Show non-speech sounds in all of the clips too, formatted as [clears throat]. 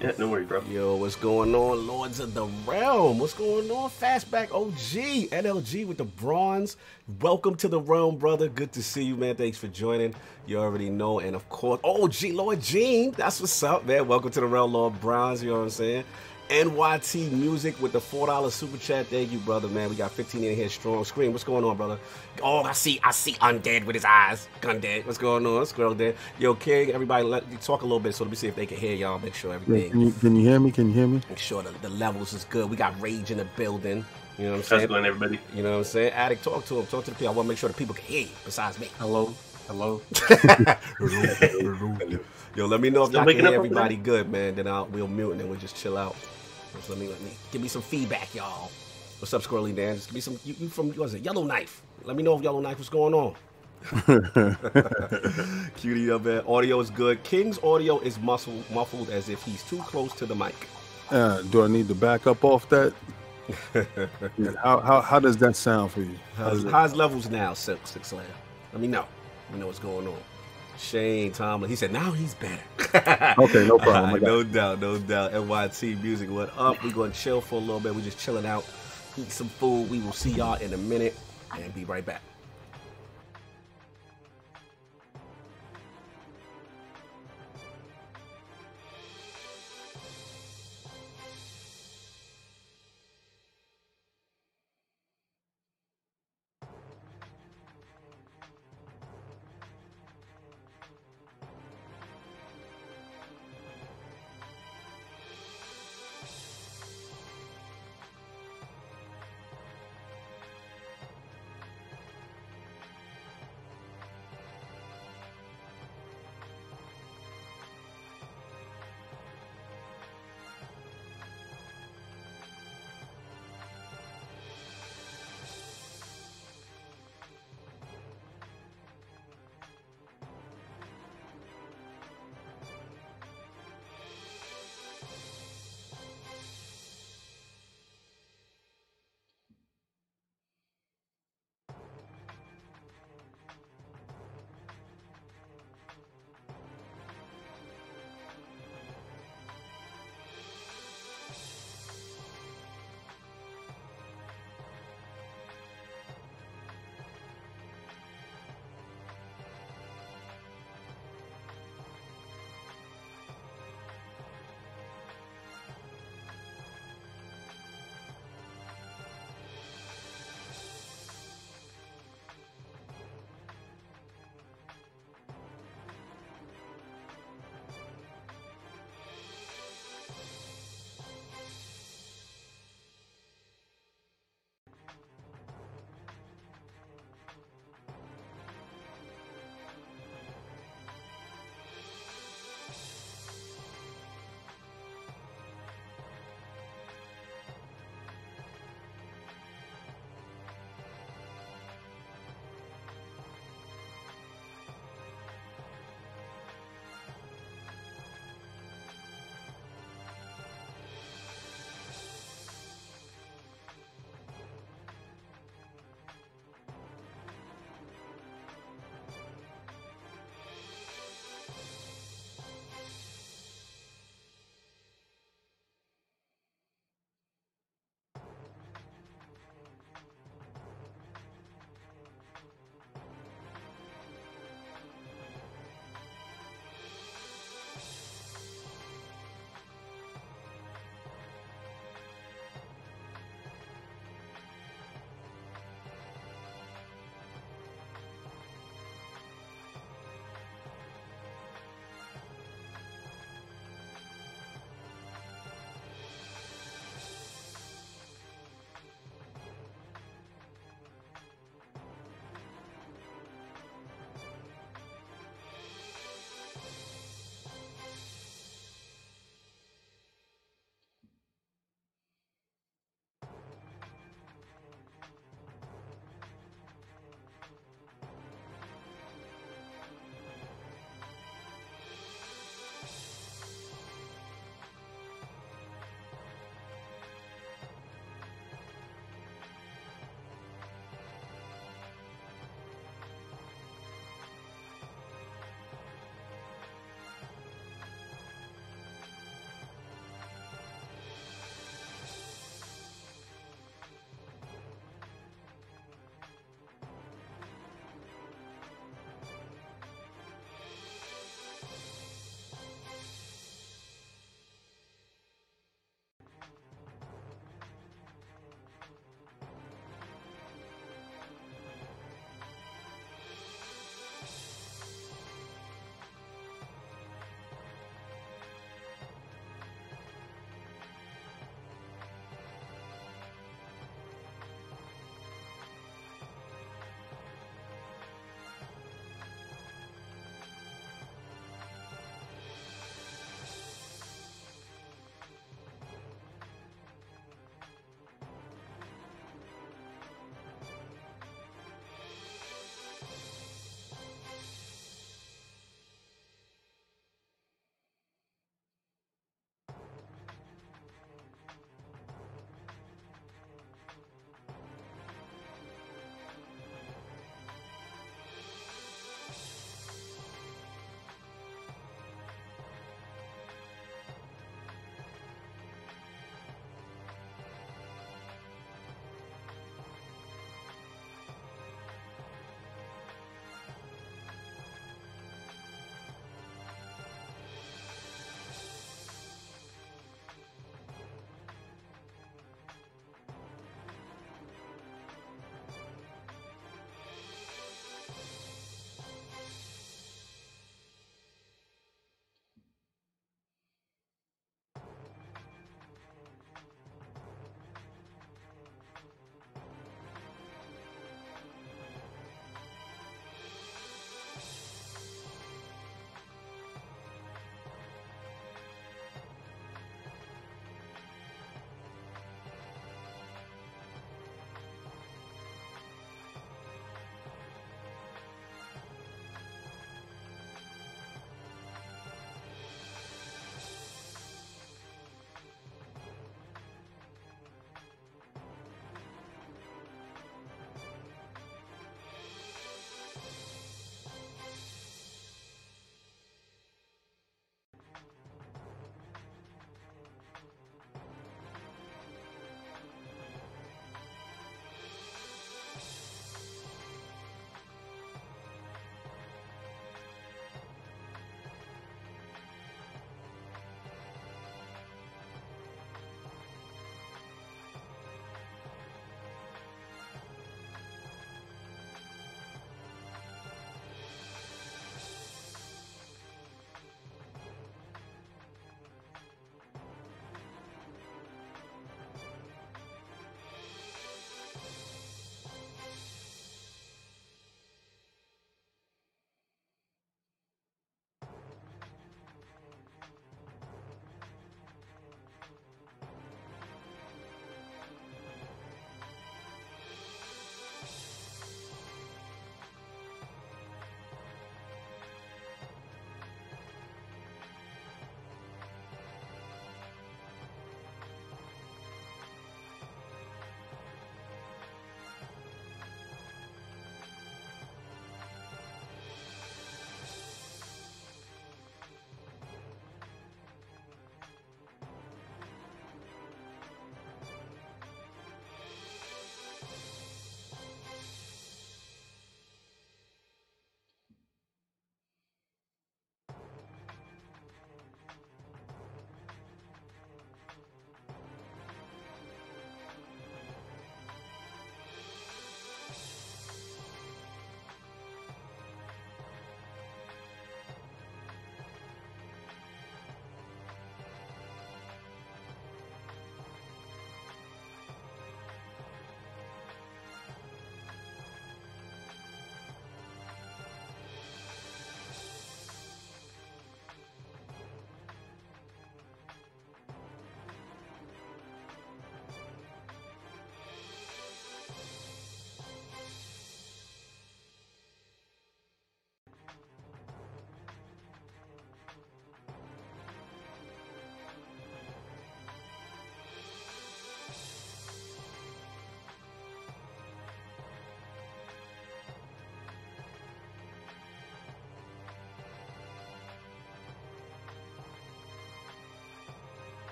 Yeah, no bro. Yo, what's going on, Lords of the Realm? What's going on, Fastback OG, NLG with the bronze. Welcome to the realm, brother. Good to see you, man. Thanks for joining. You already know, and of course, OG Lord Gene. That's what's up, man. Welcome to the realm, Lord Bronze. You know what I'm saying? NYT Music with the $4 super chat. Thank you, brother, man. We got 15 in here strong. Scream, what's going on, brother? Oh, I see, I see Undead with his eyes. Undead, what's going on? Squirrel dead. Yo, King, everybody, let you talk a little bit so let me see if they can hear y'all. Make sure everything, can, you, can you hear me? Can you hear me? make sure the, the levels is good. We got Rage in the building. You know what I'm saying? it going, everybody? You know what I'm saying? Addict, talk to him. Talk to the people. I want to make sure the people can hear you besides me. Hello, hello. [laughs] Yo, let me know if Still y'all can hear everybody good, man. Then I'll we'll mute and then we'll just chill out. Let me let me give me some feedback, y'all. What's up, Squirrely Dan? Just give me some. You, you from what was it? Yellowknife. Let me know if Yellowknife was going on. [laughs] Cutie up there. Audio is good. King's audio is muffled, muffled as if he's too close to the mic. Uh, do I need to back up off that? [laughs] Yeah, how, how how does that sound for you? How's, how's levels now, Silk Six Layer? Let me know. Let me know what's going on. Shane Tomlin, he said now he's better. Okay, no [laughs] problem. No doubt, no doubt. NYT music, what up? We're gonna chill for a little bit. We're just chilling out, eat some food. We will see y'all in a minute and be right back.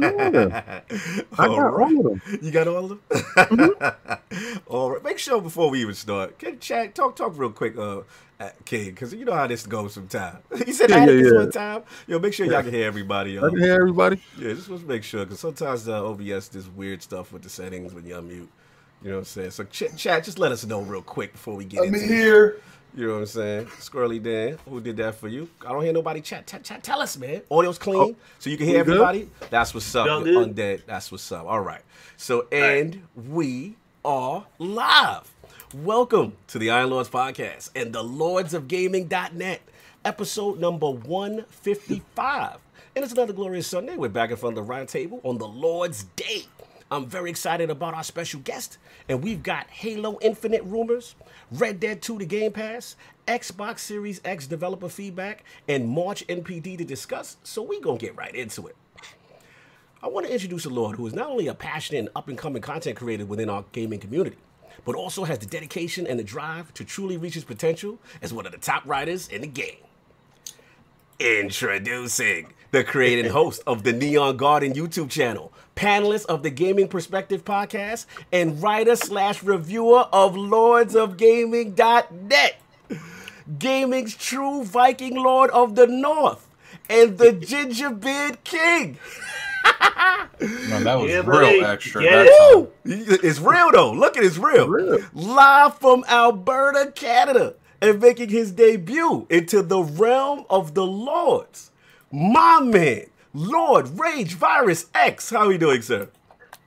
Yeah. [laughs] I got right. all of them. You got all of them? Mm-hmm. [laughs] all right. Make sure before we even start, can chat talk talk real quick, uh, uh King, because you know how this goes sometimes. [laughs] he said Yeah, I had yeah, this yeah. one time. Yo, make sure y'all can hear everybody. I can hear everybody. Yeah, just want to make sure because sometimes uh, OBS does weird stuff with the settings when you unmute. You know what I'm saying? So ch- chat, just let us know real quick before we get I'm into this. here. You know what I'm saying? Squirrely Dan, who did that for you? I don't hear nobody chat. Chat, chat. Tell us, man. Audio's clean, so you can hear we good? everybody. That's what's up. Undead. That's what's up. All right. So, and we are live. Welcome to the Iron Lords podcast and the Lords of Gaming.net, episode number 155. And it's another glorious Sunday. We're back in front of the round table on the Lord's Day. I'm very excited about our special guest, and we've got Halo Infinite rumors, Red Dead 2 to Game Pass, Xbox Series X developer feedback, and March NPD to discuss. So we gonna get right into it. I want to introduce a Lord who is not only a passionate and up and coming content creator within our gaming community, but also has the dedication and the drive to truly reach his potential as one of the top writers in the game. Introducing the creator and [laughs] host of the Neon Garden YouTube channel, panelist of the Gaming Perspective podcast, and writer slash reviewer of Lords of Gaming.net. Gaming's true Viking Lord of the North, and the [laughs] Ginger Gingerbeard King. [laughs] Man, that was Yeah, real buddy. extra. Get that. It's real though. Look at it's real. Real. Live from Alberta, Canada, and making his debut into the realm of the Lords. My man, Lord Rage Virus X. How are you doing, sir?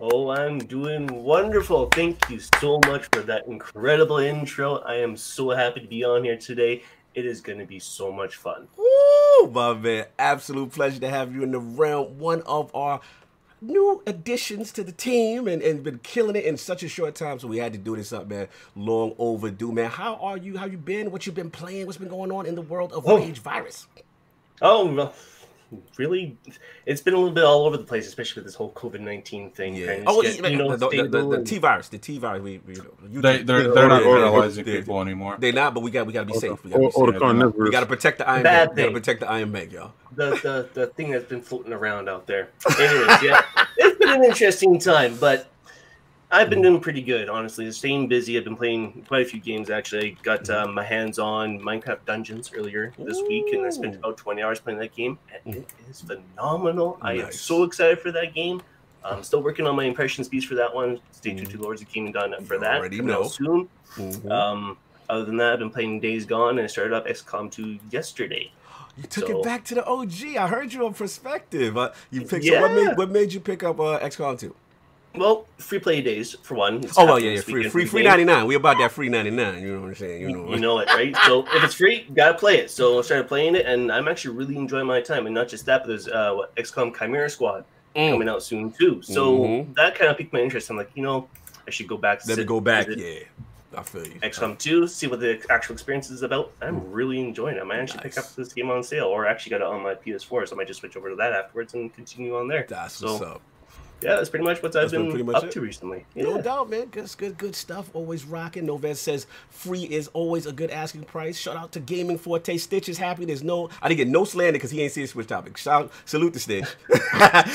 Oh, I'm doing wonderful. Thank you so much for that incredible intro. I am so happy to be on here today. It is going to be so much fun. Woo, my man. Absolute pleasure to have you in the realm. One of our new additions to the team and, and been killing it in such a short time. So we had to do this up, man. Long overdue, man. How are you? How you been? What you been playing? What's been going on in the world of Oh. Rage Virus? Oh, well, really? It's been a little bit all over the place, especially with this whole COVID 19 thing. Yeah. Oh, get, yeah, you know, the, the, the, the T virus, the T virus. We, we, you, They, they're, you- they're not yeah, yeah, fertilizing people anymore. They're not, but we got we got to be safe. We got to or, be or the safe. carnivorous. We got to protect the Iron Bad Man. We got to protect the Iron Man, y'all. the, the the thing that's been floating around out there. Anyways, yeah, [laughs] it's been an interesting time, but I've been doing pretty good, honestly. Staying busy. I've been playing quite a few games actually. I got um, my hands on Minecraft Dungeons earlier this week, and I spent about twenty hours playing that game, and it is phenomenal. I am so excited for that game. I'm still working on my impression speech for that one. Stay tuned to Lords of Gaming done for You that. already know. soon. Mhm. Um, other than that, I've been playing Days Gone, and I started up XCOM 2 yesterday. you took so- it back to the OG. I heard you on Perspective. Uh, you picked. So what Yeah. made what made you pick up uh, XCOM 2? Well, free play days for one. It's Oh well, yeah, yeah, free, free, free ninety nine. We about that free ninety nine. You know what I'm saying? You know. You know it, right? So if it's free, you gotta play it. So I started playing it, and I'm actually really enjoying my time. And not just that, but there's uh, what, XCOM Chimera Squad Mm. coming out soon too. So Mhm. that kind of piqued my interest. I'm like, you know, I should go back. Let me sit, go back. Yeah, I feel you. XCOM 2, see what the actual experience is about. I'm really enjoying it. I might actually pick up this game on sale, or actually got it on my PS4, so I might just switch over to that afterwards and continue on there. That's so, what's up. Yeah, that's pretty much what I've That's been been much up it. to recently. No doubt, man. Good, good, good stuff. Always rocking. Novez says free is always a good asking price. Shout out to Gaming Forte. Stitch is happy. There's no, I didn't get no slander because he ain't see a switch topic. Shout, salute to Stitch. [laughs]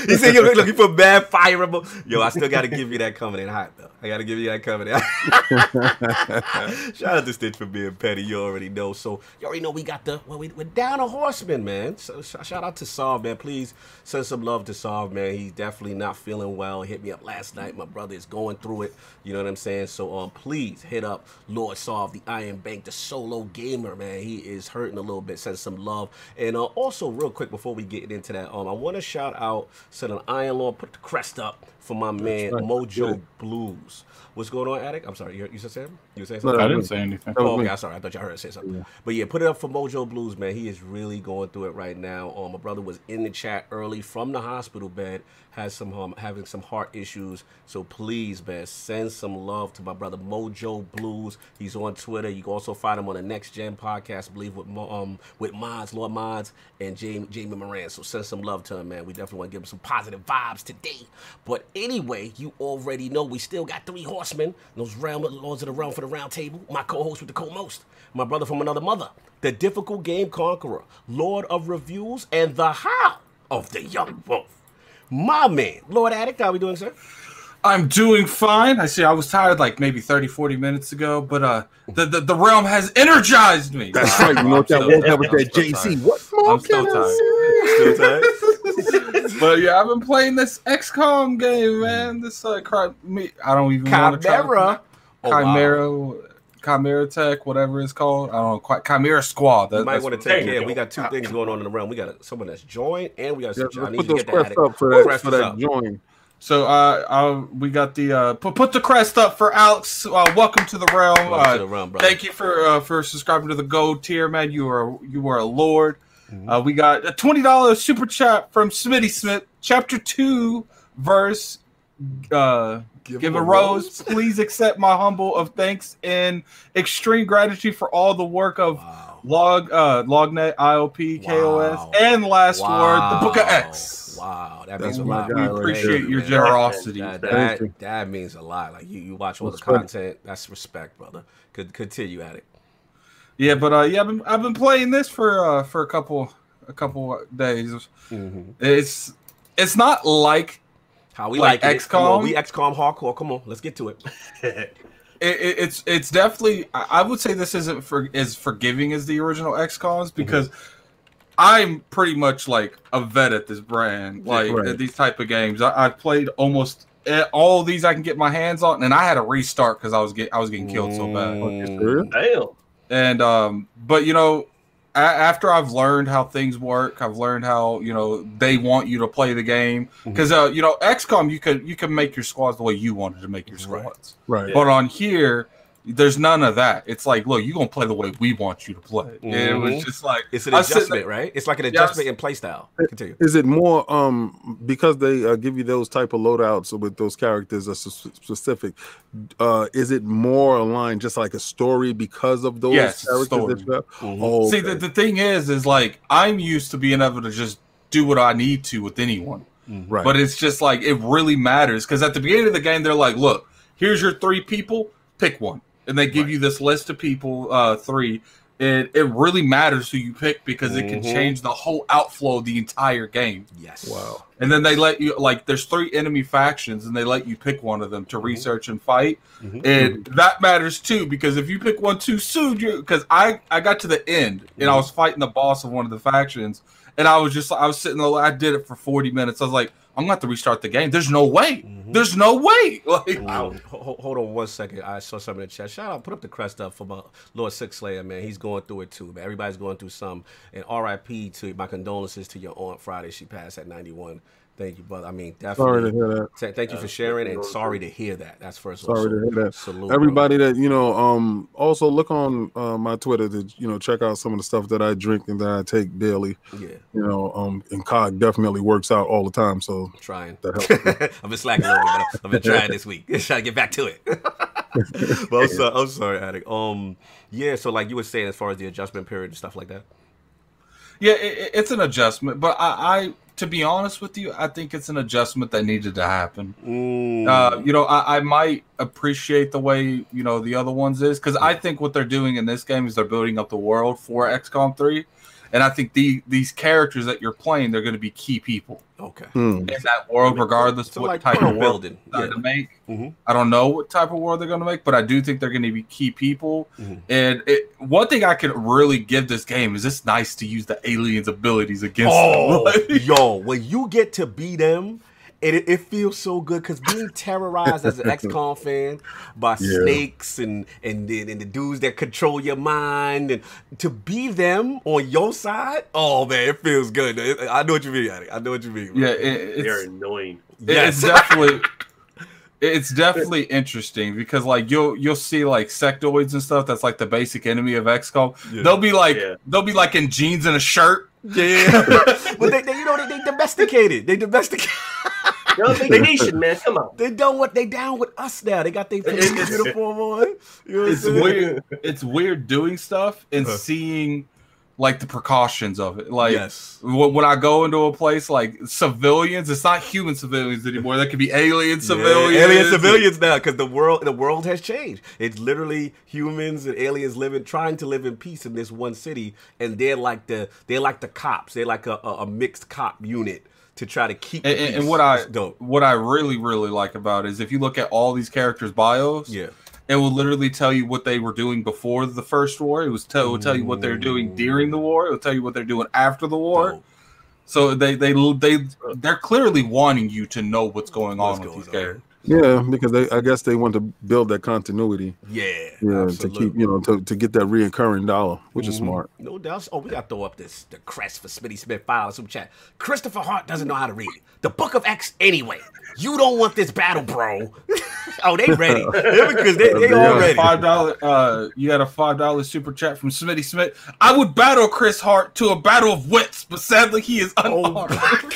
he said you're looking for bad fireable. Yo, I still got to give you that coming in hot though. I got to give you that coming in. [laughs] Shout out to Stitch for being petty. You already know. So you already know we got the well, we, we're down a horseman, man. So shout out to Sav, man. Please send some love to Sav, man. He's definitely not feeling feeling well. Hit me up last night. My brother is going through it. You know what I'm saying? So um, please hit up Lord Solve, the Iron Bank, the solo gamer, man. He is hurting a little bit. Send some love. And uh, also, real quick before we get into that, um, I want to shout out, send an Iron law, put the crest up for my man right. Mojo Good. Blues. What's going on, Addict? I'm sorry. You, you said something? You said No, something? I didn't say anything. Oh, okay. I'm sorry. I thought y'all heard say something. Yeah. But yeah, put it up for Mojo Blues, man. He is really going through it right now. Um, my brother was in the chat early from the hospital bed, has some um, having some heart issues. So please, man, send some love to my brother Mojo Blues. He's on Twitter. You can also find him on the Next Gen podcast, I believe, with um with Mods, Lord Mods, and Jamie Jamie Moran. So send some love to him, man. We definitely want to give him some positive vibes today. But anyway, you already know we still got three horsemen, those realm lords of the realm for the round table. My co-host with the co-most, my brother from another mother, the difficult game conqueror, Lord of reviews, and the how of the young wolf. My man, Lord Addict, how we doing, sir? I'm doing fine. I see I was tired like maybe 30, 40 minutes ago, but uh the, the, the realm has energized me. That's right. You know what that [laughs] was still- that with that JC. tired. What more I'm still can I tired. say? Still tired? [laughs] But yeah, I've been playing this XCOM game, man. This uh cri- me I don't even want to Chimera. Oh, wow. Chimera Chimera Tech, whatever it's called. I don't know, quite Chimera Squad. That, You might want to take There you We got two things going on in the realm. We got someone that's joined, and we got Yeah, some. I let's put those crests up for that crests for that up. join. So uh, uh we got the uh put, put the crest up for Alex. Uh, welcome to the realm. Welcome Uh, to the realm, brother. Thank you for uh, for subscribing to the gold tier, man. You are you are a lord. Mm-hmm. Uh, we got a twenty dollars super chat from Smitty Smith, chapter two, verse. Uh, give, him a a rose. rose. Please accept my humble of thanks and extreme gratitude for all the work of Wow. log uh lognet IOP KOS Wow. and last word the Book of X. Wow, that That's means a lot. We appreciate your man. generosity. That, that, that means a lot. Like you, you watch all the content. That's respect, brother. Could continue at it. Yeah, but uh, yeah, I've been, I've been playing this for uh, for a couple a couple days. It's it's not like How we Like like, it. Come on, XCOM? we XCOM hardcore. Come on, let's get to it. [laughs] it, it, it's it's definitely I I would say this isn't for as forgiving as the original XComs because I'm pretty much like a vet at this brand, like Right. at these type of games. I, I've played almost all of these I can get my hands on, and I had to restart because I was get I was getting killed so bad. Okay, sir. Damn. And um, but you know, a- after I've learned how things work, I've learned how you know they want you to play the game because uh, you know XCOM you could you can make your squads the way you wanted to make your Right. squads, Right. but on here. There's none of that. It's like, look, you're gonna play the way we want you to play. And it was Mhm. just like It's an I was adjustment, right? It's like an Yeah, I was- adjustment in play style. Continue. Is it more um because they uh, give you those type of loadouts with those characters are specific? Uh, is it more aligned just like a story because of those Yes, characters? Story. Mm-hmm. Oh, See, okay. the, the thing is, is like I'm used to being able to just do what I need to with anyone. right. But it's just like it really matters because at the beginning of the game, they're like, "Look, here's your three people. Pick one," and they give you this list of people, uh, three. And it really matters who you pick because it can Mhm. change the whole outflow of the entire game. Yes. wow. And then they let you like there's three enemy factions, and they let you pick one of them to research and fight, Mhm. and that matters too because if you pick one too soon, you because I I got to the end and I was fighting the boss of one of the factions, and I was just I was sitting there, I did it for 40 minutes. I was like, I'm gonna have to restart the game. There's no way. Mhm. There's no way. [laughs] Like Wow. Hold on one second. I saw something in the chat. Shout out, put up the crest up for my Lord Six Slayer, man. He's going through it too, man. Everybody's going through some. And RIP to my condolences to your aunt Friday. She passed at 91. Thank you, brother. I mean, Sorry definitely. to hear that. Th- Thank you for sharing and sorry to hear that. That's first. Sorry to hear that. Salute, bro. Everybody that you know, um, also look on uh, my Twitter to you know check out some of the stuff that I drink and that I take daily. Yeah, You know, um, and COG definitely works out all the time. So trying. that helps. [laughs] I've been slacking a little bit. but I've been trying this week. [laughs] trying to get back to it. [laughs] but I'm, so, I'm sorry, Addict. Um, yeah. So like you were saying, as far as the adjustment period and stuff like that. yeah, it, it- it's an adjustment, but I, I to be honest with you, I think it's an adjustment that needed to happen. Mm. Uh, you know, I, I might appreciate the way you know the other ones is because I think what they're doing in this game is they're building up the world for XCOM three, and I think the these characters that you're playing they're going to be key people okay. Hmm. in that world, regardless So of what like type of world world building. they're Yeah. going to make. Mhm. I don't know what type of world they're going to make, but I do think they're going to be key people. Mhm. And it, one thing I could really give this game is it's nice to use the aliens' abilities against Oh, them. [laughs] Like- yo, when you get to be them And it, it feels so good because being [laughs] terrorized as an XCOM fan by Yeah. snakes and, and the- and the dudes that control your mind and to be them on your side, oh man, it feels good. I know what you mean, Addy. I know what you mean. Yeah, it, They're it's annoying. Yes. it's definitely [laughs] it's definitely interesting because like you'll you'll see like sectoids and stuff that's like the basic enemy of XCOM. Yeah. They'll be like Yeah. they'll be like in jeans and a shirt. Yeah, but [laughs] they, they, you know, they, they domesticated. They domesticated. [laughs] They're on man. Come on. They done what they down with us now. They got their [laughs] uniform on. You know It's saying? weird. It's weird doing stuff and Uh-huh. seeing like the precautions of it. Like yes. when, when I go into a place like civilians, it's not human civilians anymore. That could be alien civilians. Yeah, alien civilians now, because the world the world has changed. It's literally humans and aliens living, trying to live in peace in this one city, and they're like the they're like the cops. They're like a, a, a mixed cop unit to try to keep. And, and- what I what I really really like about it is if you look at all these characters' bios, Yeah. It will literally tell you what they were doing before the first war. It was tell, it will tell you what they're doing mm. during the war. It will tell you what they're doing after the war. So they they they uh, they're clearly wanting you to know what's going What's on with going these on. characters. Yeah, because they I guess they want to build that continuity. Yeah. Yeah, absolutely. to keep you know to, to get that reoccurring dollar, which is Mhm. smart. No doubt. Oh, we got to throw up this the crest for Smitty Smith file super chat. Christopher Hart doesn't know how to read the Book of X anyway. You don't want this battle, bro. [laughs] oh, they ready [laughs] Yeah, because they, they They all ready. Five dollar. Uh, you got a five dollar super chat from Smitty Smith. I would battle Chris Hart to a battle of wits, but sadly he is Oh, unarmed. [laughs]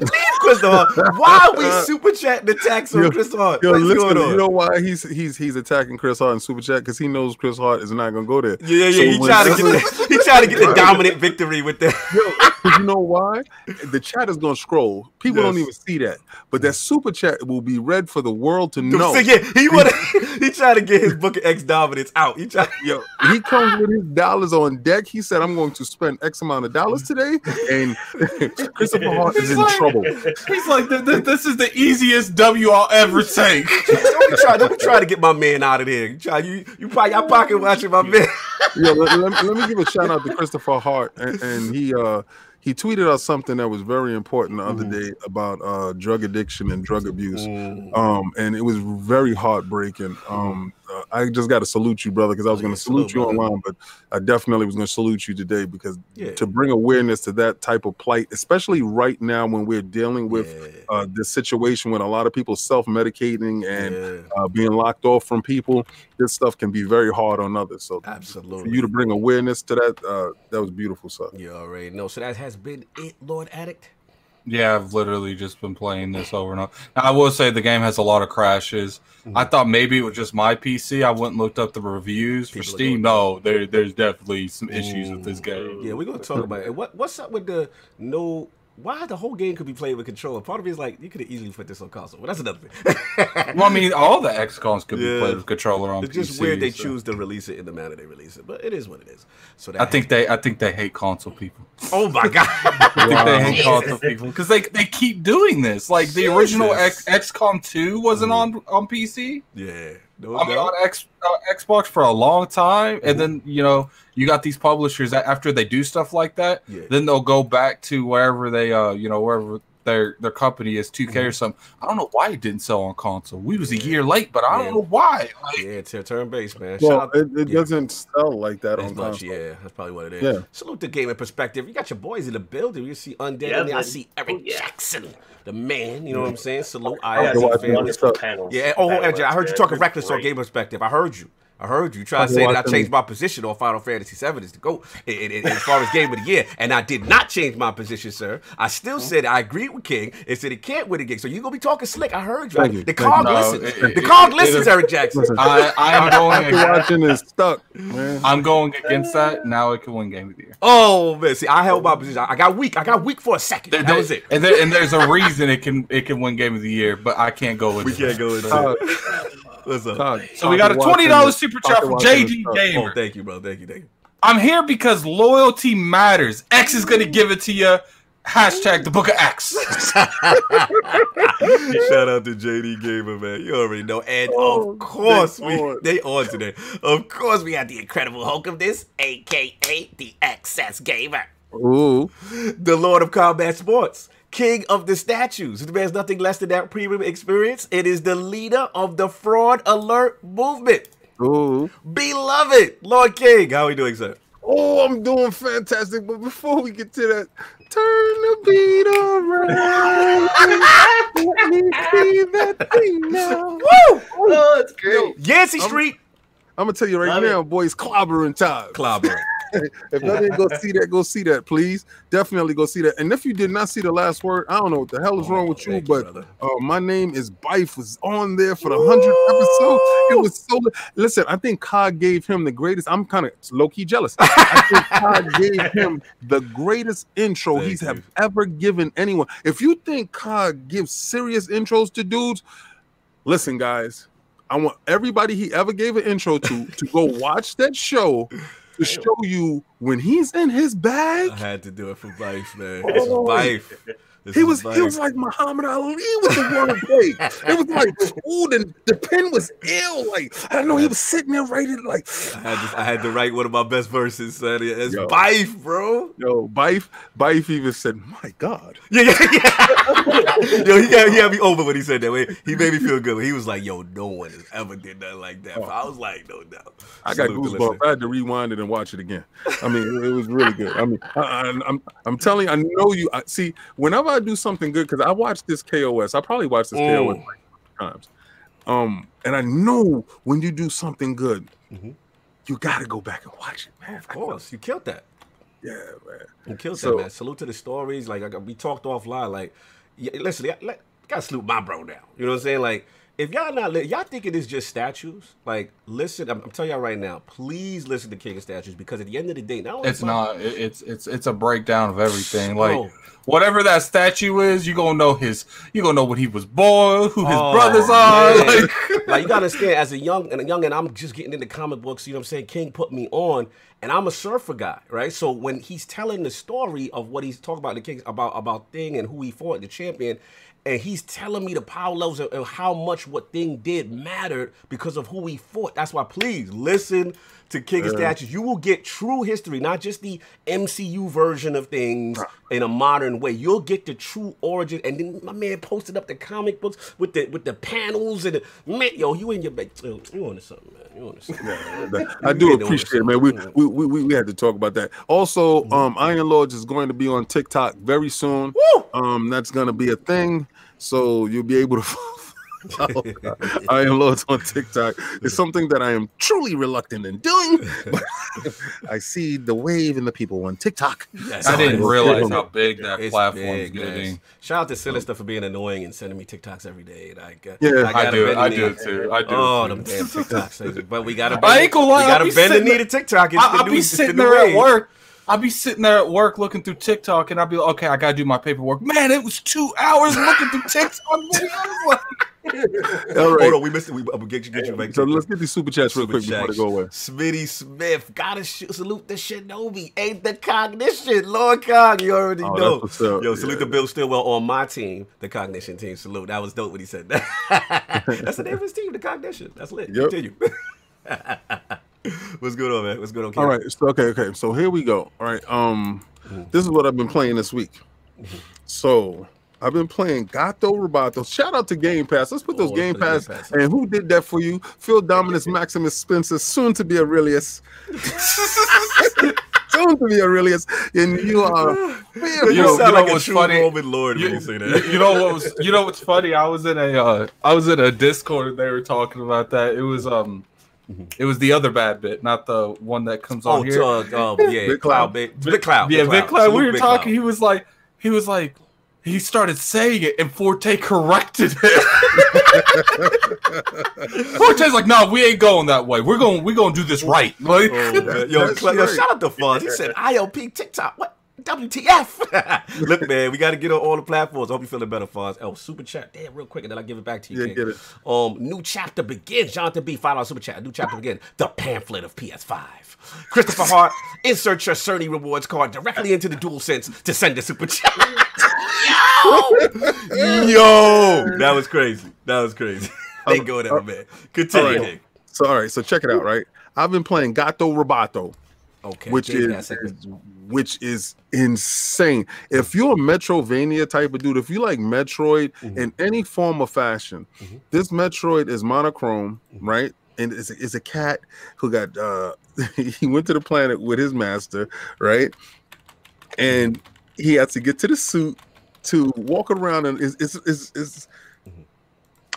Leave Christopher. Why are we super chatting attacks on Yo, Christopher Hart? Yo, listen, you know why he's he's he's attacking Chris Hart in Super Chat because he knows Chris Hart is not gonna go there. yeah, yeah, So. He tried to get the, he tried to get the dominant victory with that. [laughs] Yo, you know why? The chat is gonna scroll. People don't even see that, but that super chat will be read for the world to [laughs] know. So, yeah, he wanna, [laughs] he tried to get his Book of X dominance out. He tried. Yo, he comes with his dollars on deck. He said, "I'm going to spend X amount of dollars today," and Christopher Hart is in like- trouble. He's like, "Th- th- this is the easiest W I'll ever take. [laughs] don't be trying. Don't be trying to get my man out of there. You try. You you probably y'all pocket watching my man. yeah, let, let me, let me give a shout out to Christopher Hart, and, and he uh he tweeted out something that was very important the other day about uh drug addiction and drug abuse. Um, and it was very heartbreaking. Um, uh, I just got to salute you, brother, because I was going to salute you brother. online, but I definitely was going to salute you today because Yeah. to bring awareness to that type of plight, especially right now when we're dealing with Yeah. uh, this situation when a lot of people self-medicating and Yeah, uh, being locked off from people, this stuff can be very hard on others. So for you to bring awareness to that, uh, that was beautiful stuff. You already know. So that has been it, Lord Addict. Yeah, I've literally just been playing this over and over. Now, I will say the game has a lot of crashes. Mm-hmm. I thought maybe it was just my PC. I went and looked up the reviews for People are Steam. No, there, there's definitely some issues with this game. Yeah, we're gonna talk [laughs] about it. What what's up with the no? Why the whole game could be played with controller? Part of me is like you could have easily put this on console, but that's another thing. [laughs] Well, I mean, all the XCOMs could Yeah. be played with controller on it's just PC, weird they so- choose to release it in the manner they release it, but it is what it is. So that I think they, I think they hate console people. Oh my god! [laughs] I think they hate Wow. console people because they they keep doing this. Like the original X, XCOM Two wasn't mm. on on PC. yeah, no I mean, doubt. on X, uh, Xbox for a long time, and then you know you got these publishers that after they do stuff like that, Yeah. then they'll go back to wherever they, uh, you know, wherever their their company is, 2K Mm-hmm. or something. I don't know why it didn't sell on console. We was a year late, but I don't know why. Like, Yeah, it's a turn base, man. Well, out- it, it yeah. doesn't sell like that As on much, console. yeah, that's probably what it is. Yeah. Salute the Gaming Perspective. You got your boys in the building. You see Undead Yeah. I see Eric Oh, yeah. Jackson, the man. You know what I'm saying? Salute I I had go some watch family. what's wonderful panels. Yeah. Oh, Battle Andrew, I heard you talking reckless on Great. game perspective. I heard you. I heard you try to say that I changed my position on Final Fantasy VII is to go in, in- in- as far as game of the year, and I did not change my position, sir. I still said I agreed with King and said he can't win the game. So you're gonna be talking slick? I heard you. Thank you, The thank cog you. No, listens. it- the it- cog it- listens, it- Eric Jackson. I I'm going After watching is stuck, man. I'm going against that. Now it can win game of the year. Oh man, see, I held my position. I got weak. I got weak for a second. There- that was it. And, there, and there's a reason it can it can win game of the year, but I can't go with We it. can't go into Uh, it. What's up? Todd, So we got a twenty dollars super Todd chat from JD. Gamer. Oh, thank you, bro. Thank you, thank you. I'm here because loyalty matters. X is gonna give it to you. Hashtag the book of X. [laughs] Shout out to JD Gamer, man. You already know. And Oh, of course, they we on. they on today. Of course, we had the incredible Hulk of this, aka the XS Gamer, Ooh, the Lord of Combat Sports, king of the statues. It man's nothing less than that premium experience. It is the leader of the fraud alert movement. Ooh. Beloved Lord King. How are we doing, sir? Oh, I'm doing fantastic. But before we get to that, turn the beat around. Let me see that thing now. Woo! Oh, that's great. Yancey Street. I'm gonna tell you right Love now, boys, clobbering time. Clobber. [laughs] if didn't go see that, go see that, please. Definitely go see that. And if you did not see the last word, I don't know what the hell is wrong with you, Thank but uh, my name is Byf was on there for the hundredth episode. It was so. Listen, I think Cog gave him the greatest. I'm kind of low key jealous. I think Cog [laughs] gave him the greatest intro Thank he's have ever given anyone. If you think Cog gives serious intros to dudes, listen, guys. I want everybody he ever gave an intro to to go watch that show to show you when he's in his bag. I had to do it for life, man. Oh, it's Oh. Byf. [laughs] This He is was he was like Muhammad Ali with the one wordplay. It was like, ooh, the, the pen was ill. Like I know he was sitting there writing like, I had, to, I had to write one of my best verses, son. It's Yo. Byf, bro. yo, Byf, Byf even said, my God. Yeah, yeah, yeah. [laughs] yo, he got, he had me over when he said that. Way he made me feel good. He was like, "Yo, no one has ever did nothing like that." Oh. I was like, "No doubt." I got Salute goosebumps. I had to rewind it and watch it again. I mean, it, was really good. I mean, I, I, I'm I'm telling you, I know you. I, see, whenever I do something good, because I watched this KOS, I probably watched this KOS Mm. like times. Um, and I know when you do something good, Mhm. you got to go back and watch it, man. Of course, you killed that. Yeah, man. You killed So- that, man. Salute to the stories. Like I, got- we talked offline. Like, yeah, listen, I, like, gotta salute my bro now. You know what I'm saying? Like, if y'all not li- y'all thinking it's just statues, like, listen. I'm, I'm telling y'all right now. Please listen to King of Statues because at the end of the day, not only It's not. it- It's it's it's a breakdown of everything. Like Bro. whatever that statue is, you gonna know his. You gonna know what he was born, who his Oh, brothers are. Like, [laughs] like you gotta understand, as a young and a young, and I'm just getting into comic books. You know what I'm saying? King put me on, and I'm a surfer guy, right? So when he's telling the story of what he's talking about the King about about Thing and who he fought, the champion, and he's telling me the power levels and, how much what Thing did mattered because of who he fought. That's why, please listen to King of Statues. You will get true history, not just the MCU version of things in a modern way. You'll get the true origin. And then my man posted up the comic books with the with the panels and the, man, yo, you in your bed. You on to something, man. You on to something. [laughs] That- I do appreciate it, man. We, we we we had to talk about that. Also, um, Iron Lords is going to be on TikTok very soon. Woo! Um, that's going to be a thing, so you'll be able to [laughs] follow Iron Lords on TikTok. It's something that I am truly reluctant in doing, but [laughs] I see the wave in the people on TikTok. Yes, I didn't realize how big that It's platform's big, man. getting. Shout out to Sinister for being annoying and sending me TikToks every day. Like, uh, Yeah. I gotta do. I do it too. I do. Oh, it them too. damn TikToks. But we gotta. I bend- ain't gonna lie, We gotta be bend the sitting knee to TikTok. It's I, the I'll new- be it's the sitting there at work. I'll be sitting there at work looking through TikTok, and I'll be like, okay, I gotta do my paperwork. Man, it was two hours looking through TikTok videos. Like, All right. Hold on, we missed it. We, I'm get you, get you back. So let's get these super chats real Super quick before they go away. Smitty Smith, gotta sh- salute the Shinobi. Ain't the cognition, Lord Cog. You already Oh, know. that's what's up. Yo, salute Yeah. to Bill Stillwell on my team, the cognition team. Salute. That was dope when he said that. [laughs] That's the name of his team, the cognition. That's lit. Yep. Continue. [laughs] What's going on, man? What's going on? All right. So okay, okay. So here we go. All right. Um, this is what I've been playing this week. So I've been playing Gato Roboto. Shout out to Game Pass. Let's put those Oh, Game Pass. Game Pass. And who did that for you? Phil Dominus Maximus Spencer, soon to be Aurelius. [laughs] soon to be Aurelius. And you are. You, You know- sound know like a what's true funny? Roman Lord when you, you say that. you know what was you know what's funny? I was in a uh, I was in a Discord and they were talking about that. It was um it was the other bad bit, not the one that comes Oh, on here. uh, uh, yeah, Big Cloud, Cloud. Big, Big Cloud. yeah, Big Cloud. We were Big talking. Cloud. He was like, he was like, he started saying it, and Forte corrected it. [laughs] Forte's like, no, we ain't going that way. We're going, we're going to do this right. Like, Oh. [laughs] Yo, Cla- yo, shout out to Fuzz. He said ILP TikTok. What? WTF? [laughs] Look, man, we got to get on all the platforms. I hope you're feeling better, Fuzz. Oh, super chat. Damn, real quick, and then I'll give it back to you. Yeah, King. get it. Um, new chapter begins. Jonathan B. Five dollar super chat. New chapter begins. The pamphlet of PS5. Christopher Hart, insert your Cerny rewards card directly into the dual sense to send a super chat. Yo! Yo! That was crazy. That was crazy. [laughs] they go uh, there, man. Continue. all right. King. So all right, so check it out, right? I've been playing Gato Roboto. Okay, which is, is- which is insane. If you're a Metroidvania type of dude, if you like Metroid Mhm. in any form or fashion, Mhm. this Metroid is monochrome, Mhm. right? And it's a, it's a cat who got uh [laughs] he went to the planet with his master, right? And he had to get to the suit to walk around and is is is is Mhm.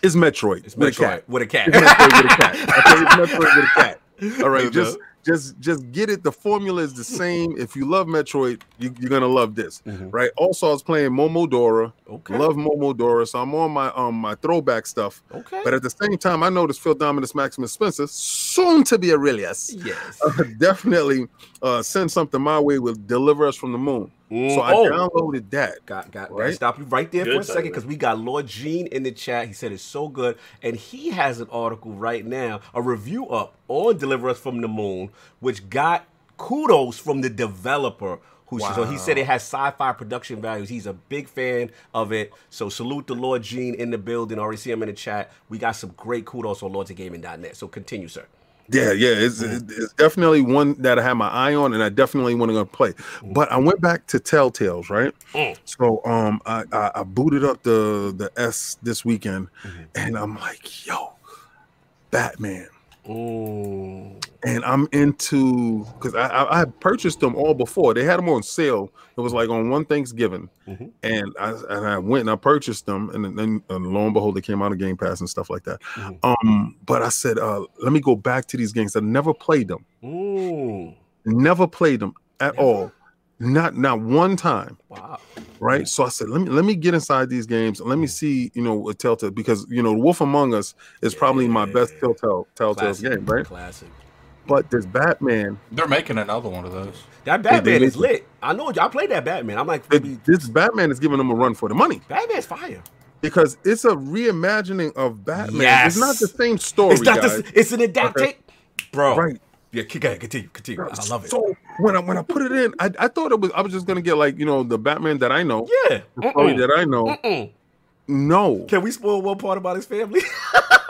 is Metroid. It's with a Metroid cat. with a cat. Metroid with a cat. [laughs] Okay, it's Metroid with a cat. All right, just just just get it. The formula is the same. If you love Metroid, you, you're gonna love this, Mhm. right? Also, I was playing Momodora. Okay. Love Momodora, so I'm on my um my throwback stuff. Okay. But at the same time, I noticed Phil Dominus Maximus Spencer, soon to be Aurelius, yes. uh, [laughs] definitely uh send something my way will deliver us from the moon. Mm, So I oh. downloaded that. Got got Right? right? stop you right there for a second because we got Lord Gene in the chat. He said it's so good, and he has an article right now, a review up on Deliver Us from the Moon, which got kudos from the developer. Who so he said it has sci-fi production values. He's a big fan of it. So salute the Lord Gene in the building. Already see him in the chat. We got some great kudos on lordsofgaming.net. So continue, sir. Yeah, yeah, it's, it's definitely one that I have my eye on, and I definitely want to play. But I went back to Telltales, right? Mm. So um, I, I I booted up the the S this weekend, Mhm. and I'm like, yo, Batman, Mm. and I'm into because I, I I purchased them all before. They had them on sale. It was like on one Thanksgiving, Mhm. and I and I went and I purchased them, and then and lo and behold, they came out of Game Pass and stuff like that. Mhm. Um, but I said, uh, let me go back to these games. I never played them. Mm. Never played them at Never? all. Not not one time. Wow. Right. So I said, let me let me get inside these games and let me see, you know, what Telltale because you know, Wolf Among Us is probably my best Yeah. Telltale Telltale's Classic. game, right? Classic. But this Batman, They're making another one of those. That Batman is lit. I know. I played that Batman. I'm like, it- this Batman is giving them a run for the money Batman's fire. because it's a reimagining of Batman. Yes. It's not the same story, It's not guys. the, It's an adaptation, bro. Right. Yeah, keep going. Continue. Continue. I love it. So when I when I put it in, I, I thought it was I was just gonna get like you know the Batman that I know, yeah. the that I know. Mm-mm. No. Can we spoil one part about his family? [laughs]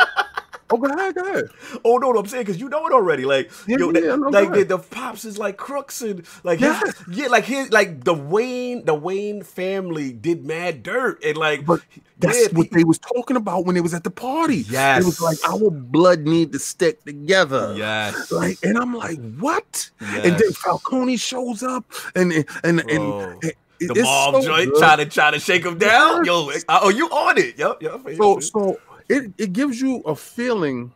Oh, go ahead, go ahead. oh no, no, I'm saying because you know it already. Like, Yeah, yo, yeah, that- no, like the, the pops is like crooks and like his- yeah, like his like the Wayne the Wayne family did mad dirt and like But That's yeah, what he- they was talking about when they was at the party. Yes, It was like our blood need to stick together. yes, Like, and I'm like, what? And then Falcone shows up, and and and, Bro. and the it's mob so joint good. trying to try to shake him down. Yo, uh, oh, you on it? Yep, yep. So so it it gives you a feeling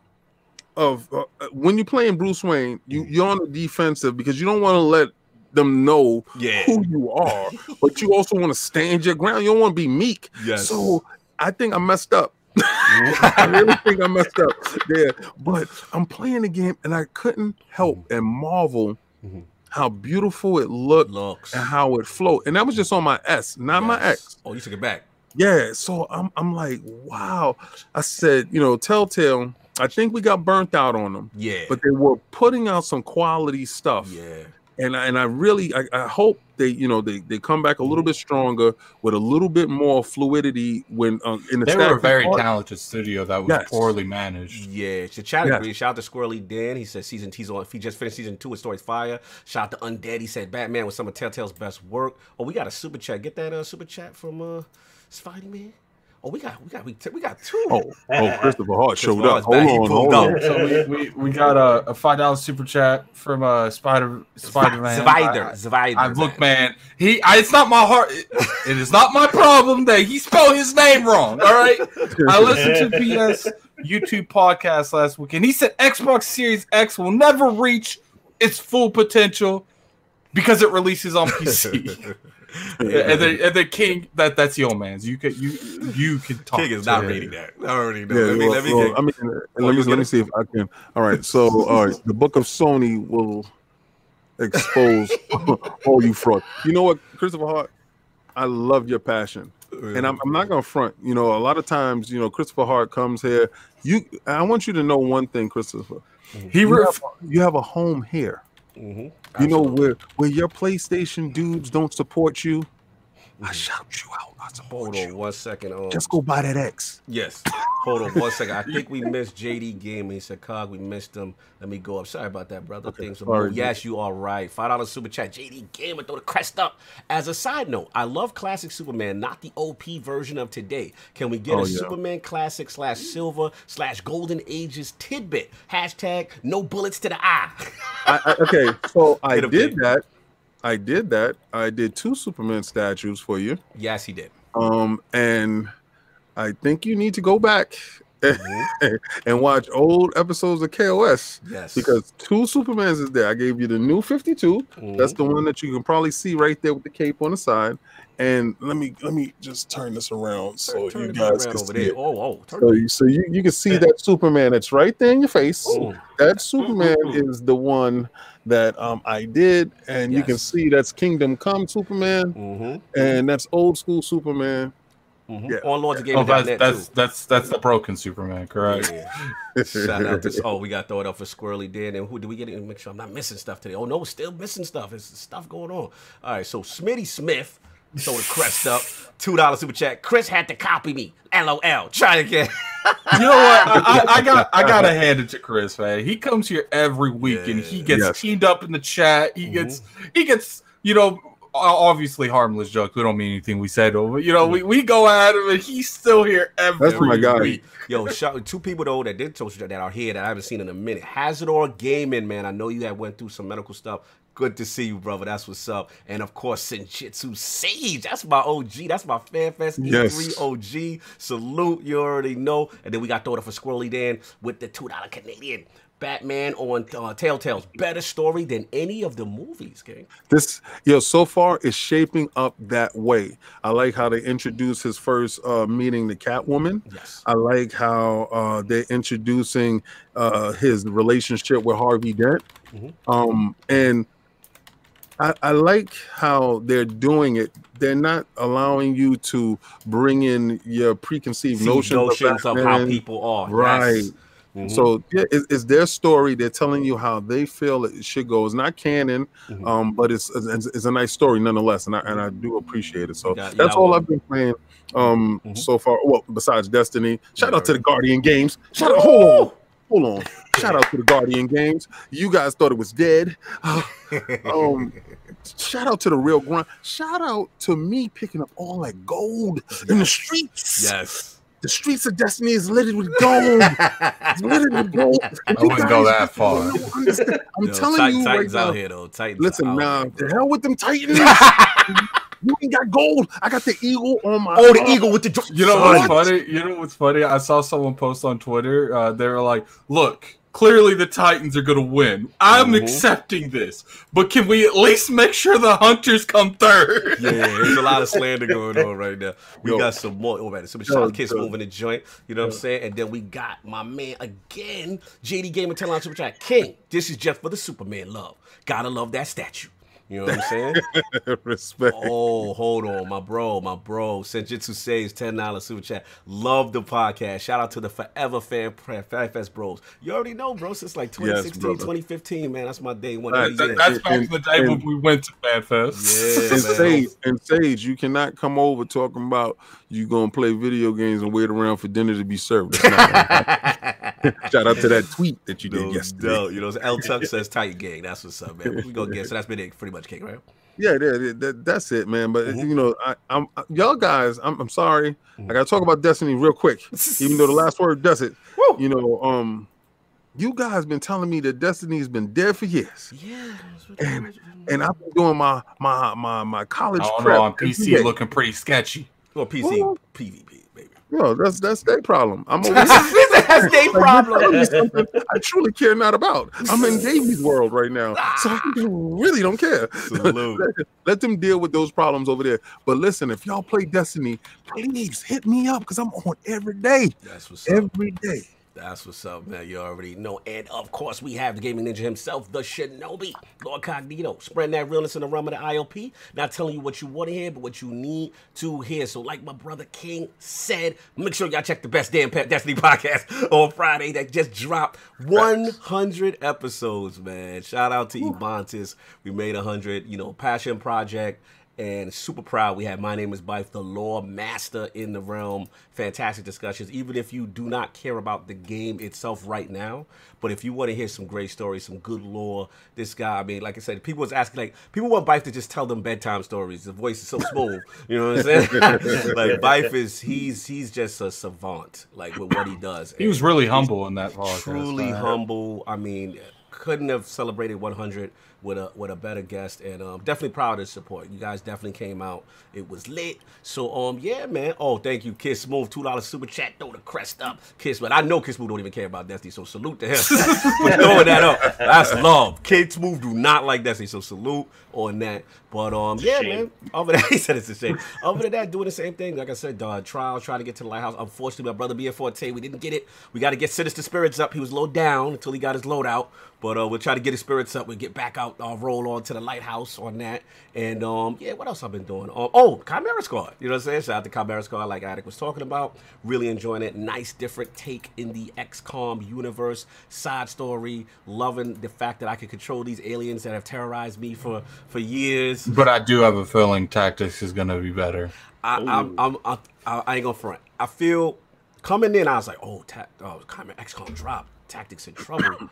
of uh, uh, when you're playing Bruce Wayne, you you're on the defensive because you don't want to let them know yeah, who you are, [laughs] but you also want to stand your ground. You don't want to be meek. yes. So I think I messed up. [laughs] I really think I messed up there. But I'm playing the game and I couldn't help and marvel Mhm. how beautiful it looked looks and how it flowed. And that was just on my S, not my X. Oh, you took it back. Yeah. So I'm I'm like, wow. I said, you know, Telltale, I think we got burnt out on them. Yeah, But they were putting out some quality stuff. yeah, And I, and I really I, I hope they you know they, they come back a little bit stronger with a little bit more fluidity when uh, in the They were a very part. talented studio that was Yes. poorly managed. yeah. The chat Yeah. agrees. Shout out to Squirrely Dan. He said season he's on. He just finished season two of Stories Fire. Shout out to Undead. He said Batman was some of Telltale's best work. Oh, we got a super chat. Get that uh, super chat from uh, Spidey Man. Oh, we got we got we, t- we got two. Oh, oh, Christopher Hart showed Christopher up. Hold back. He on, hold up. on. So we, we, we got a, a five dollar super chat from uh Spider Spider Man. Zvider. Zvider. I look, man. He, I, it's not my heart. It, it is not my problem that he spelled his name wrong. All right. I listened to PS YouTube podcast last week, and he said Xbox Series X will never reach its full potential because it releases on PC. [laughs] [laughs] and then, and then King, that that's the old man's. You could you you can talk. King is not him. reading that. I already know. Yeah, let me well, let me well, get- I mean, uh, let me let me see if I can. All right, so all right, [laughs] the book of Sony will expose [laughs] all you fraud. You know what, Christopher Hart? I love your passion, and I'm, I'm not gonna front. You know, a lot of times, you know, Christopher Hart comes here. You, I want you to know one thing, Christopher. He You ref- have, you have a home here. Mhm. You know Absolutely. where where your PlayStation dudes don't support you. I shout you out. I support Hold you. on one second. Um, Just go buy that X. yes. Hold on one second. I [laughs] think we missed JD Game. He said, Cog, we missed him. Let me go up. Sorry about that, brother. Things are. Yes, you are right. $5 super chat. JD Game throw the crest up. As a side note, I love classic Superman, not the OP version of today. Can we get Oh, a yeah. Superman classic slash silver slash golden ages tidbit? Hashtag no bullets to the eye. I, I, okay, so [laughs] I did King. that. I did that. I did two Superman statues for you. yes, he did. Um, and I think you need to go back Mm-hmm. [laughs] and watch old episodes of KOS Yes. because two Supermans is there. I gave you the new 52. Mhm. That's the one that you can probably see right there with the cape on the side. And let me let me just turn this around so Turn you guys can see it. Oh, oh. So you, so you, you can see that Superman that's right there in your face. Ooh. That Superman Ooh. is the one that um I did, and you can see that's Kingdom Come Superman, Mm-hmm. and that's old school Superman. Mm-hmm. Yeah. On Lords of Oh, Gaming that's net that's too. that's that's the broken Superman, correct? Yeah. Shout out to oh, we got throw it up for Squirrely Dan. And who do we get it? Make sure I'm not missing stuff today. Oh no, still missing stuff. There's stuff going on. All right, so Smitty Smith. Throw the crest up. Two dollar super chat. Chris had to copy me. LOL. Try again. You know what? I, I, I got I [laughs] gotta hand it to Chris, man. He comes here every week and he gets Yes. teamed up in the chat. He gets he gets you know obviously harmless jokes. We don't mean anything we said over. You know we, we go at him and he's still here every That's my guy. week. Yo, shout two people though that did social that are here that I haven't seen in a minute. Hazardor Gaming, man. I know you had went through some medical stuff. Good to see you, brother. That's what's up. And of course, Senjutsu Sage. That's my OG. That's my FanFest E3 Yes. OG. Salute. You already know. And then we got thrown for Squirrely Dan with the two dollar Canadian. Batman on uh, Telltale's better story than any of the movies, gang. This yo, so far is shaping up that way. I like how they introduced his first uh meeting the Catwoman. Yes. I like how uh they're introducing uh his relationship with Harvey Dent. Mhm. Um and I, I like how they're doing it. They're not allowing you to bring in your preconceived notions, notions of, how people are. Right. Yes. Mhm. So yeah, it, it's their story. They're telling you how they feel it should go. It's not canon, Mhm. um, but it's, it's it's a nice story nonetheless, and I and I do appreciate it. So Yeah, that's yeah, all I've been playing um Mhm. so far. Well, besides Destiny, shout out to the. Guardian Games. Shout out, hold on, hold on. Shout out to the Guardian Games. You guys thought it was dead. [sighs] um, shout out to the real grind. Shout out to me picking up all that gold in the streets. yes. The streets of Destiny is littered with gold. [laughs] It's littered with gold. And [laughs] I wouldn't go that far. I'm Yo, telling Titan- you Titans right out now. here though. Titans Listen, out nah, the hell with them Titans. [laughs] you ain't got gold. I got the eagle on my. Oh, the arm. eagle with the. You know what's What? funny? You know what's funny? I saw someone post on Twitter. Uh, they were like, "Look, clearly the Titans are going to win. I'm Mhm. accepting this, but can we at least make sure the Hunters come third? Yeah, there's a lot of slander going [laughs] on right now. We Yo. got some more. Oh, man, some Yo, Sean Kiss yo. moving the joint. You know what I'm saying? And then we got my man again, JD Gamer telling on Super Chat King. This is just for the Superman love. Gotta love that statue. You know what I'm saying? [laughs] Respect. Oh, hold on, my bro, my bro. Senjutsu saves ten dollars super chat. Love the podcast. Shout out to the Forever Fan Fan Fest bros. You already know, bro. Since like 2016, brother. 2015, man. That's my day one. Right, That- that's back in the day And- when we went to FanFest. Yeah, [laughs] and. Sage, and Sage, you cannot come over talking about you gonna play video games and wait around for dinner to be served. [laughs] That's not gonna happen. Shout out to that tweet that you did No yesterday. doubt. You know, L Tuck [laughs] says tight gang. That's what's up, man. We gonna get so that's been it pretty much, King, right? Yeah, yeah, yeah, that, that's it, man. But Mhm. you know, I, I'm y'all guys. I'm, I'm sorry. I gotta talk about Destiny real quick, [laughs] even though the last word does it. Woo. You know, um, you guys been telling me that Destiny's been dead for years, Yeah. And- and I've been doing my my my my college I don't prep know. On every PC, looking pretty sketchy. Well, PC, Well- PvP, baby. Yo, that's that's their problem. I'm over [laughs] That's their problem. telling me something I truly care not about. I'm in Davies world right now, so I ah. really don't care. Let, [laughs] let them deal with those problems over there. But listen, if y'all play Destiny, please hit me up because I'm on every day, That's what's up. every day. That's what's up, man. You already know. And of course, we have the gaming ninja himself, the Shinobi, Lord Cognito, spreading that realness in the realm of the IOP. Not telling you what you want to hear, but what you need to hear. So, like my brother King said, make sure y'all check the best damn Destiny [laughs] podcast on Friday that just dropped 100 episodes, man. Shout out to Ebontis. We made 100, you know, passion project. And super proud we have my name is Byf, the lore master in the realm. Fantastic discussions, even if you do not care about the game itself right now. But if you want to hear some great stories, some good lore, this guy, I mean, like I said, people was asking, like, people want Byf to just tell them bedtime stories. The voice is so smooth, you know what I'm saying? [laughs] like Byf is, he's he's just a savant, like with what he does. He was really humble in that podcast. truly man. humble. I mean, couldn't have celebrated 100 with a with a better guest, and um, definitely proud of the support. You guys definitely came out. It was lit. So um, yeah, man. Oh, thank you, Kiss Smooth, two dollars super chat. Throw the crest up, Kiss. But I know Kiss Smooth don't even care about Destiny, so salute to him [laughs] for throwing that up. That's love. Kid Smooth do not like Destiny, so salute on that. But um, yeah, man. Other than [laughs] he said it's a shame. Other than that, doing the same thing. Like I said, uh, trials trying to get to the lighthouse. Unfortunately, my brother BF Forte, we didn't get it. We got to get Sinister Spirits up. He was low down until he got his load out. But uh, we'll try to get his spirits up. We'll get back out, uh, roll on to the lighthouse on that. And um, yeah, what else I've been doing? Um, oh, Chimera Squad. You know what I'm saying? Shout out to Chimera Squad, like Addict was talking about. Really enjoying it. Nice, different take in the XCOM universe. Side story. Loving the fact that I can control these aliens that have terrorized me for for years. But I do have a feeling tactics is going to be better. I, I'm, I'm, I, I ain't gonna front. I feel coming in, I was like, oh, ta- oh, Chimera XCOM drop. Tactics in trouble.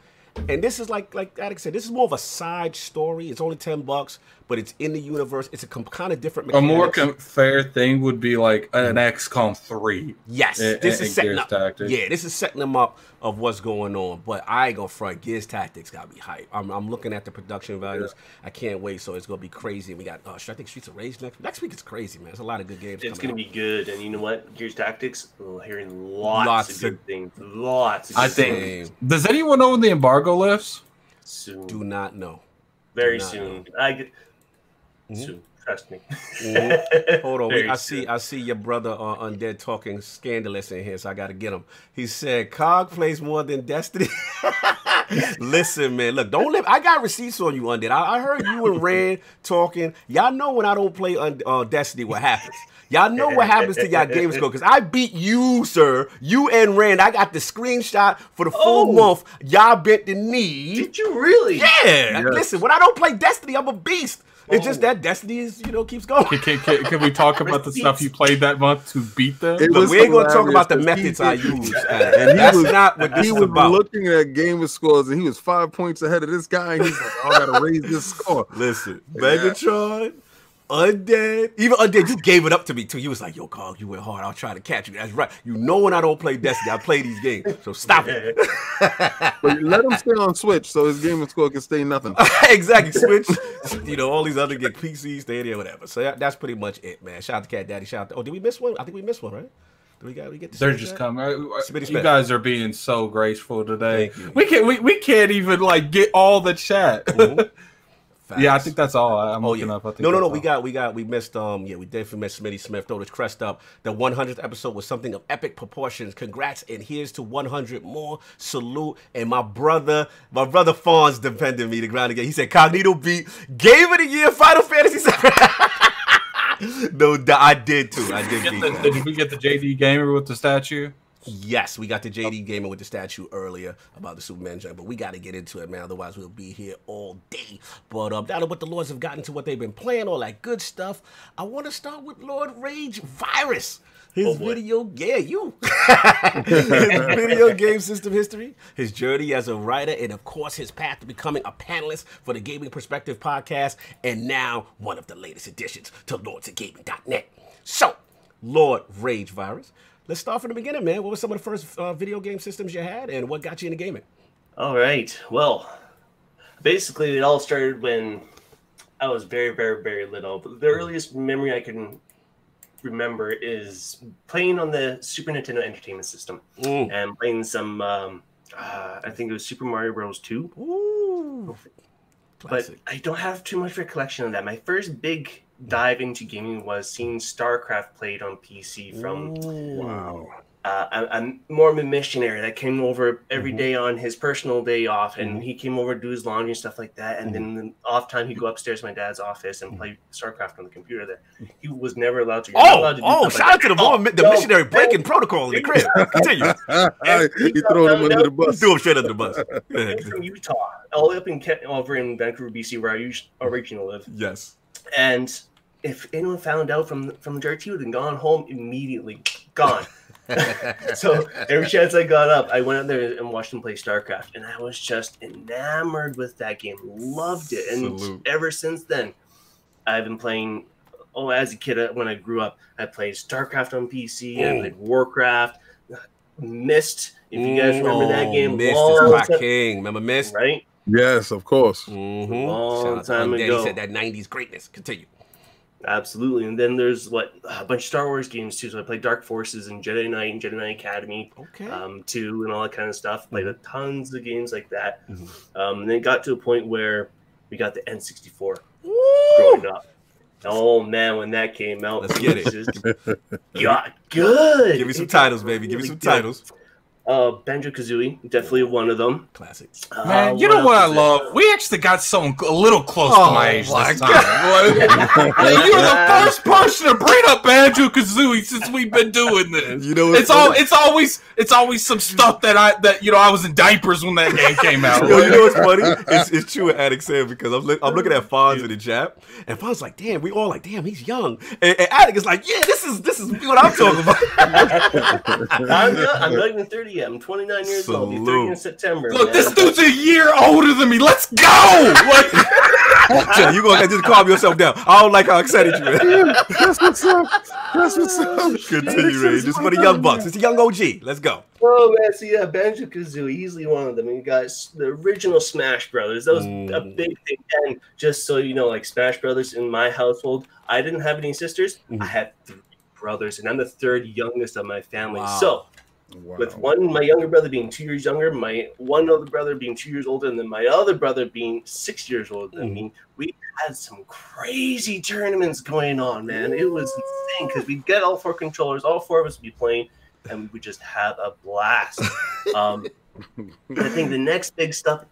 And this is like like Addict said, this is more of a side story. It's only ten bucks, but it's in the universe. It's a com- kind of different. A more com- fair thing would be like an XCOM 3. Yes, in- this in is setting Gears up. Tactics. Yeah, this is setting them up of what's going on. But I go front. Gears Tactics gotta be hype. I'm, I'm looking at the production values. I can't wait. So it's gonna be crazy. We got uh, I think Streets of Rage next next week. It's crazy, man. There's a lot of good games. It's coming gonna out. be good, and you know what? Gears Tactics. We're hearing lots, Lots of good of- things. Lots. Of I good think. things Does anyone know when the embargo lifts? soon, Do not know. very not soon. I get Mhm. soon. Trust me. Mhm. Hold on, [laughs] we, Very I see. I see your brother uh, undead talking scandalous in here, so I got to get him. He said, "Cog plays more than Destiny." [laughs] Listen, man, look, don't live. I got receipts on you, undead. I, I heard you and Rand talking. Y'all know when I don't play un, uh, Destiny, what happens. Y'all know what happens to y'all gamers score because I beat you, sir. You and Rand. I got the screenshot for the full Oh. month. Y'all bent the knee. Did you really? Yeah. Yes. Listen, when I don't play Destiny, I'm a beast. It's just that Destiny is, you know, keeps going. Can, can, can, can we talk about the stuff you played that month to beat them? It Look, was we ain't gonna talk about the because he methods I did- use. [laughs] And he That's was- not what this he is was about. looking at gamer scores and he was five points ahead of this guy. And he's like, oh, I gotta raise this score. Listen, Yeah. Megatron, Undead, even Undead, you gave it up to me too. You was like, "Yo, Cog, you went hard. I'll try to catch you." That's right. You know when I don't play Destiny, I play these games. So stop it. [laughs] But let him stay on Switch so his gamer score can stay nothing. [laughs] exactly. Switch. [laughs] You know all these other get PC, Stadia, whatever. So that, that's pretty much it, man. Shout out to Cat Daddy. Shout out. To, oh, did we miss one? I think we missed one, right? We got we get? The They're just chat? coming. Smitty You Smith. guys are being so graceful today. We can't. We, we can't even like get all the chat. Mm-hmm. Mhm. yeah, I think that's all. I'm Oh looking yeah. up. I think no, no, no. that's We got, we got, we missed. Um, yeah, we definitely missed Smitty Smith. Throw his crest up. The 100th episode was something of epic proportions. Congrats, and here's to 100 more. Salute. And my brother, my brother Fawn's defending me the ground again. He said Cognito beat Game of the Year Final Fantasy. [laughs] no, I did too. I did Get beat the- did we get the JD gamer with the statue? Yes, we got the JD Gamer with the statue earlier about the Superman joint, but we got to get into it, man. Otherwise, we'll be here all day. But um, down to what the Lords have gotten to, what they've been playing, all that good stuff. I want to start with Lord Rage Virus. His Oh, video, yeah, you. [laughs] his video game system history, his journey as a writer, and of course, his path to becoming a panelist for the Gaming Perspective podcast, and now one of the latest additions to lordsofgaming.net. So, Lord Rage Virus. Let's start from the beginning, man. What were some of the first uh, video game systems you had, and what got you into gaming? All right. Well, basically, it all started when I was very, very, very little. But the earliest memory I can remember is playing on the Super Nintendo Entertainment System and playing some. Um, uh, I think it was Super Mario Bros. Two. Ooh, classic. But I don't have too much recollection of that. My first big dive into gaming was seeing StarCraft played on PC from Wow. uh, a, a Mormon missionary that came over every Mhm. day on his personal day off, and Mhm. he came over to do his laundry and stuff like that. And then the off time, he'd go upstairs to my dad's office and play StarCraft on the computer. There, he was never allowed to. you're oh, allowed to do oh! stuff Shout like out to the. Oh, Mormon- the no, missionary no. breaking protocol in the crib. Continue. [laughs] he threw him under the bus. Threw him straight under the bus. [laughs] From Utah, all the way up in Kent, over in Vancouver, BC, where I originally live. yes. And if anyone found out from from the church, he would have gone home immediately, gone. [laughs] so every chance I got up, I went out there and watched him play StarCraft, and I was just enamored with that game. Loved it, and Salute. ever since then, I've been playing. Oh, as a kid, uh, when I grew up, I played StarCraft on PC. I Mm. played Warcraft, Myst. If you guys remember that Oh, game, Myst is my king. Remember Myst? right? Yes, of course. Mm-hmm. Long time He ago. said that '90s greatness. Continue. Absolutely. And then there's what a bunch of Star Wars games too. So I played Dark Forces and Jedi Knight and Jedi Knight Academy Okay. um, too, and all that kind of stuff. Played a tons of games like that. Mhm. Um, and then it got to a point where we got the N64 Woo! growing up. Oh man, when that came out, Let's get it. just got good. Give me some It titles, baby. Give me some good. titles. Uh, Banjo Kazooie, definitely one of them. Classic. Uh, Man, you know what I is it? love? We actually got someone a little close Oh, to my age my this time. Boy. [laughs] You're the first person to bring up Banjo Kazooie since we've been doing this. You know It's all. It's always. It's always some stuff that I that you know I was in diapers when that game came out. Yo, you know what's funny? It's, it's true what Addict said because I'm, look, I'm looking at Fonz in the chat, and Fonz like, "Damn, we all like, damn, he's young." And, and Addict is like, "Yeah, this is this is what I'm talking about." [laughs] I'm not, I'm not even 30. I'm 29 years old. I'll be 30 in September. Look, man. this dude's a year older than me. Let's go! [laughs] Like, Chill, you gonna just calm yourself down. I don't like how excited you are. That's what's up. That's what's up. Continue, Ray. This is for the young bucks. It's the young OG. Let's go. Oh man, so yeah, Banjo Kazooie, easily one of them. You guys, the original Smash Brothers, that was a Mm. big thing. And just so you know, like Smash Brothers in my household, I didn't have any sisters. Mhm. I had three brothers, and I'm the third youngest of my family. Wow. So Wow. with one, my younger brother being two years younger, my one other brother being two years older, and then my other brother being six years older than Mhm. me, we had some crazy tournaments going on, man. It was insane because we'd get all four controllers, all four of us would be playing, and we would just have a blast. um, I think the [laughs] next big stuff,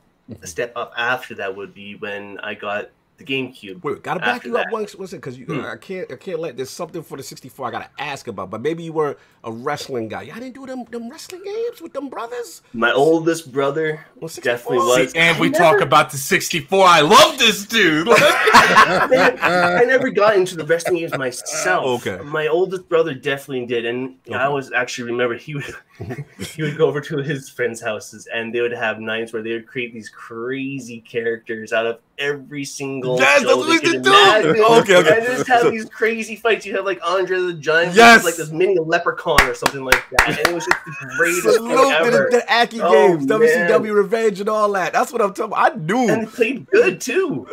step up after that would be when I got the GameCube. Wait, gotta back you up that. once, once because Hmm. I can't, I can't let. There's something for the 64 I gotta ask about. But maybe you were a wrestling guy. I didn't do them, them wrestling games with them brothers. My oldest brother On 64? definitely was. and we I talk about the 64. I love this dude. [laughs] I never got into the wrestling games myself. Okay. My oldest brother definitely did, and I Okay. was actually remember he would he would go over to his friends' houses, and they would have nights where they would create these crazy characters out of every single. Yes, show that's what they we could to do. imagine. Okay, okay. And just have So- these crazy fights. You have like Andre the Giant, Yes. like this mini leprechaun or something like that, and it was just the greatest thing Salute to the, ever. the Aki Oh, games, man. WCW Revenge, and all that. That's what I'm talking about. I knew. and it played good too.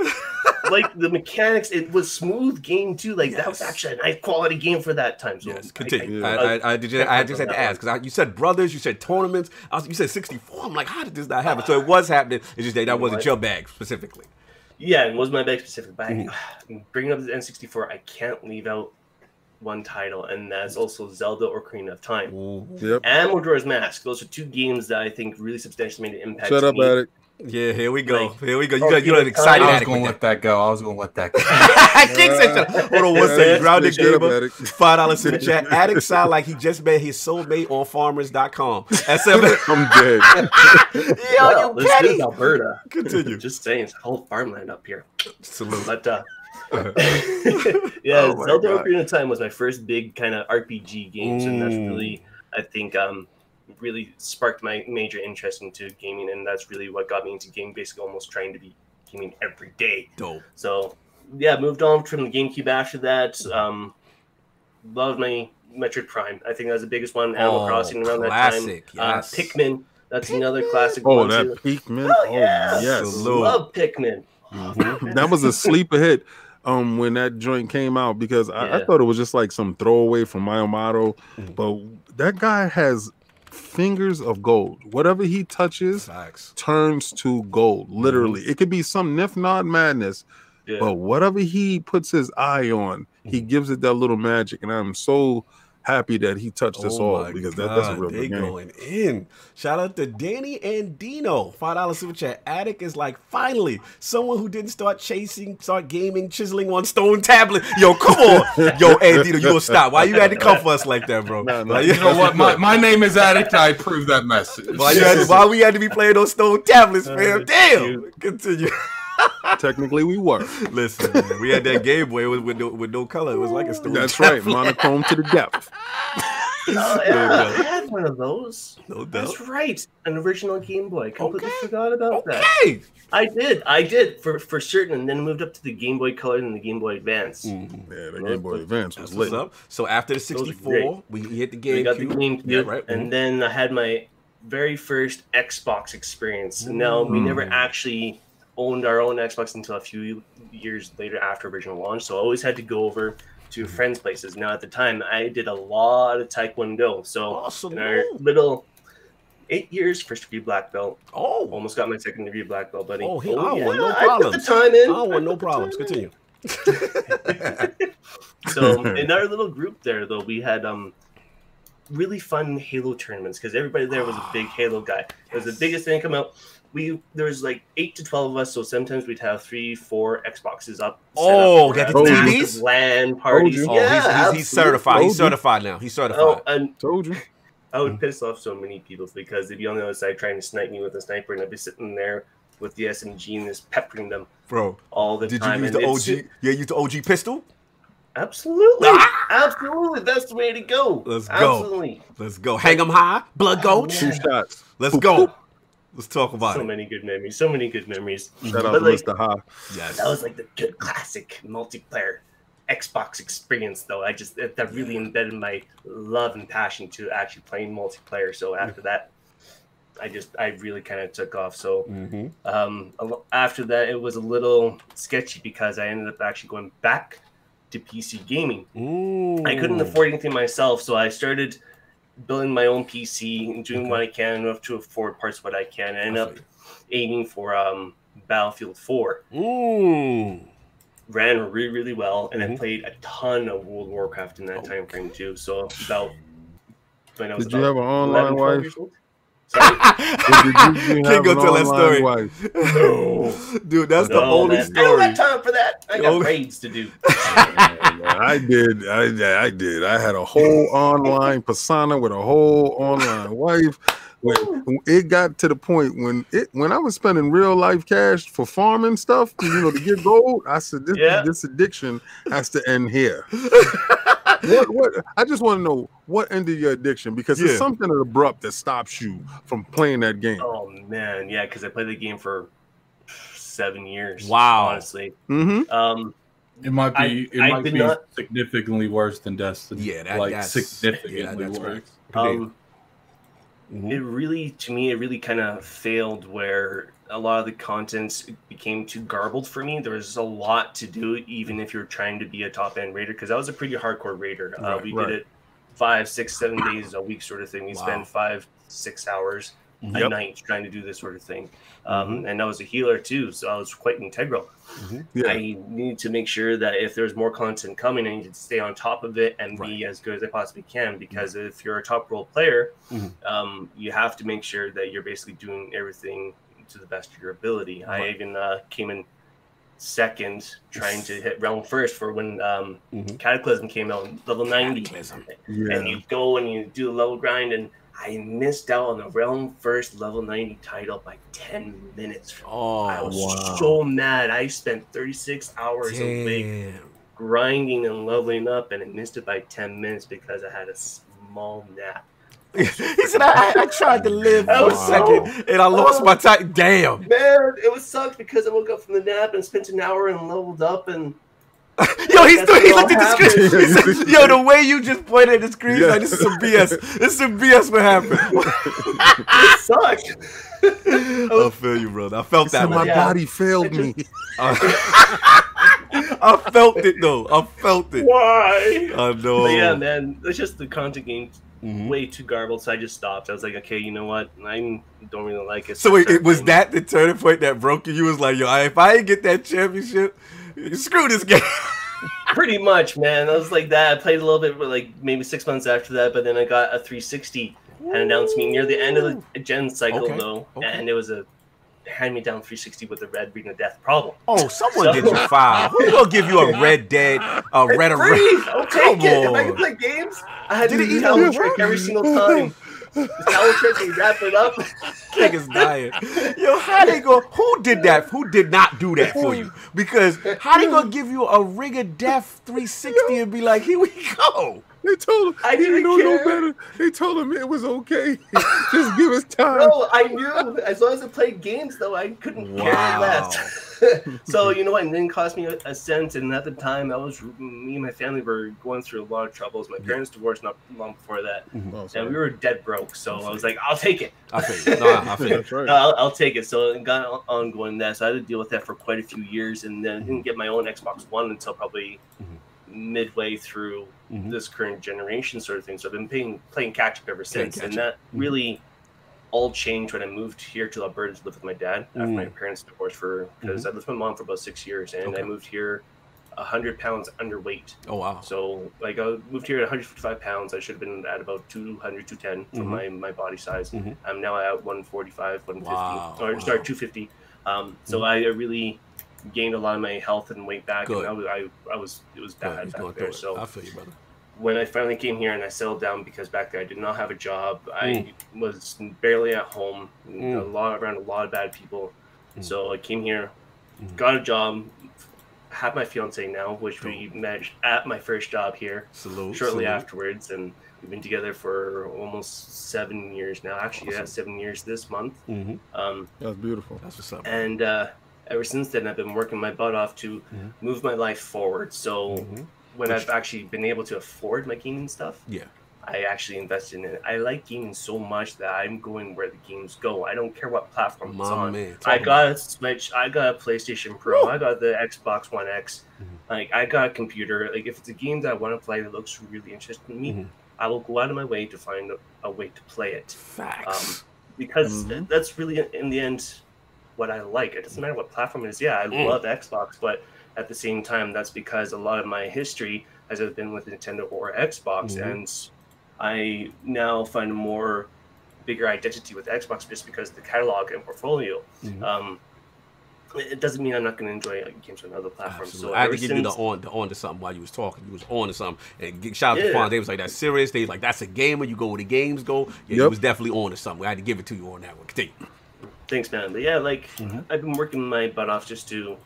like the mechanics, it was smooth game too. Like that was actually a nice quality game for that time. So Yes, continue. I- I, I, I, did you, I just had to ask because you said brothers, you said tournaments. I was, you said 64. I'm like, how did this not happen? So it was happening. It's just that that wasn't What? your bag specifically. Yeah, it was my bag specific. But I- Mm-hmm. [sighs] bringing up the N64, I can't leave out one title, and that's also Zelda or Ocarina of Time Yep. and Majora's Mask. Those are two games that I think really substantially made an impact. Shut up, me. Addict. Yeah, here we go. Like- here we go. You Oh, got you got an yeah, excited I was going to let that go. I was going to let that go. that. King said, shut up. Hold on one Yeah, second. Grounded gamer, five dollars in the [laughs] chat. Addict sound like he just met his soulmate on farmers.com. SM. [laughs] I'm dead. [laughs] Yo, Well, you this is petty. Alberta. Continue. Just saying, it's whole farmland up here. Salute. But uh, yeah, Oh my Zelda God. Ocarina of Time was my first big kind of RPG games, and that's Mm. really, I think, um, really sparked my major interest into gaming, and that's really what got me into gaming. Basically, almost trying to be gaming every day. Dope. So, yeah, moved on from the GameCube after that. Um, loved my Metroid Prime. I think that was the biggest one. Animal Oh, Crossing around classic, that time. yes. Uh, Pikmin. That's another classic Oh, one that too. Pikmin. Oh, yeah. yes. Love Pikmin. Mhm. that was a sleeper hit um when that joint came out because I, I thought it was just like some throwaway from Miyamoto, Mhm. but that guy has fingers of gold. Whatever he touches Facts. turns to gold. Literally, it could be some nif nod madness, Yeah. but whatever he puts his eye on, he Mhm. gives it that little magic, and I'm so happy that he touched us Oh all my because that, that's a God, real they good game. going in. Shout out to Danny and Dino. Five dollars super chat. Addict is like finally someone who didn't start chasing, start gaming, chiseling on stone tablet. Yo, come on, yo, [laughs] hey Dino, you gonna stop? Why you had to come for us like that, bro? No, no, Why you You know what? My, my name is Addict. I approve that message. Why, you had to, why we had to be playing those stone tablets, [laughs] man? Damn. Continue. [laughs] Technically, we were. Listen, man, we had that Game Boy with, with, no, with no color. It was like a story. That's right. Monochrome to the depth. [laughs] Oh, No yeah. I had one of those. No doubt. That's right, an original Game Boy. I completely Okay. forgot about that. Okay. I did, I did for for certain, and then moved up to the Game Boy Color and the Game Boy Advance. Mhm. Yeah, the Game Boy Advance was lit. up. So after the 64, we hit the We got the GameCube. GameCube, Yeah, right. And then I had my very first Xbox experience. Now we never actually owned our own Xbox until a few years later after original launch. So I always had to go over to Mm-hmm. friends' places. Now at the time, I did a lot of Taekwondo. So Awesome. in our little eight years, first degree black belt, Oh, almost got my second degree black belt, buddy. Oh, he- I don't want no I put problems. the time in. I want no problems. Continue. [laughs] [laughs] So in our little group there, though, we had um really fun Halo tournaments because everybody there was a big Halo guy. It was the biggest thing come out. We there was like eight to twelve of us, so sometimes we'd have three, four Xboxes up. set Oh, up got for the massive TVs? LAN parties. Oh, yeah, he's, he's, he's absolutely. certified. He's Told you. certified now. He's certified. Oh, and Told you. I would piss off so many people because they'd be on the other side trying to snipe me with a sniper, and I'd be sitting there with the SMG and just peppering them Bro, all the did you use and the OG? Yeah, use the OG pistol? Absolutely, Ah! absolutely. That's the way to go. Let's go. Absolutely. Let's go. Hang them high. Blood goat. Two shots. Let's go. Let's talk about So it. many good memories. So many good memories. Shout out But to like, Mr. Ha. Yes. that was like the good classic multiplayer Xbox experience, though. I just that, that really embedded my love and passion to actually playing multiplayer. So after that, I just I really kind of took off. So Mm-hmm. um, after that, it was a little sketchy because I ended up actually going back to PC gaming. I couldn't afford anything myself, so I started building my own PC and doing Okay. what I can enough to afford parts of what I can. And I ended I up aiming for um, Battlefield 4. Mm. Ran really, really well, and Mhm. I played a ton of World of Warcraft in that time frame too. So about when I was Did you about have an online 11, 12 wife? Sorry? [laughs] Did you, did you Can't go tell that story. wife? No. [laughs] Dude, that's the only man. I don't have time for that. I got Only- raids to do. [laughs] [laughs] I did. I, I did. I had a whole online persona with a whole online wife. When it got to the point when it when I was spending real life cash for farming stuff, you know, to get gold, I said this Yeah. this addiction has to end here. [laughs] what, what I just want to know what ended your addiction because Yeah. it's something abrupt that stops you from playing that game. Oh man, yeah, because I played the game for seven years. Wow. honestly. Mm-hmm. Um, It might I- be. it I might be not- significantly worse than Destiny. Yeah, that- like that's- significantly yeah, that's worse. right. um, Mhm. it really, to me, it really kind of failed where a lot of the contents became too garbled for me. There was a lot to do, even if you're trying to be a top end raider, because I was a pretty hardcore raider. Uh, we right. did it five, six, seven days a week, sort of thing. We Wow. spend five, six hours Mhm. a night trying to do this sort of thing. Um, And I was a healer too, so I was quite integral. Yeah. I need to make sure that if there's more content coming, I need to stay on top of it and be as good as I possibly can. Because if you're a top role player, Mhm. um, you have to make sure that you're basically doing everything to the best of your ability. I even uh, came in second, trying to hit realm first for when um, Mhm. Cataclysm came out, level 90. Cataclysm. Yeah. And you go and you do a level grind, and I missed out on the realm first level 90 title by 10 minutes. Oh, I Oh, was wow. so mad. I spent 36 hours a week grinding and leveling up, and I missed it by 10 minutes because I had a small nap. [laughs] he said, I, I tried to live for a was so- second and I lost oh. my time. Damn. Man, it was sucked because I woke up from the nap and spent an hour and leveled up, and Yo, he's doing, he what looked at the screen. He said, Yo, the way you just pointed at the screen, he's Yeah. like, this is some BS. This is some BS what happened. [laughs] it sucked. I feel you, brother. I felt So that. my. Yeah. body failed me. I, [laughs] I felt it though. I felt it. Why? I know. But yeah, man, it's just the content game Mhm. way too garbled, so I just stopped. I was like, okay, you know what? I don't really like it. So wait, it was that the turning point that broke you? You was like, yo, if I ain't get that championship, [laughs] screw this game. Pretty much, man. I was like that. I played a little bit, but like maybe six months after that. But then I got a 360 and announced me near the end of the gen cycle, Okay, though, okay. and it was a hand-me-down 360 with a red ring of death problem. Oh, someone get you five. Who's gonna give you a red dead, [laughs] a red It's red? I'll take Come it. If I can play games, I had Did to it do even challenge work? trick every single time. Towel trick and wrap it up. [laughs] Niggas dying. Yo, how they go? Who did that? Who did not do that for you? Because how they gonna give you a ring of death 360 and be like, here we go? They told him I didn't didn't know no care. better. They told him it was okay. [laughs] Just give us time. No, I knew. As long as I played games, though, I couldn't care less. [laughs] so you know what? It didn't cost me a, a cent. And at the time, I was me and my family were going through a lot of troubles. My parents divorced not long before that, Oh, and we were dead broke. So I was like, I'll take it. I feel you. No, I [laughs] feel you. That's right. No, I'll, I'll take it. So it got ongoing that. So I had to deal with that for quite a few years, and then I didn't mm-hmm. get my own Xbox One until probably mm-hmm. midway through Mhm. this current generation, sort of thing. So I've been playing playing catch up ever since, and that Mhm. really all changed when I moved here to Alberta to live with my dad after my parents divorced for because I lived with my mom for about six years, and Mm-hmm. Okay. I moved here hundred pounds underweight. Oh wow. So like I moved here at 155 pounds. I should have been at about 200, 210 for Mhm. my, my body size. Mhm. I'm now at 145, 150, Wow, or wow. sorry, 250. Um, so Mhm. I really gained a lot of my health and weight back, Good. and I was, I, I was it was bad He's back going there. So I feel you, brother. when I finally came here and I settled down because back there I did not have a job. Mm. I was barely at home. A Mm. lot around a lot of bad people. Mm. So I came here, Mm. got a job, have my fiance now, which we met at my first job here Salute. shortly salute. afterwards, and we've been together for almost seven years now. Actually, yeah, seven years this month. Mhm. Um, That's beautiful. That's what's up. and uh, ever since then, I've been working my butt off to Mhm. move my life forward. So Mhm. when Which- I've actually been able to afford my gaming stuff, Yeah. I actually invested in it. I like gaming so much that I'm going where the games go. I don't care what platform it's on. man. I got a Switch. I got a PlayStation Pro. Woo. I got the Xbox One X. Mhm. Like I got a computer. Like if it's a game that I want to play that looks really interesting to me, Mhm. I will go out of my way to find a, a way to play it. Facts. because Mhm. that's really in the end what I like. It doesn't matter what platform it is. Yeah, I Mm. love Xbox, but at the same time, that's because a lot of my history has been with Nintendo or Xbox, Mhm. and I now find a more bigger identity with Xbox just because of the catalog and portfolio. Mhm. Um, it it doesn't mean I'm not going to enjoy games on other platforms. Absolutely. So I had to ever give you the on the on to something while you was talking. You was on to something. And g- shout out to Yeah. Quan. They was like, that's serious. They was like, that's a gamer. You go where the games go. Yeah, you Yep. was definitely on to something. I had to give it to you on that one. Continue. Thanks, man. But yeah, like Mhm. I've been working my butt off just to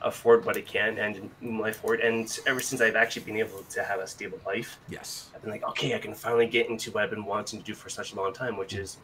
afford what I can and move my forward. And ever since I've actually been able to have a stable life, Yes. I've been like, okay, I can finally get into what I've been wanting to do for such a long time, which is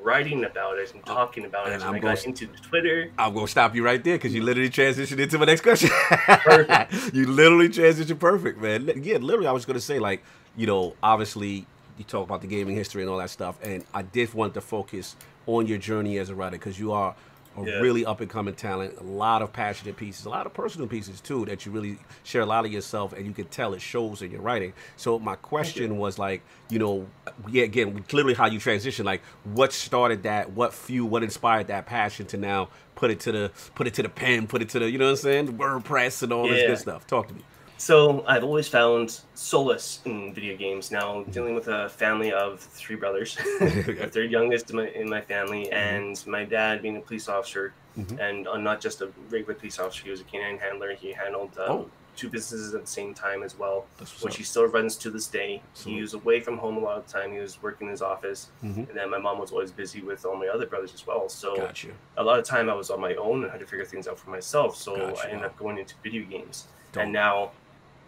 writing about it and talking about And it. And I'm I got into Twitter. I'm gonna stop you right there because you literally transitioned into my next question. Perfect. [laughs] you literally transitioned perfect, man. Yeah, literally, I was gonna say like, you know, obviously you talk about the gaming history and all that stuff, and I did want to focus on your journey as a writer because you are a Yeah. really up and coming talent, a lot of passionate pieces, a lot of personal pieces too that you really share a lot of yourself, and you can tell it shows in your writing. So my question was like, you know, yeah, again, clearly how you transition, like what started that, what fuel, what inspired that passion to now put it to the put it to the pen, put it to the, you know what I'm saying, WordPress and all this good stuff. Talk to me. So I've always found solace in video games. Now dealing with a family of three brothers, [laughs] [laughs] the third youngest in my, in my family, and my dad being a police officer, Mhm. and uh, not just a regular police officer. He was a canine handler. He handled um, Oh. two businesses at the same time as well, which he still runs to this day. So- He was away from home a lot of the time. He was working in his office, Mhm. and then my mom was always busy with all my other brothers as well. So Got you. a lot of time I was on my own and had to figure things out for myself. So Gotcha. I ended up going into video games. Dope. And now,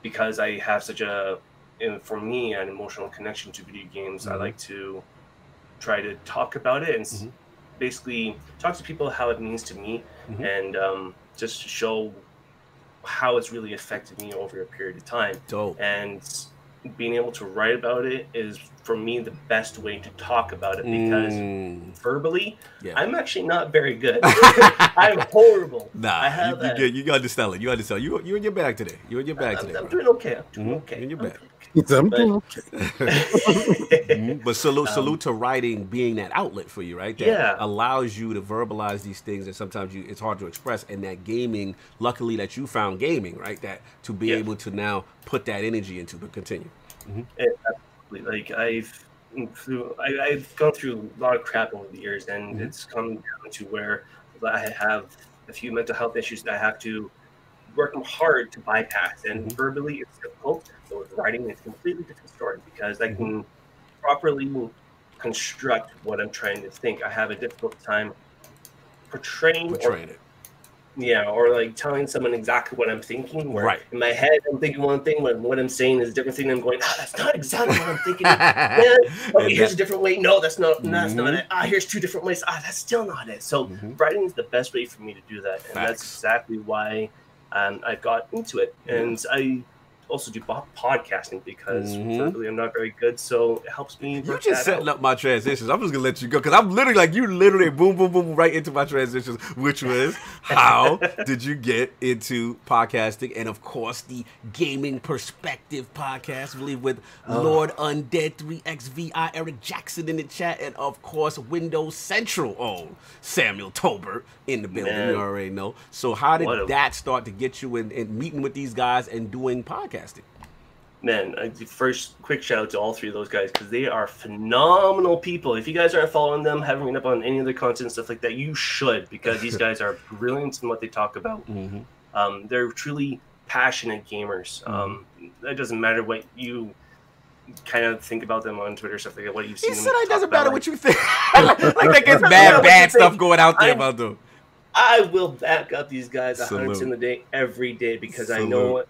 because I have such a, for me, an emotional connection to video games, I Mhm. like to try to talk about it and s Mhm. basically talk to people how it means to me Mhm. and um, just show how it's really affected me over a period of time. Dope. And being able to write about it is, for me, the best way to talk about it because Mm, verbally, yeah. I'm actually not very good. [laughs] I'm horrible. Nah, I have you, you, that. good. you understand it. You understand. You you in your bag today. You in your bag I'm, today. I'm bro. doing okay. I'm doing Mhm. okay. In your I'm bag. I'm doing okay. [laughs] Mhm. But salute, Um, salute to writing being that outlet for you, right? That Yeah. allows you to verbalize these things, that sometimes you it's hard to express. And that gaming, luckily that you found gaming, right? That to be Yeah. able to now put that energy into. But continue. Like I've through, I, I've gone through a lot of crap over the years, and Mhm. it's come down to where I have a few mental health issues that I have to work hard to bypass. And Mhm. verbally, it's difficult. So with writing, it's a completely different story because I Mhm. can properly construct what I'm trying to think. I have a difficult time portraying, Portraying or, it. Yeah, or like telling someone exactly what I'm thinking. Where Right. in my head, I'm thinking one thing, when what I'm saying is a different thing. I'm going, ah, that's not exactly what I'm thinking. [laughs] Okay, And here's a different way. No, that's not. no, That's not it. Ah, here's two different ways. Ah, that's still not it. So Mhm. writing is the best way for me to do that, and that's exactly why um, I got into it. And I also do po- podcasting because Mhm. verbally I'm not very good, so it helps me. You just setting out. up my transitions. I'm just gonna let you go because I'm literally like you literally boom boom boom right into my transitions, which was how [laughs] did you get into podcasting and of course the gaming perspective podcast, I believe with Oh. Lord Undead 3XVI Eric Jackson in the chat, and of course Windows Central oh Samuel Tolbert in the building. Man. You already know. So how did a- that start to get you in, in meeting with these guys and doing podcasting? Man, I, first quick shout out to all three of those guys because they are phenomenal people. If you guys aren't following them, haven't read up on any of their content and stuff like that, you should because these [laughs] guys are brilliant in what they talk about. Mm-hmm. Um, they're truly passionate gamers. Um, it doesn't matter what you kind of think about them on Twitter stuff like that. What you've He seen. them said it doesn't matter what you think. [laughs] like, like there's [laughs] mad bad stuff think. going out there I'm- about them. I will back up these guys a hundred in percent the day, every day, because I Salute. know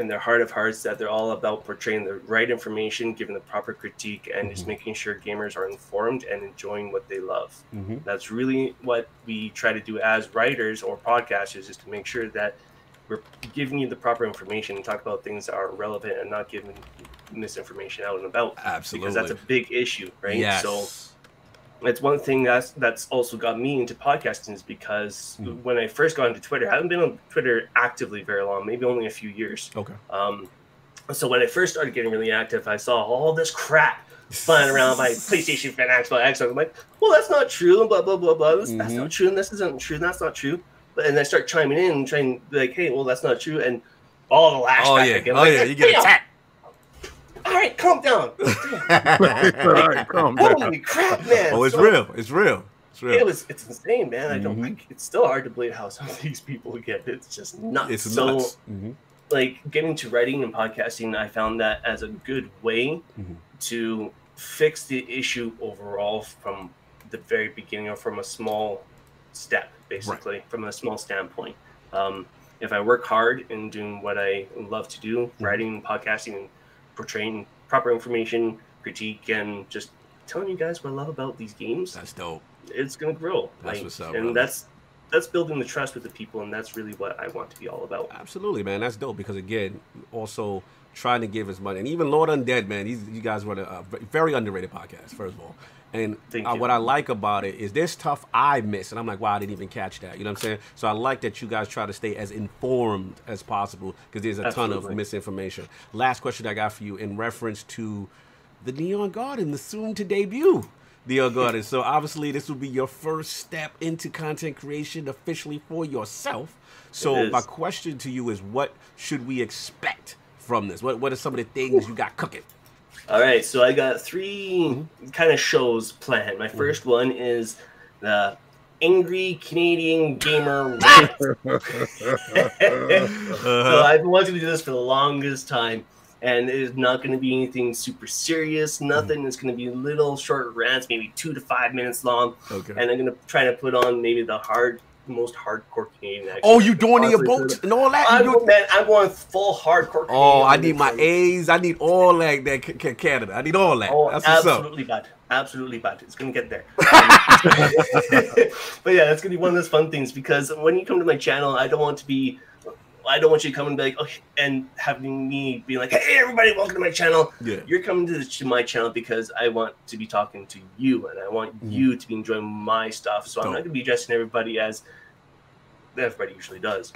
in their heart of hearts that they're all about portraying the right information, giving the proper critique, and just Mhm. making sure gamers are informed and enjoying what they love. Mm-hmm. That's really what we try to do as writers or podcasters, is to make sure that we're giving you the proper information and talk about things that are relevant and not giving misinformation out and about. Absolutely. Because that's a big issue, right? Yes. So it's one thing that's that's also got me into podcasting is because Mhm. when I first got into Twitter, I haven't been on Twitter actively very long, maybe only a few years. okay. Um, so when I first started getting really active, I saw all this crap flying around my [laughs] PlayStation fan, Xbox, Xbox. I'm like, well, that's not true, and blah blah blah blah. This, That's Mhm. not true, and this isn't true, and that's not true. But and I start chiming in and trying to be like, hey, well, that's not true, and all the lash Oh yeah. again. Oh Like, yeah. You [laughs] get attacked. All right, calm down. [laughs] All right, calm down. Holy crap, man! oh, it's So- real. It's real. It's real. It was it's insane, man. I don't Mhm. like it's still hard to believe how some of these people get. It's just nuts. it's so nuts. Mhm. like getting to writing and podcasting, I found that as a good way Mhm. to fix the issue overall from the very beginning or from a small step, basically, from a small standpoint. Um, if I work hard in doing what I love to do, Mm-hmm. writing, podcasting, and portraying proper information, critique, and just telling you guys what I love about these games, That's dope. it's gonna grow. That's like, what's up, and brother. that's that's building the trust with the people, and that's really what I want to be all about. Absolutely, man. That's dope because again, also trying to give as much, and even Lord Undead, man. These you guys run a, a very underrated podcast, first of all. And Thank uh, what I like about it is there's stuff I miss, and I'm like, wow, I didn't even catch that. You know what I'm saying? So I like that you guys try to stay as informed as possible because there's a ton of misinformation. Last question I got for you in reference to the Neon Garden, the soon to debut. Neon Garden. So obviously, this will be your first step into content creation officially for yourself. So my question to you is, what should we expect from this? What What are some of the things you got cooking? All right, so I got 3 kind of shows planned. My mm-hmm. 1st one is the Angry Canadian Gamer [laughs] [laughs] so uh-huh. I've been wanting to do this for the longest time, and it is not going to be anything super serious. Mm-hmm. Nothing. It's going to be little short rants, maybe two to five minutes long, Okay. and I'm going to try to put on maybe the hard, most hardcore Canadian. accent Oh, you doing the possibly emotes and all that? I'm, doing- man, I'm going full hardcore. Oh, I need my A's. I need all that. That C- C- Canada. I need all that. Oh, That's absolutely bad. Absolutely bad. It's gonna get there. [laughs] but yeah, that's gonna be one of those fun things because when you come to my channel, I don't want to be. I don't want you to come and be like, okay, and having me be like, hey, everybody, welcome to my channel. Yeah. You're coming to, the, to my channel because I want to be talking to you and I want Mhm. you to be enjoying my stuff. So I'm not gonna be addressing everybody as everybody usually does.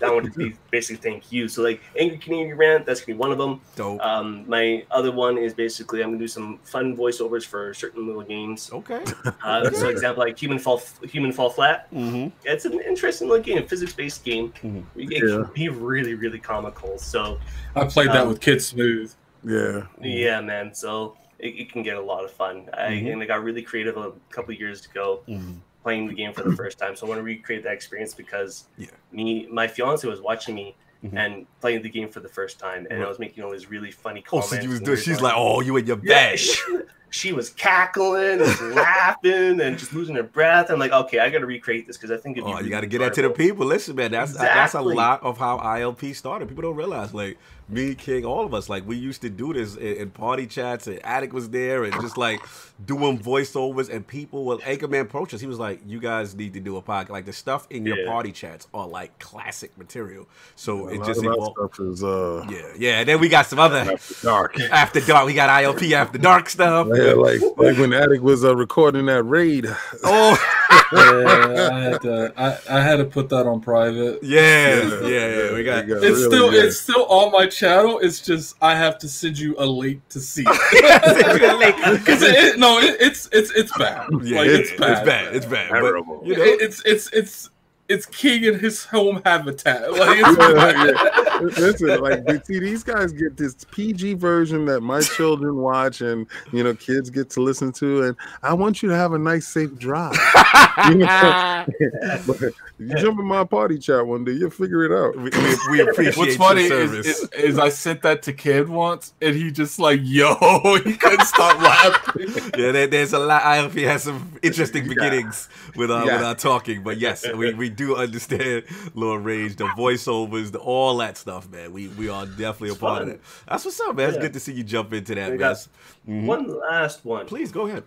that want to be basically thank you. So like angry Canadian rant, that's gonna be one of them. Dope. Um, my other one is basically I'm gonna do some fun voiceovers for certain little games. okay. Uh, so, example like Human Fall Human Fall Flat. Mm-hmm. It's an interesting little game, physics based game. Mhm. It Yeah. can be really really comical. So I played that Um, with Kid Smooth. Yeah. yeah, man. So it, it can get a lot of fun. I Mhm. and I got really creative a couple of years ago Mm-hmm. Playing the game for the first time. So I want to recreate that experience because Yeah. me my fiance was watching me. Mhm. And playing the game for the first time, and Right. I was making all these really funny Oh, comments. so you was doing, she's like, oh, you in your Yeah, bag. she- she was cackling and [laughs] laughing and just losing her breath. I'm like, okay, I got to recreate this because I think it'd be Oh, you got to get that to the people. Listen, man, that's that's a lot of how ILP started. People don't realize, like me, King, all of us, like we used to do this in, in party chats. And Addict was there, and just like doing voiceovers, and people. Well, Anchorman approached us. He was like, "You guys need to do a podcast. Like the stuff in your Yeah. party chats are like classic material." So A it just of that evolved. stuff is uh, Yeah, yeah. And then we got some other after dark. [laughs] after dark. We got ILP after dark stuff. Yeah, like like when Addict was uh, recording that raid. Oh, [laughs] Yeah, I had to. I, I had to put that on private. yeah, yeah, yeah. We got. It's really still good. it's still on my channel. It's just I have to send you a link to see. Because [laughs] [laughs] it, it- no, it, it's it's it's bad. Yeah, like, it's, it's bad. It's bad. It's bad. But, Terrible. you know, It- it's it's it's it's king in his home habitat. [laughs] Like it's Yeah, bad. yeah. Listen, like they- see, these guys get this PG version that my [laughs] children watch, and you know, kids get to listen to. And I want you to have a nice, safe drive. [laughs] You know? you jump in my party chat one day, you'll figure it out. we, we, we appreciate What's your funny is, service. is, is I sent that to Kid once, and he just like, yo, he couldn't stop laughing. yeah, there, there's a lot. I he has some interesting Yeah. beginnings with our Yeah. with our talking, but yes, we, we do understand [laughs] Lord Rage, the voiceovers, the, all that stuff, man. We we are definitely a It's part of it. that. That's what's up, man. It's good to see you jump into that, man. Mhm. One last one. Please go ahead.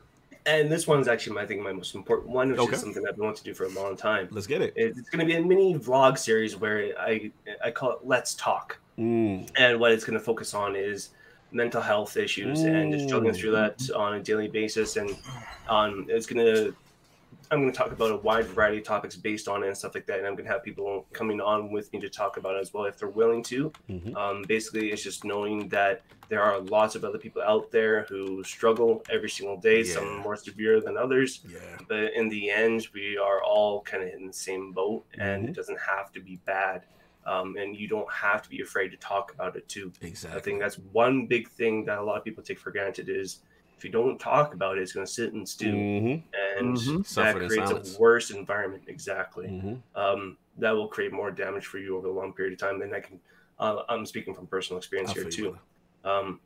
And this one's actually, I think, my most important one, which Okay. is something I've been wanting to do for a long time. Let's get it. It's going to be a mini vlog series where I I call it Let's Talk, Mm. and what it's going to focus on is mental health issues and just struggling through that Mm. on a daily basis. And on it's going to I'm going to talk about a wide variety of topics based on it and stuff like that. And I'm going to have people coming on with me to talk about it as well if they're willing to. Mhm. Um, basically, it's just knowing that there are lots of other people out there who struggle every single day, some more severe than others. Yeah. But in the end, we are all kind of in the same boat, and Mhm. it doesn't have to be bad. Um, and you don't have to be afraid to talk about it too. Exactly. I think that's one big thing that a lot of people take for granted is if you don't talk about it, it's going to sit and stew, Mhm. and Mhm. That creates silence. a worse environment. Exactly Mhm. um, that will create more damage for you over a long period of time. And I can, uh, I'm speaking from personal experience I here too. Um,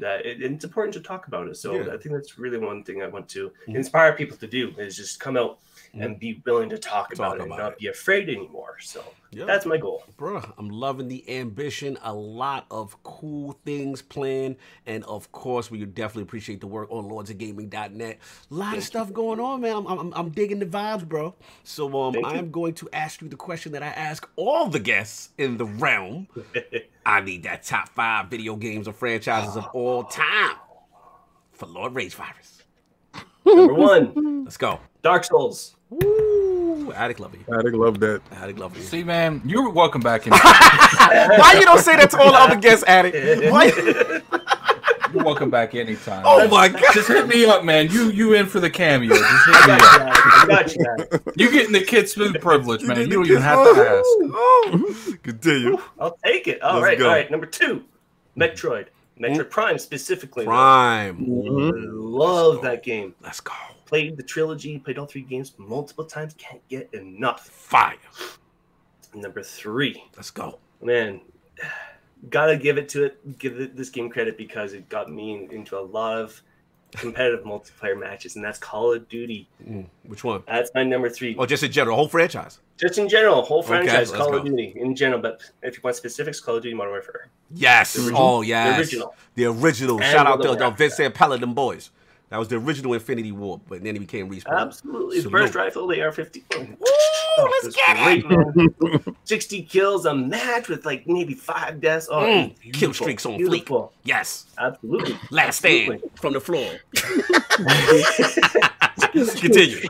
that it, it's important to talk about it. So Yeah. I think that's really one thing I want to Mhm. inspire people to do is just come out. And be willing to talk, about it and not it. be afraid anymore. So Yeah. that's my goal. Bruh, I'm loving the ambition. A lot of cool things planned. And of course, we definitely appreciate the work on lordsofgaming.net. A lot of stuff going on, man. I'm, I'm, I'm digging the vibes, bro. So um, I'm going to ask you the question that I ask all the guests in the realm. [laughs] I need that top five video games or franchises of all time for Lord Rage Virus. Number one, Let's go. Dark Souls. Woo! Addict love you. Addict love that. Addict love you. See, man, you're welcome back in. [laughs] [laughs] Why you don't say that to all the other guests, Addict? Why? [laughs] You're welcome back anytime. Oh my god. Just hit me up, man. You you in for the cameo? Just hit me up. you. guys. I got you. guys. You getting the kid smooth privilege, man. did You don't even kiss- have to ask. Oh. Continue. I'll take it. All Let's right, go. all right. Number two, Metroid. Metroid mm. Prime specifically. though. Prime. Love that game. Let's go. Played the trilogy, played all three games multiple times. Can't get enough. Fire. Number three, Let's go. man, gotta give it to it. Give it, this game credit because it got me into a lot of competitive [laughs] multiplayer matches, and that's Call of Duty. Mm, which one? That's my number three. Oh, just in general, whole franchise. Just in general, whole franchise, let's Call go. of Duty in general. But if you want specifics, Call of Duty Modern Warfare. Yes. Original. Oh, yes. The original. The original. And Shout out to the. Vince Zampella boys. That was the original Infinity Ward, but then he became Respawn. Absolutely, his Salute. burst rifle, the AR-50. Woo, Oh, let's that's get it. great, man. [laughs] 60 kills a match with like maybe five deaths. Oh, Mm, it's kill beautiful, and fleek. Yes. Absolutely. Last stand Absolutely. from the floor. [laughs] Continue.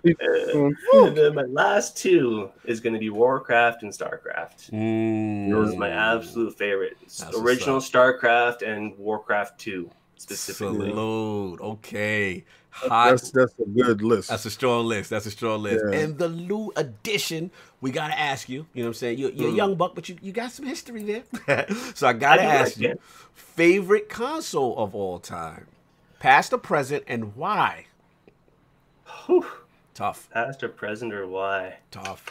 and then my last two is going to be Warcraft and StarCraft. Mm. Those are my absolute favorites. That's Original StarCraft and Warcraft 2 specifically. Salute. Okay. Hot. That's that's a good list. That's a strong list. That's a strong list. Yeah. And the new edition, we gotta ask you. You know what I'm saying? You're, you're a Mm. young buck, but you, you got some history there. [laughs] so I gotta I ask like you, it. favorite console of all time, past or present, and why? Whew. Tough, Past or present or why? tough.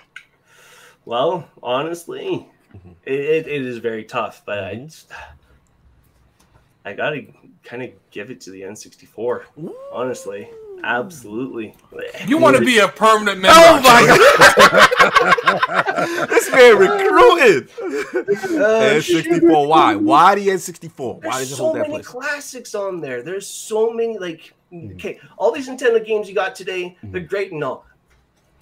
Well, honestly, Mhm. it, it, it is very tough, but Mhm. I just, I gotta kind of give it to the N64. Honestly, absolutely. You want to be a permanent member? Oh my god! this man recruited. Uh, N64. Why? Why the N64? Why There's does it so hold that many place? classics on there. There's so many like Mm-hmm. okay, all these Nintendo games you got today, they're great and all,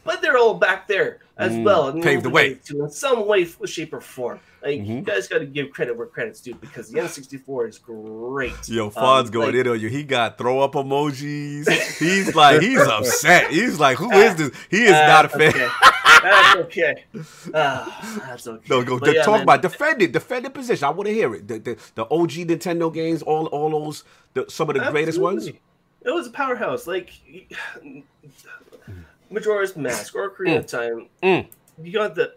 but they're all back there as Mm, well. in paved the way. too, in some way, shape, or form. Like you Mhm. guys got to give credit where credit's due because the N64 is great. Yo, Um, Fonz going like, in on you. He got throw up emojis. He's like, he's [laughs] upset. He's like, who is this? He is ah, not a fan. okay. That's okay. Ah, that's okay. No, go yeah, talk man, about defend it, defend the position. I want to hear it. The, the the OG Nintendo games, all all those, the, some of the greatest ones. It was a powerhouse. Like Majora's Mask or Ocarina of Time. Mm. You got the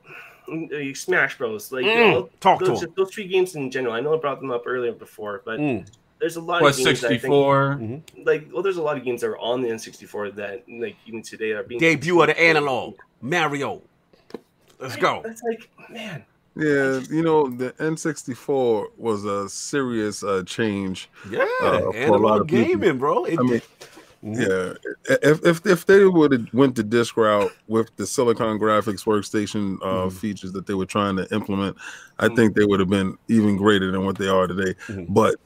uh, Smash Bros. Like Mm. all- Talk to those, those three games in general. I know I brought them up earlier before, but Mm. there's a lot What of games. that I think, 64? like, well, there's a lot of games that are on the N64 that, like, even today are being Debut of the analog Mario. Let's go. That's like, man. Yeah, you know, the N64 was a serious uh, change. Yeah, Uh, for a lot analog of people. gaming, bro. It- I mean, yeah, if if if they would have went the disc route with the Silicon Graphics workstation uh, Mhm. features that they were trying to implement, I think they would have been even greater than what they are today. Mhm. But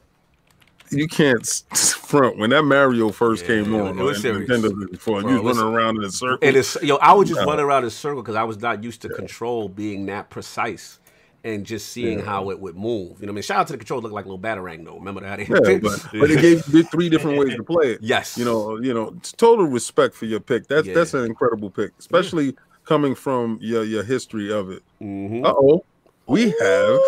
you can't front when that Mario first Yeah, came it on. was serious. Nintendo 64, and Bro, you was running around in a circle. And it's yo, I was just Yeah. running around in a circle because I was not used to control being that precise and just seeing Yeah. how it would move. You know what I mean? Shout out to the control looked like a little batarang though. Remember that? yeah, but, [laughs] but it gave you three different ways to play it. yes. you know, you know, total respect for your pick. That's Yeah. that's an incredible pick, especially coming from your your history of it. Mhm. Uh oh, we have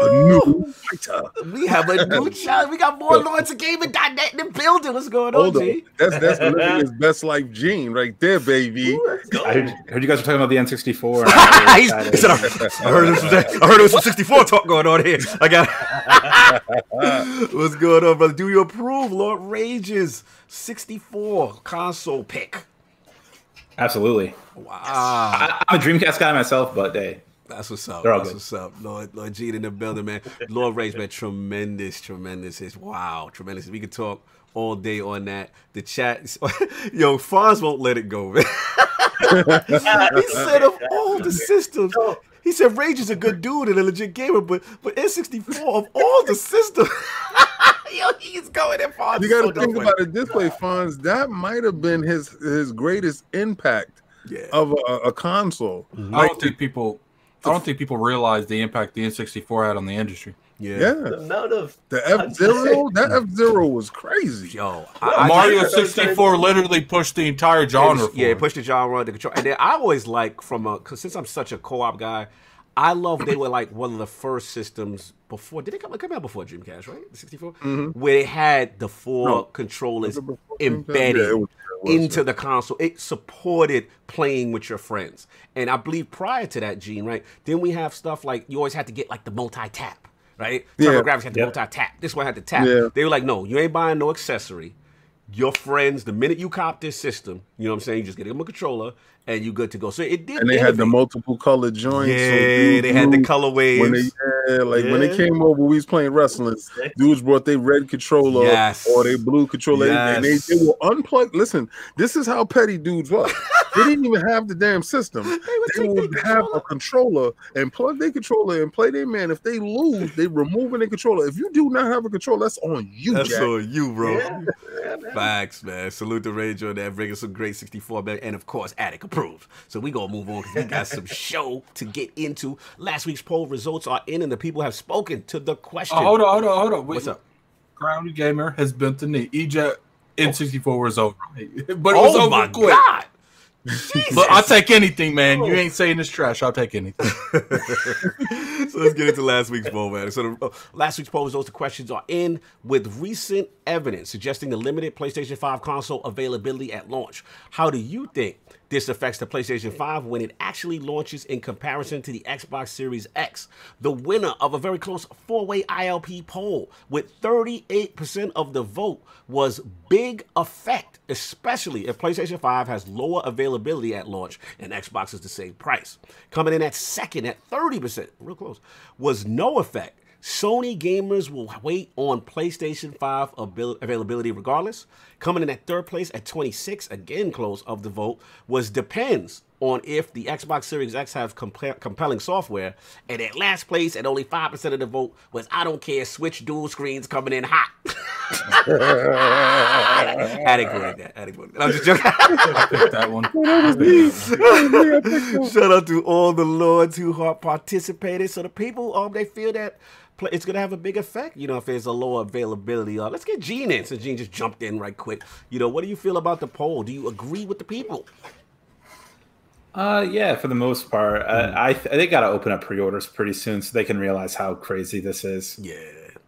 a new fighter. We have a new [laughs] child. We got more Lords of Gaming.net in the building. What's going on, Hold on, G? that's that's [laughs] living his best life gene right there, baby. Let's go. I heard, heard you guys were talking about the N64. I'm he said, I, heard there was some, I heard there was some 64 talk going on here. I got [laughs] What's going on, brother? Do you approve Lord Rage's 64 console pick? Absolutely. Wow. I, I'm a Dreamcast guy myself, but hey, That's what's up. That's good. what's up. Lord, Lord Gene in the building, man. Lord Rage, man, tremendous, tremendous. It's wow, tremendous. We could talk all day on that. The chat, [laughs] yo, Fonz won't let it go, man. [laughs] he said of all the systems, he said Rage is a good dude and a legit gamer, but but N64 of all the systems, [laughs] yo, he's going in Fonz. You is got so to think dumb, about it this way, Fonz. That might have been his his greatest impact Yeah. of a, a console. Mm-hmm. I don't think people. I don't think people realize the impact the N64 had on the industry. Yeah. Yeah, The amount of the F Zero, that F Zero was crazy. Yo, I, I Mario just- 64 literally pushed the entire genre. It's- yeah, it pushed the genre, the control, and then I always like from a cause since I'm such a co-op guy, I love they were like one of the first systems before. Did it come, come out before Dreamcast? Right, the 64, mm-hmm. where they had the four No. controllers Was it before Dreamcast? embedded Yeah, it was- it was, into the console. It supported playing with your friends, and I believe prior to that, Gene, right? Then we have stuff like you always had to get like the multi-tap. Right, Yeah. TurboGrafx had to Yep. multi-tap. This one had to tap. Yeah. They were like, "No, you ain't buying no accessory your friends, the minute you cop this system, you know what I'm saying, you just get them a controller and you good to go. So it did. And they had the multiple color joints. so Yeah, they had the knew colorways. When they, yeah, like when they came over, we was playing wrestling. Dudes brought their red controller Yes. or their blue controller, and they, Yes. they will unplug. Listen, this is how petty dudes was. they didn't even have the damn system. [laughs] would They would have controller. a controller and plug their controller and play their man. If they lose, they removing their controller. If you do not have a controller, that's on you, That's Jack. on you, bro. Yeah, yeah, man. Facts, man. Salute the Ranger on that, bringing some great 64, man. And of course, Addict So we gonna move on because we got some [laughs] show to get into. Last week's poll results are in, and the people have spoken to the question. Oh, hold on, hold on, hold on. Wait, What's up? Grounded Gamer has bent the knee. EJet N64 was over. [laughs] But it was Oh over my quick. god! But I'll take anything, man. You ain't saying this trash. I'll take anything. [laughs] so let's get into last week's poll, man. So the, uh, last week's poll results, the questions are in with recent evidence suggesting the limited PlayStation 5 console availability at launch. How do you think this affects the PlayStation 5 when it actually launches in comparison to the Xbox Series X? The winner of a very close four-way ILP poll with 38% of the vote was big effect, especially if PlayStation 5 has lower availability at launch and Xbox is the same price. Coming in at second at 30%, real close, was no effect. Sony gamers will wait on PlayStation 5 abil- availability regardless. Coming in at third place at 26, again close of the vote, was depends on if the Xbox Series X have compa- compelling software. And at last place, at only 5% of the vote, was I don't care, Switch dual screens coming in hot. [laughs] Addict voted that. Addict voted that. I'm just joking. [laughs] Pick [laughs] that one. Shout out to all the lords who have participated. So the people, um, they feel that pl- it's gonna have a big effect. You know, if there's a lower availability. Uh, let's get Gene in since Gene just jumped in right quick. You know, what do you feel about the poll? Do you agree with the people? Uh, yeah, for the most part, uh, I th- they got to open up pre-orders pretty soon so they can realize how crazy this is. Yeah,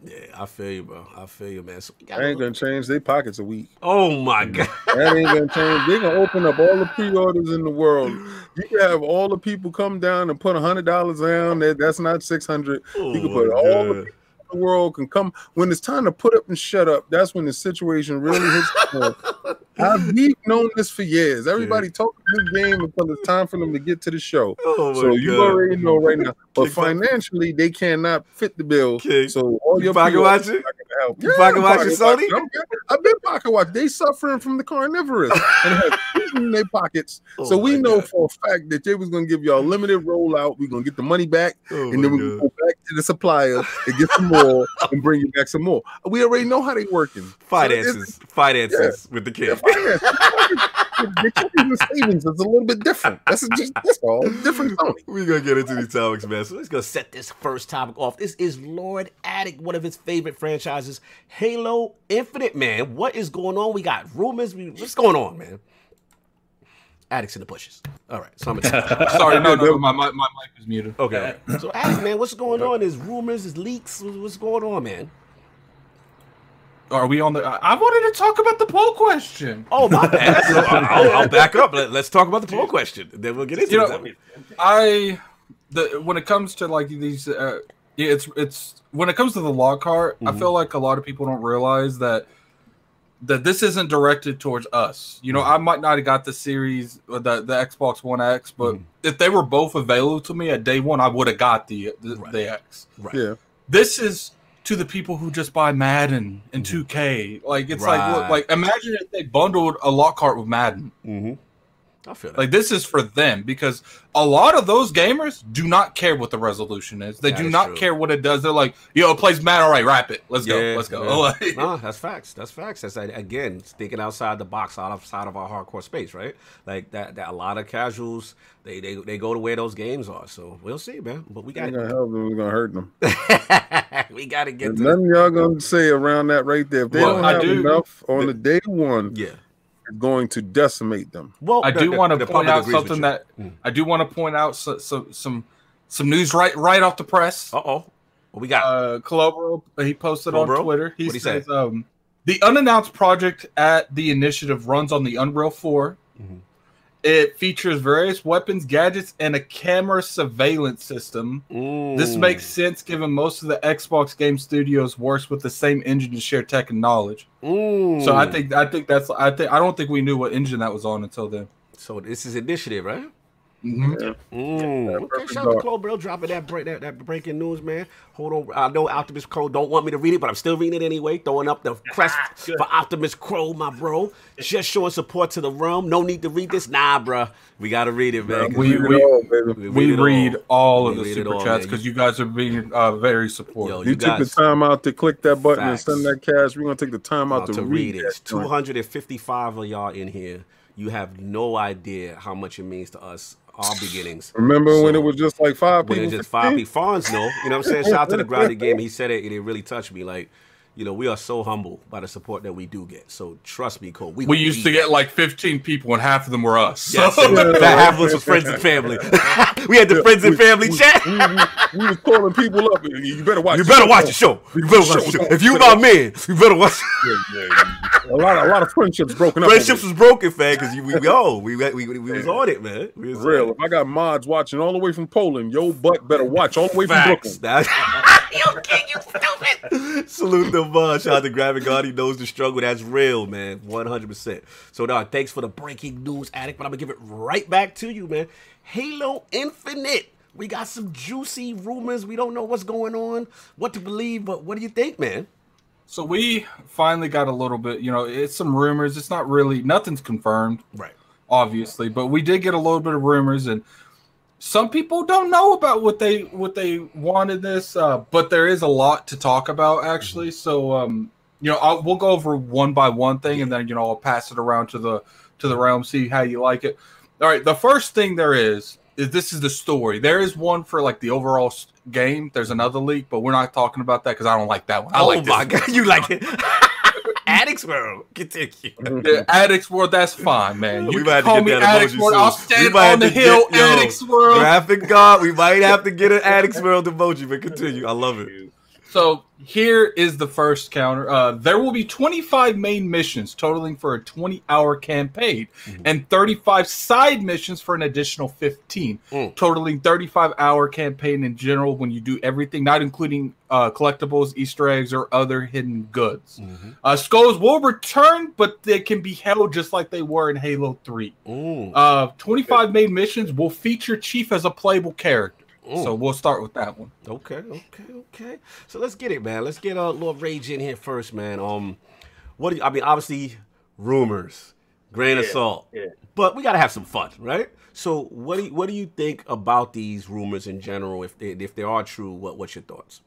yeah, I feel you, bro. I feel you, man. So we That ain't gonna change their pockets a week. oh my god. That ain't gonna change. They gonna open up all the pre-orders in the world. You can have all the people come down and put a hundred dollars down. That that's not six hundred. Oh You can put all God. people in the world can come when it's time to put up and shut up. That's when the situation really hits. the. [laughs] I've we've known this for years. Everybody talk a good game until it's time for them to get to the show. [laughs] Oh So you God. already know right now. [laughs] But financially, they cannot fit the bill. So all You your pocket watching? help. You pocket I'm watching, Sony? I've been pocket watching. They suffering from the carnivorous and have in their pockets. Oh so we know God. for a fact that they was gonna give y'all a limited rollout. We're gonna get the money back, Oh and then we go back to the supplier and get some more and bring you back some more. We already know how they're working. So finances, finances with the it's- kid. yeah. The checking and savings is a little bit different. That's just that's all. Different. We're gonna get into these topics, man. So let's go set this first topic off. This is Lord Addict, one of his favorite franchises, Halo Infinite, man. What is going on? We got rumors. What's going on, man? Addicts in the bushes. All right, so I'm [laughs] gonna Sorry, no, no, my, my, my mic was muted. Okay. So Addict, man, what's going on? Is rumors, is leaks? What's what's going on, man? Are we on the? I I wanted to talk about the poll question. Oh my [laughs] bad. So I'll, I'll back up. Let, us talk about the poll question. Then we'll get into You it. know, I the when it comes to like these, uh, yeah, it's it's when it comes to the Lockhart, I feel like a lot of people don't realize that that this isn't directed towards us. You know, I might not have got the series, uh, the the Xbox One X, but if they were both available to me at day one, I would have got the the, Right. the X. Right. Yeah. This is to the people who just buy Madden and 2K. Like it's like Right. look, like imagine if they bundled a Lockhart with Madden. Mm-hmm. I feel that. Like this is for them because a lot of those gamers do not care what the resolution is. They That do is not true. care what it does. They're like, yo, it plays Madden. All right, wrap it. Let's go. Let's go. yeah. [laughs] No, that's facts. That's facts. That's like, again thinking outside the box, outside of our hardcore space, right? Like that. That a lot of casuals they they, they go to where those games are. So we'll see, man. But we got gonna help them. We're gonna hurt them. [laughs] we got to get There's to nothing y'all gonna say around that right there. If they Well, don't I have do- enough on the day one, yeah. It's going to decimate them. Well, I do want to point out something that Mm. I do want to point out so, so, some some news right right off the press. Uh oh. What we got? Uh, Colobro, he posted on Twitter. He What'd he say? says, um, the unannounced project at the initiative runs on the Unreal 4. Mhm. It features various weapons, gadgets, and a camera surveillance system. This Mm. makes sense given most of the Xbox game studios works with the same engine to share tech and knowledge. Mm. So I think I think that's I think I don't think we knew what engine that was on until then. so. This is initiative, right? Mhm. Mm. Okay, shout out to dog. Cole Bro dropping that, break, that that breaking news, man. Hold on, I know Optimus Crow don't want me to read it, but I'm still reading it anyway. Throwing up the [laughs] crest for Optimus Crow, my bro. Just showing support to the realm. No need to read this, nah, bro. We gotta read it, man. We- Read it we- all, baby. We read all, of We the super all, chats because you guys are being uh, very supportive. Yo, You, You took the time out to click that button Facts. and send that cash. We're gonna take the time out Now, to, to read, read it. that It's joint. 255 of y'all in here. You have no idea how much it means to us, our beginnings. Remember when it was just like five when people? it's just five people. Fonz know, you know what I'm saying? Shout out to the grounded game. He said it and it really touched me. Like, you know, we are so humble by the support that we do get. So trust me, Cole. We gonna used to get it. like 15 people, and half of them were us. Yes, So- [laughs] that half of us was friends and family. [laughs] we had the friends and family chat. we, we, we was calling people up. You better watch. You the better watch the show. You better watch the show. If you my man, you better watch. A lot, of, a lot of friendships broken up. Friendships was broken, fam, because we, we, we, we, we, we was on it, man. We was real. on it. If I got mods watching all the way from Poland, yo butt better watch all the way from Facts. Brooklyn. That- [laughs] [laughs] you kid, you stupid. [laughs] Salute the bud. Shout out to Gravity God. He knows the struggle. That's real, man. 100%. So, dog, thanks for the breaking news, Addict. But I'm going to give it right back to you, man. Halo Infinite We got some juicy rumors. We don't know what's going on, what to believe, but what do you think, man? So we finally got a little bit, you know, it's some rumors. It's not really nothing's confirmed, Right. obviously, but we did get a little bit of rumors and some people don't know about what they what they wanted this, uh, but there is a lot to talk about actually. So um, you know, I'll, we'll go over one by one thing, and then you know I'll pass it around to the to the realm, see how you like it. All right, the first thing there is is this is the story. There is one for like the overall game. There's another leak, but we're not talking about that because I don't like that one. I oh like my god, you like it? [laughs] Addicts World. [laughs] Continue. Yeah, Addicts World, that's fine, man. We You might have to call get me Addicts World. I'll soon. We stand might on the hill, get- yo, Addicts World. Graphic God, we might have to get an Addicts World emoji, but continue. I love it. So here is the first counter. Uh, there will be 25 main missions totaling for a 20 hour campaign Mhm. and 35 side missions for an additional 15, Mm. totaling 35 hour campaign in general when you do everything, not including uh, collectibles, Easter eggs, or other hidden goods. Mm-hmm. Uh, skulls will return, but they can be held just like they were in Halo 3. Mm. Uh, 25 main missions will feature Chief as a playable character. Mm. So we'll start with that one. Okay, okay, okay. So let's get it, man. Let's get uh, Lord Rage in here first, man. Um, what do you, I mean? Obviously, rumors, grain of salt, yeah. but we gotta have some fun, right? So, what do you, what do you think about these rumors in general? If they, if they are true, what what's your thoughts?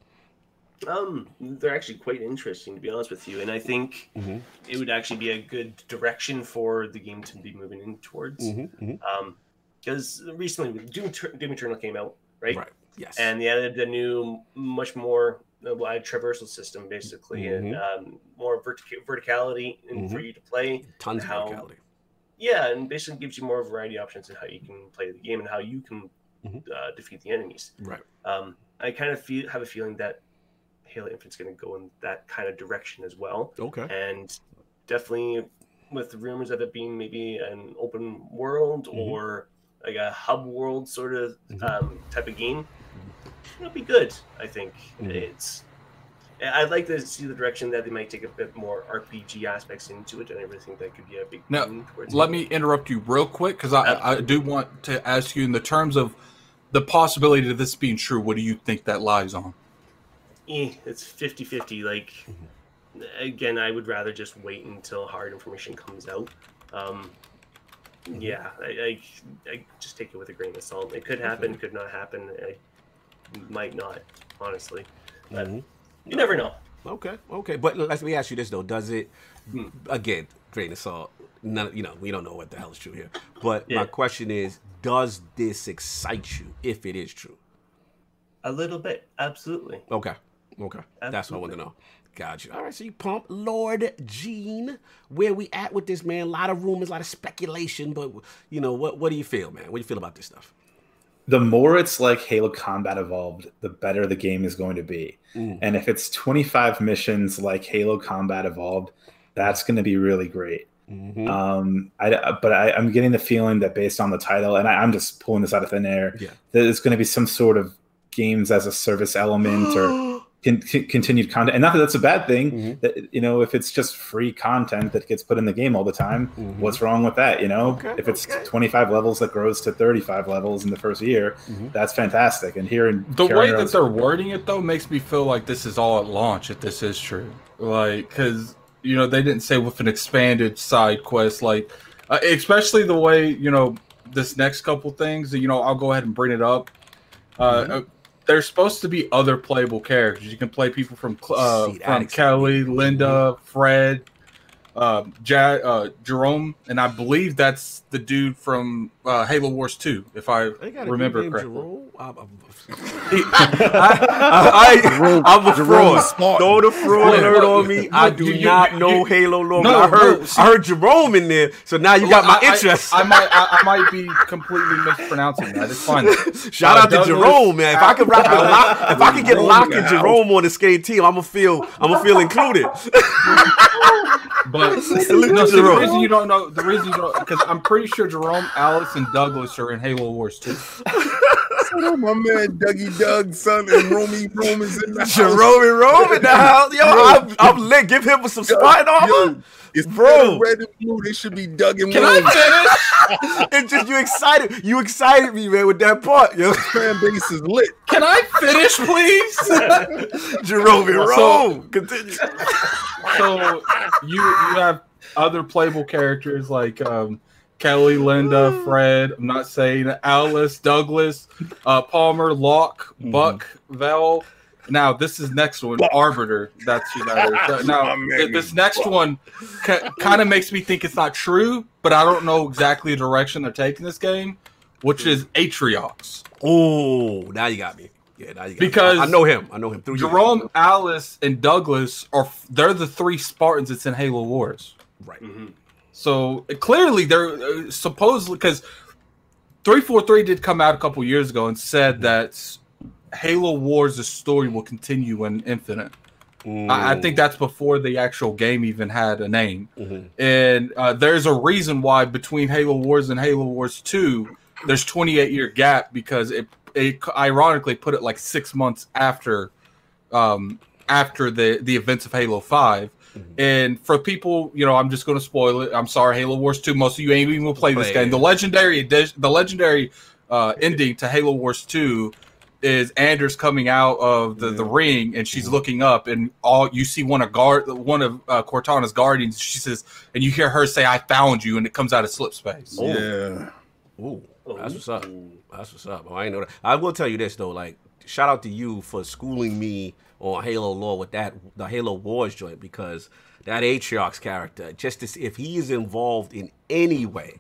Um, they're actually quite interesting to be honest with you, and I think Mhm. it would actually be a good direction for the game to be moving in towards. Mm-hmm, Um, because recently Doom, Doom Eternal came out, right? Right. Yes. And they added a new, much more wide traversal system, basically, and Mm-hmm. um, more vertic- verticality in, for you to play. tons of how- verticality. Yeah, and basically gives you more variety options in how you can play the game and how you can Mhm. uh, defeat the enemies. Right. Um, I kind of feel have a feeling that Halo Infinite's going to go in that kind of direction as well, Okay. and definitely with rumors of it being maybe an open world Mhm. or like a hub world sort of Mhm. um, type of game, it'll be good. I think Mhm. it's. I'd like to see the direction that they might take a bit more RPG aspects into it, and I really think that could be a big. Now, towards Let it. me interrupt you real quick because I, I do want to ask you in the terms of the possibility of this being true. What do you think that lies on? eh, it's 50 50 like again i would rather just wait until hard information comes out um yeah I, I i just take it with a grain of salt it could happen could not happen i might not honestly but Mhm. you never know Okay, okay. But let me ask you this though: Does it Hmm. again, grain of salt? None, you know, we don't know what the hell is true here. But my question is: Does this excite you if it is true? a little bit absolutely Okay, okay. That's what I want to know. Got you. All right, so you pump Lord Gene. Where we at with this man? A lot of rumors, a lot of speculation, but you know what? What do you feel, man? What do you feel about this stuff? the more it's like Halo Combat Evolved, the better the game is going to be. Mm. And if it's 25 missions like Halo Combat Evolved, that's going to be really great. Mhm. Um, I, but I, I'm getting the feeling that based on the title, and I, I'm just pulling this out of thin air, Yeah. that it's going to be some sort of games as a service element or [gasps] con- con- continued content. And not that that's a bad thing. Mhm. That you know, if it's just free content that gets put in the game all the time, Mhm. what's wrong with that? You know, Okay, if it's okay. 25 levels that grows to 35 levels in the first year, Mhm. that's fantastic. And here in The way Carrion that they're wording it though makes me feel like this is all at launch. If this is true, like because you know they didn't say with an expanded side quest, like uh, especially the way you know this next couple things. You know, I'll go ahead and bring it up. Uh, uh, there's supposed to be other playable characters. You can play people from uh, See, from Kelly, Linda, Fred, uh, ja- uh, Jerome, and I believe that's the dude from uh, Halo Wars 2, if I They got a remember correctly. Jerome. [laughs] I'm, I'm, I, Jerome- I, am a Jerome fraud. Spartan. Throw the fraud Look, alert on me. look, I do you- you- not you- know you- Halo lore. No, I heard no, see- I heard Jerome in there, so now you got my I- interest. I, I might, I, I might be completely mispronouncing that. It's fine. [laughs] Shout Uh, out to Douglas- Jerome, man. If I could rock a lock, if I could get Jerome Lock and. Jerome on the skate team, I'm gonna feel, I'm gonna feel included. But [laughs] no, to see, the reason you don't know, the reason you don't, because I'm pretty sure Jerome, Alex, and Douglas are in Halo Wars too. [laughs] my man Dougie Doug, son, and Romy Romans in the house. Jerome Rome in the [laughs] house. Yo, I'm, I'm lit. Give him some spine armor. Yo, it's Bro. bro. red and blue. They should be Doug and Can Rome. I finish? [laughs] It's just you excited. You excited me, man, with that part. Yo, Fan base is lit. Can I finish, please? Jerome So- Rome. Continue. so you you have other playable characters like um, Kelly, Linda, Fred. I'm not saying Alice, Douglas, uh, Palmer, Locke, Buck, Val. Now this is next one, Arbiter. That's who that is. [laughs] So now My man th- this is next one kind of makes me think it's not true, but I don't know exactly the direction they're taking this game, which is Atriox. Oh, now you got me. Yeah, now you got Because me. I, I know him. I know him through you. Jerome, Alice, and Douglas are they're the three Spartans that's in Halo Wars. Right. So clearly, they're uh, supposedly because three four three did come out a couple years ago and said that Halo Wars the story will continue in Infinite. I, I think that's before the actual game even had a name, Mhm. and uh, there's a reason why between Halo Wars and Halo Wars Two, there's 28 year gap because it it ironically put it like six months after um, after the the events of Halo 5 And for people, you know, I'm just going to spoil it. I'm sorry, Halo Wars 2. Most of you ain't even gonna play this game. The legendary edition, the legendary uh, ending to Halo Wars 2 is Anders coming out of the, the ring and she's looking up and all you see one of guard one of uh, Cortana's guardians. She says, and you hear her say, "I found you," and it comes out of slip space. Oh. Yeah. Ooh, that's what's up. That's what's up. Oh, I ain't know that. I will tell you this though, like shout out to you for schooling me on Halo lore with that the Halo Wars joint because that Atriox character, just to see if he is involved in any way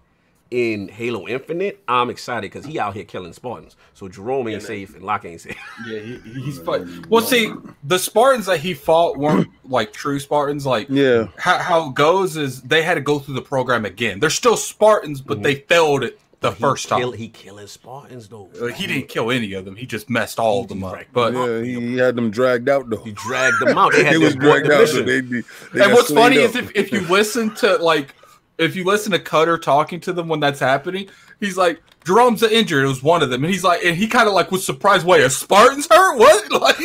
in Halo Infinite, I'm excited because he out here killing Spartans. So Jerome ain't safe and Locke ain't safe. [laughs] Yeah, he, he's fun. [laughs] Well, see, the Spartans that he fought weren't like true Spartans. Like, Yeah. how, how it goes is they had to go through the program again. They're still Spartans, but mm-hmm. they failed it the He first kill- time. he killing Spartans though. Uh, He didn't kill any of them. He just messed all of them up. But Yeah, he, he had them dragged out though. He dragged them out. They had They to was dragged out. So mission. they be, they and what's funny slayed is if, if you listen to like if you listen to Cutter talking to them when that's happening, he's like, Jerome's injured. It was one of them, and he's like, and he kind of like was surprised. Wait, a Spartan's hurt? What? [laughs] Like,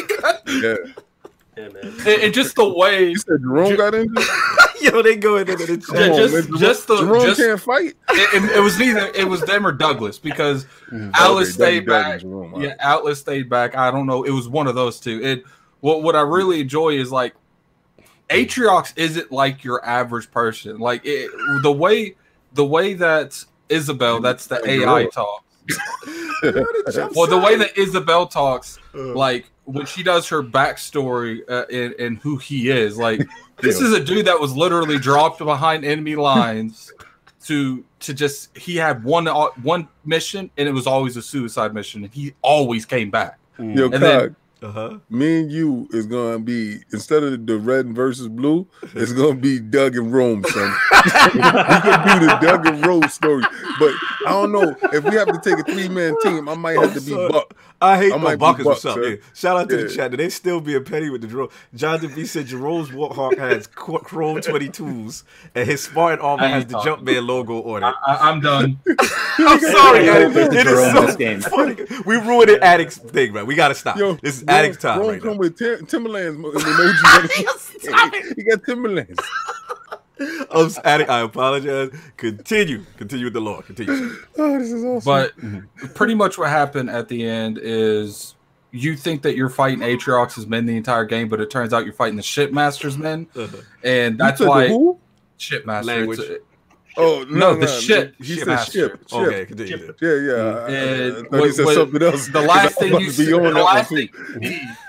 yeah. Yeah, man. [laughs] and, and just the way, You said Jerome got injured. [laughs] Yo, they go into the Come Yeah, on, just- man. Just the- Jerome just- can't fight. it, it, it was neither. It was them or Douglas because [laughs] Alice Okay, stayed Dougie Doug and back. Jerome, Yeah. Atlas stayed back. I don't know. It was one of those two. It what what I really enjoy is like Atriox isn't like your average person. Like it, the way the way that Isabel, that's the AI talk. Well, the way that Isabel talks, uh. like when she does her backstory uh, and, and who he is, like [laughs] this is a dude that was literally dropped behind enemy lines to to just he had one uh, one mission and it was always a suicide mission and he always came back. Yo, And then- Uh-huh. me and you is gonna be instead of the red versus blue, it's gonna be Doug and Rome, son. [laughs] we could do the Doug and Rome story, but I don't know if we have to take a three man team. I might have to be son. Buck. I hate I no might be Buckers. What's Buck, up? sir. Yeah. Shout out to the Yeah. chat. They still being petty with the Jerome. Jonathan B said Jerome's Warhawk has Chrome 22s and his Spartan armor has the talking. Jumpman logo on it. I, I'm done. [laughs] I'm sorry, Yeah, Addict. it's It Jerome is so this game. funny. We ruined the Addict's thing, man. We gotta stop. Yo, this is Rome- Addict's time Rome right come now. with Tim- Timberlands [laughs] mo- emoji. Stop it. he got Timberlands. [laughs] [laughs] I'm s- Addict. I apologize. Continue. Continue with the law. Continue. Oh, this is awesome. But pretty much what happened at the end is you think that you're fighting Atriox's men the entire game, but it turns out you're fighting the Shipmaster's men, Uh-huh. and that's why? Shipmaster. Language. it's- Oh No, no, the no, ship- He ship said master. ship. Ship. Okay, continue. Yeah, yeah. I- I, I And he said what- something else. the last [laughs] thing you about see, on the last too. thing [laughs]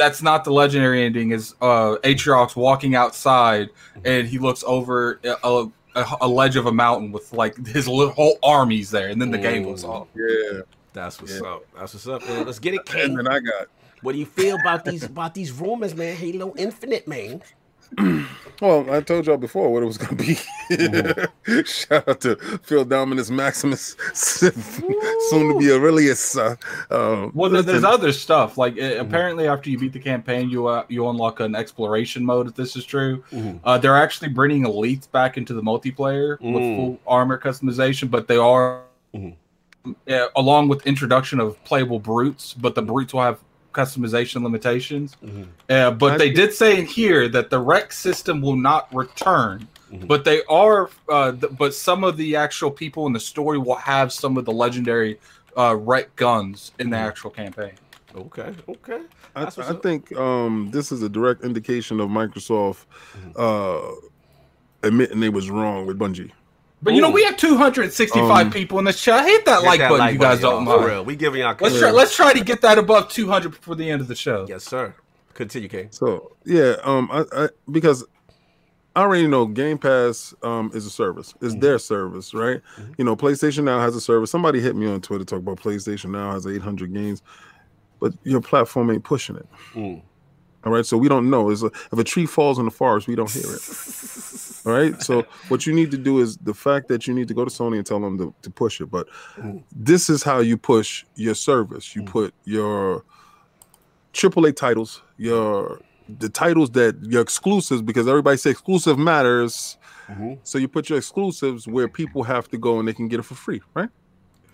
that's not the legendary ending is uh Atriox walking outside and he looks over a, a, a ledge of a mountain with like his li- whole armies there, and then the game goes Ooh. off. Yeah, That's what's Yeah. up. That's what's up, man. Let's get it, King. and then I got. What do you feel about these about these rumors, man? Halo Infinite, man. [clears throat] Well, I told y'all before what it was gonna be. [laughs] Mm-hmm. Shout out to Phil Dominus Maximus, [laughs] soon to be Aurelius. Uh, um, Well, there- there's other stuff. Like uh, apparently, after you beat the campaign, you uh, you unlock an exploration mode. If this is true, Mhm. uh, they're actually bringing elites back into the multiplayer with Mm. full armor customization, but they are Mhm. uh, along with introduction of playable brutes, but the brutes will have customization limitations. Mhm. Uh, but I they did say in here that the rec system will not return, Mhm. but they are. Uh, th- but some of the actual people in the story will have some of the legendary uh, rec guns in the Mhm. actual campaign. Okay, okay. I, That's what's I think um, this is a direct indication of Microsoft Mhm. uh, admitting they was wrong with Bungie. But you know, we have 265 Um, people in this chat. Hit that Hit like that button. like you guys button, don't y'all, for real. We giving y'all Let's try. Let's try to get that above 200 before the end of the show. Yes, sir. Continue, King. So yeah, um, I, I because I already know Game Pass um is a service. It's Mhm. their service, right? Mhm. You know, PlayStation Now has a service. Somebody hit me on Twitter talk about PlayStation Now has 800 games, but your platform ain't pushing it. Mm. All right, so we don't know. Is if a tree falls in the forest, we don't hear it. [laughs] All right. So what you need to do is the fact that you need to go to Sony and tell them to, to push it. But this is how you push your service. You Mm. put your AAA titles, your the titles that your exclusives, because everybody say exclusive matters. Mhm. So you put your exclusives where people have to go and they can get it for free, right?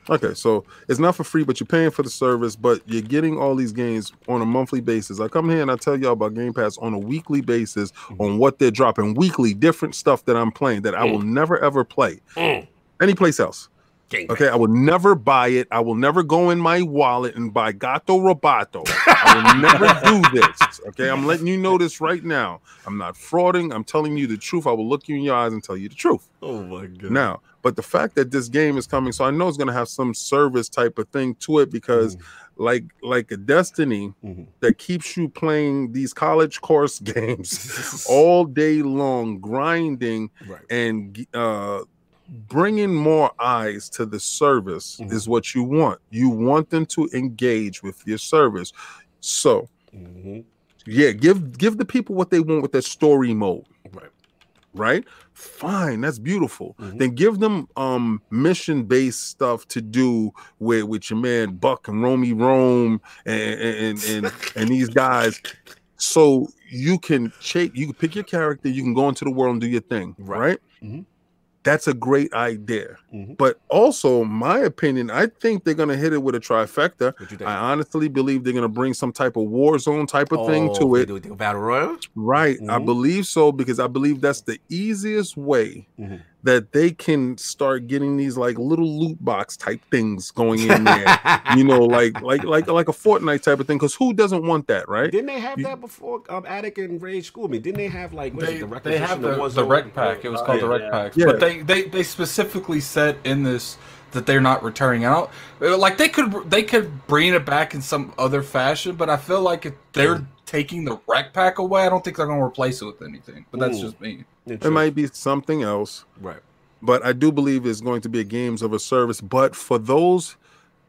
Okay, so it's not for free, but you're paying for the service, but you're getting all these games on a monthly basis. I come here and I tell y'all about Game Pass on a weekly basis on what they're dropping weekly, different stuff that I'm playing that I will never ever play Mm. any place else. Gang Okay, I will never buy it. I will never go in my wallet and buy Gato Roboto. I will never do [laughs] this. Okay, I'm letting you know this right now. I'm not frauding. I'm telling you the truth. I will look you in your eyes and tell you the truth. Oh my god. Now, but the fact that this game is coming, so I know it's going to have some service type of thing to it because, like, like a Destiny Mhm. that keeps you playing these college course [laughs] games [laughs] all day long, grinding right. and uh bringing more eyes to the service Mhm. is what you want you want them to engage with your service so Mhm. yeah give give the people what they want with their story mode Right. Right fine that's beautiful Mhm. then give them um mission based stuff to do with with your man buck and romy rome and and and, and these guys so you can shape you can pick your character you can go into the world and do your thing Right. right, Mhm. That's a great idea Mhm. but also my opinion i think they're going to hit it with a trifecta What you think? i honestly believe they're going to bring some type of war zone type of thing Oh, to it do battle royale. Right. I Mhm. believe so because I believe that's the easiest way Mhm. That they can start getting these like little loot box type things going in there. [laughs] you know, like like like like a Fortnite type of thing. Because who doesn't want that, right? Didn't they have You- that before? Um, Addict and Rage School Me. Didn't they have like They, it, the they have the, Warzone? the rec pack. It was called the Yeah. rec packs. Yeah. But they, they, they specifically said in this that they're not returning out. Uh, like they could they could bring it back in some other fashion, but I feel like if they're taking the rec pack away, I don't think they're going to replace it with anything. But that's Ooh. just me. It might be something else, right. but I do believe it's going to be a games of a service. But for those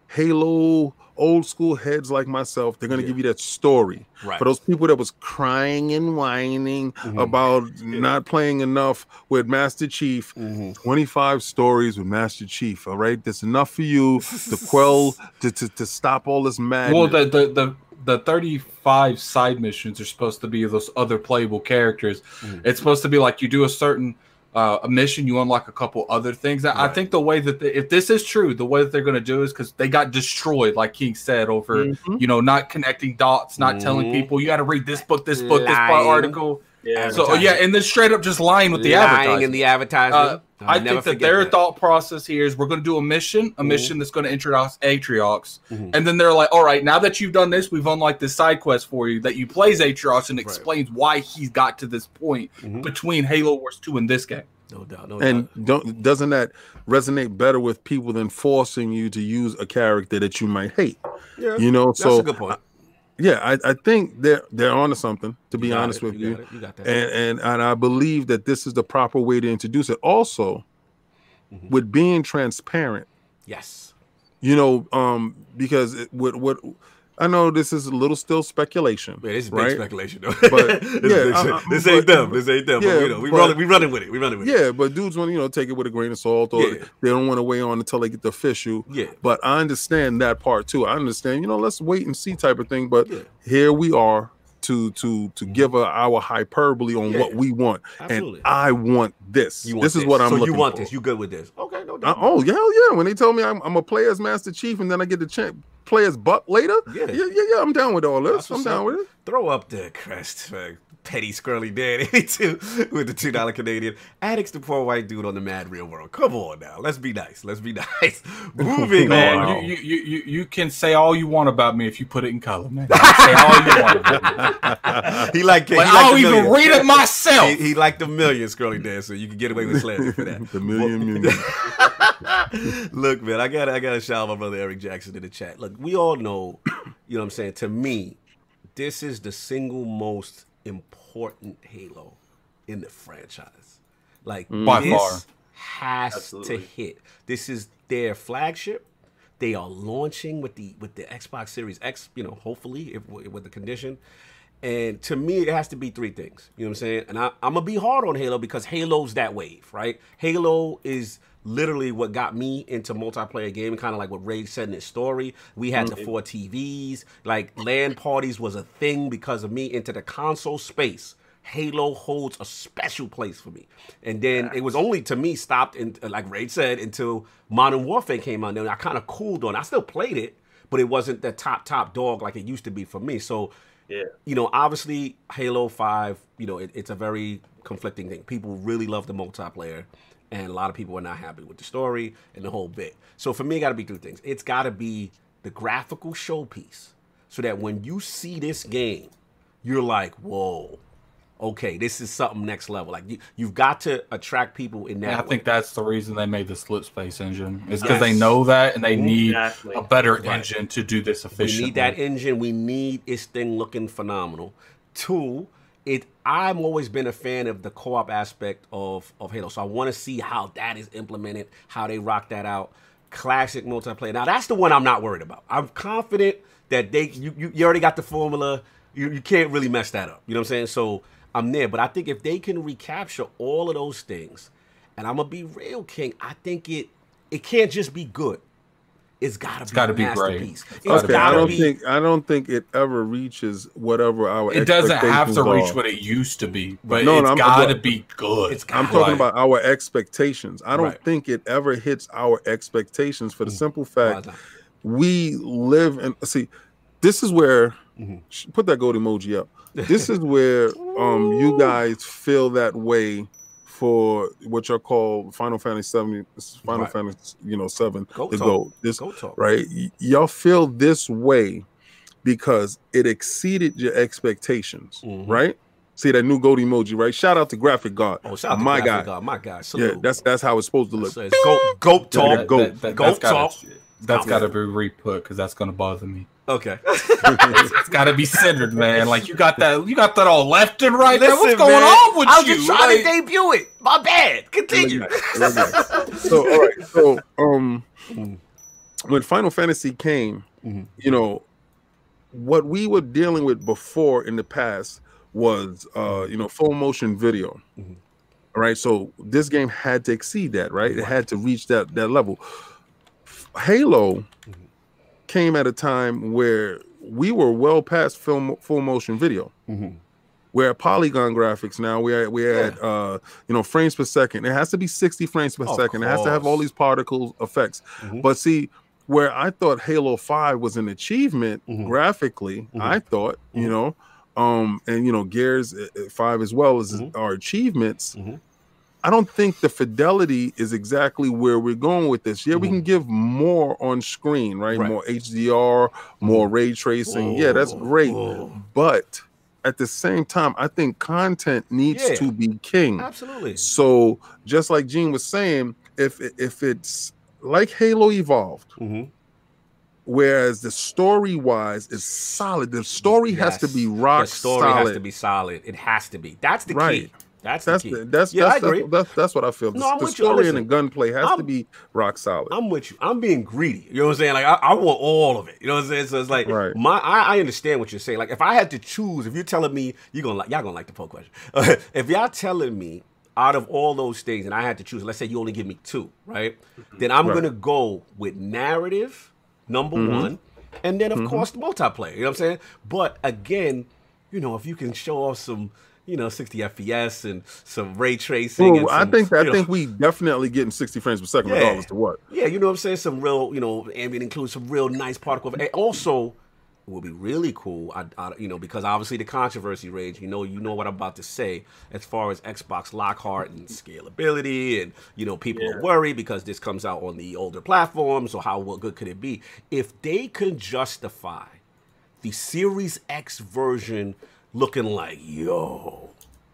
Halo old school heads like myself, they're going to Yeah. give you that story. Right. For those people that was crying and whining Mhm. about not playing enough with Master Chief, Mhm. 25 stories with Master Chief. All right, that's enough for you to quell [laughs] to, to, to stop all this madness. Well, the, the the the 35 side missions are supposed to be those other playable characters. Mhm. It's supposed to be like you do a certain uh, a mission, you unlock a couple other things. I- I think the way that they, if this is true, the way that they're going to do is because they got destroyed, like King said, over Mhm. you know not connecting dots, not telling Mhm. people you got to read this book, this book, this article. Yeah. So yeah, and then straight up just lying with the Lying advertising. in the advertisement. Uh, I'll I think that their that. thought process here is we're going to do a mission, a Mhm. mission that's going to introduce Atriox, Mhm. and then they're like, "All right, now that you've done this, we've unlocked this side quest for you that you plays Atriox and Right. explains why he's got to this point Mhm. between Halo Wars Two and this game." No doubt. No and doubt. don't doesn't that resonate better with people than forcing you to use a character that you might hate? Yeah. You know, That's so a good point. Yeah, I, I think they're they're onto something. To be honest it, with you, you that. and and and I believe that this is the proper way to introduce it. Also, Mhm. with being transparent, yes. you know, um, because it, what what I know this is a little still speculation, this is big right? speculation though. But, [laughs] this, yeah, uh, uh, this but- ain't them. This ain't them. yeah, but, you know, we but- running, we running with it. We running with it. Yeah, but dudes want to you know take it with a grain of salt, or Yeah. they don't want to weigh on until they get the official. Yeah. But I understand that part too. I understand, you know, let's wait and see type of thing. But Yeah. here we are, to to to give a, our hyperbole on Yeah. what we want, Absolutely. and I want this. Want this is what I'm so looking you want for. this. You good with this? Okay, no Uh, doubt. oh yeah, hell yeah! When they told me I'm, I'm a players master chief, and then I get the ch- play as Buck later, Yeah. yeah, yeah, yeah. I'm down with all this. I'm down with it. Throw up the crest, man. Petty Scurly Dan 82 [laughs] with the two dollar Canadian. Addicts the poor white dude on the mad real world. Come on now. Let's be nice. Let's be [laughs] nice. Moving Man, on. you, you, you, you, you can say all you want about me if you put it in color, man. Say all you want. About me. [laughs] he like, he Like, like I'll the even million. read it myself. He, he like the million Scurly Dan, so you can get away with slander for that. the million, million. Look, man, I got I got to shout out my brother Eric Jackson in the chat. Look, we all know, you know what I'm saying. To me, this is the single most important Halo in the franchise. Like mm. By this far. has Absolutely. to hit. This is their flagship. They are launching with the with the Xbox Series X. You know, hopefully, if with the condition. And to me, it has to be three things. You know what I'm saying? And I, I'm gonna be hard on Halo because Halo's that wave, right? Halo is literally what got me into multiplayer gaming, kind of like what Ray said in his story. We had the mm. four TVs, like LAN parties was a thing because of me into the console space. Halo holds a special place for me. And then it was only to me stopped in like Ray said until Modern Warfare came out. Then I kind of cooled on. it. I still played it, but it wasn't the top top dog like it used to be for me. So Yeah. you know, obviously Halo Five, you know, it, it's a very conflicting thing. People really love the multiplayer, and a lot of people are not happy with the story and the whole bit. So for me, it got to be two things. It's got to be the graphical showpiece, so that when you see this game, you're like, whoa. Okay, this is something next level. Like you, you've got to attract people in that. And I way. think that's the reason they made the Slipspace engine. Is because they know that and they need Exactly. a better Right. engine to do this efficiently. We need that engine. We need this thing looking phenomenal. Two, it. I'm always been a fan of the co-op aspect of of Halo, so I want to see how that is implemented, how they rock that out. Classic multiplayer. Now that's the one I'm not worried about. I'm confident that they you you, you already got the formula. You, you can't really mess that up. You know what I'm saying? So I'm there. But I think if they can recapture all of those things, and I'm gonna be real, King. I think it it can't just be good. It's gotta be gotta a be great. masterpiece. It's It's gotta Okay, I don't be. think I don't think it ever reaches whatever our it doesn't have to expectations reach are. what it used to be, but No, no, it's I'm- got to but- be good. It's I'm gotta talking Right. about our expectations. I don't Right. think it ever hits our expectations for the simple Why fact not? we live and see this is where Mhm. put that gold emoji up this is where [laughs] um you guys feel that way for what you're called final fantasy 7 final Right. fantasy you know 7 Go the talk. gold this Go talk. right Y- y'all feel this way because it exceeded your expectations Mhm. right see that new gold emoji right shout out to graphic god Oh, shout out to my Graphic guy God, my guy. yeah that's that's how it's supposed to look So it's goat, goat Yeah, talk. that- go. that, Go has gotta, talk. That's got to be re-put because that's going to bother me. Okay. [laughs] [laughs] It's, it's got to be centered, man. Like you got that, you got that all left and right. man. What's going man, on with you? I was you? just trying Like- to debut it. My bad. Continue. so all right so um when final fantasy came Mhm. you know what we were dealing with before in the past was uh you know full motion video Mhm. all right so this game had to exceed that right it had to reach that that level halo came at a time where we were well past film full motion video Mhm. we're at polygon graphics now. We're we're at uh you know frames per second. It has to be 60 frames per Of second. It has to have all these particle effects. Mhm. But see, where I thought Halo 5 was an achievement Mhm. graphically, Mhm. I thought, you Mhm. know, um, and you know, Gears uh, uh, 5 as well as Mhm. our achievements. I don't think the fidelity is exactly where we're going with this. Yeah, we can give more on screen, right? Right. More HDR, more ray tracing. yeah, that's great. But at the same time, I think content needs Yeah. to be king. Absolutely. So just like Gene was saying, if if it's like Halo Evolved, Mhm. whereas the story wise is solid, the story has to be rock the story solid. has to be solid. It has to be. That's the Right. key. That's, that's the that's Yeah, I that's, agree. that's, that's that's what I feel. The, No, I'm the with you. story Listen, and the gunplay has to I'm- be rock solid. I'm with you. I'm being greedy. You know what I'm saying? Like I, I want all of it. You know what I'm saying? So it's like Right. my I, I understand what you're saying. Like if I had to choose, if you're telling me you're gonna like y'all gonna like the poll question. [laughs] if y'all telling me out of all those things and I had to choose, let's say you only give me two, right? Then I'm Right. gonna go with narrative, number Mhm. one, and then of Mhm. course the multiplayer. You know what I'm saying? But again, you know, if you can show off some, you know, 60 FPS and some ray tracing. Well, and I think I know, think we definitely getting 60 frames per second, Yeah. regardless to what. Yeah, you know what I'm saying? Some real, you know, ambient includes some real nice particle. And also, it will be really cool, I, I, you know, because obviously the controversy rage, you know, you know what I'm about to say as far as Xbox Lockhart and scalability, and you know, people are worried because this comes out on the older platforms. So how what good could it be if they can justify the Series X version looking like yo?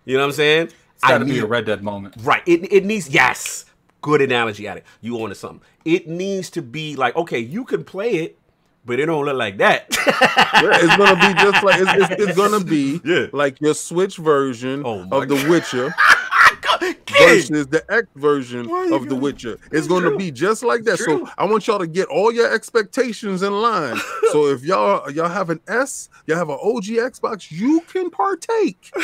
You know what I'm saying? It's got to I be a Red Dead moment. Right. It, it needs yes. Good analogy at it. You on to something. It needs to be like, okay, you can play it, but it don't look like that. [laughs] Yeah, it's gonna be just like it's, it's, it's gonna be [laughs] Yeah. like your Switch version Oh of The Witcher! [laughs] versus the X version of The Witcher. It's going to be just like that. So I want y'all to get all your expectations in line. [laughs] so if y'all y'all have an S, y'all have an OG Xbox, you can partake. [laughs]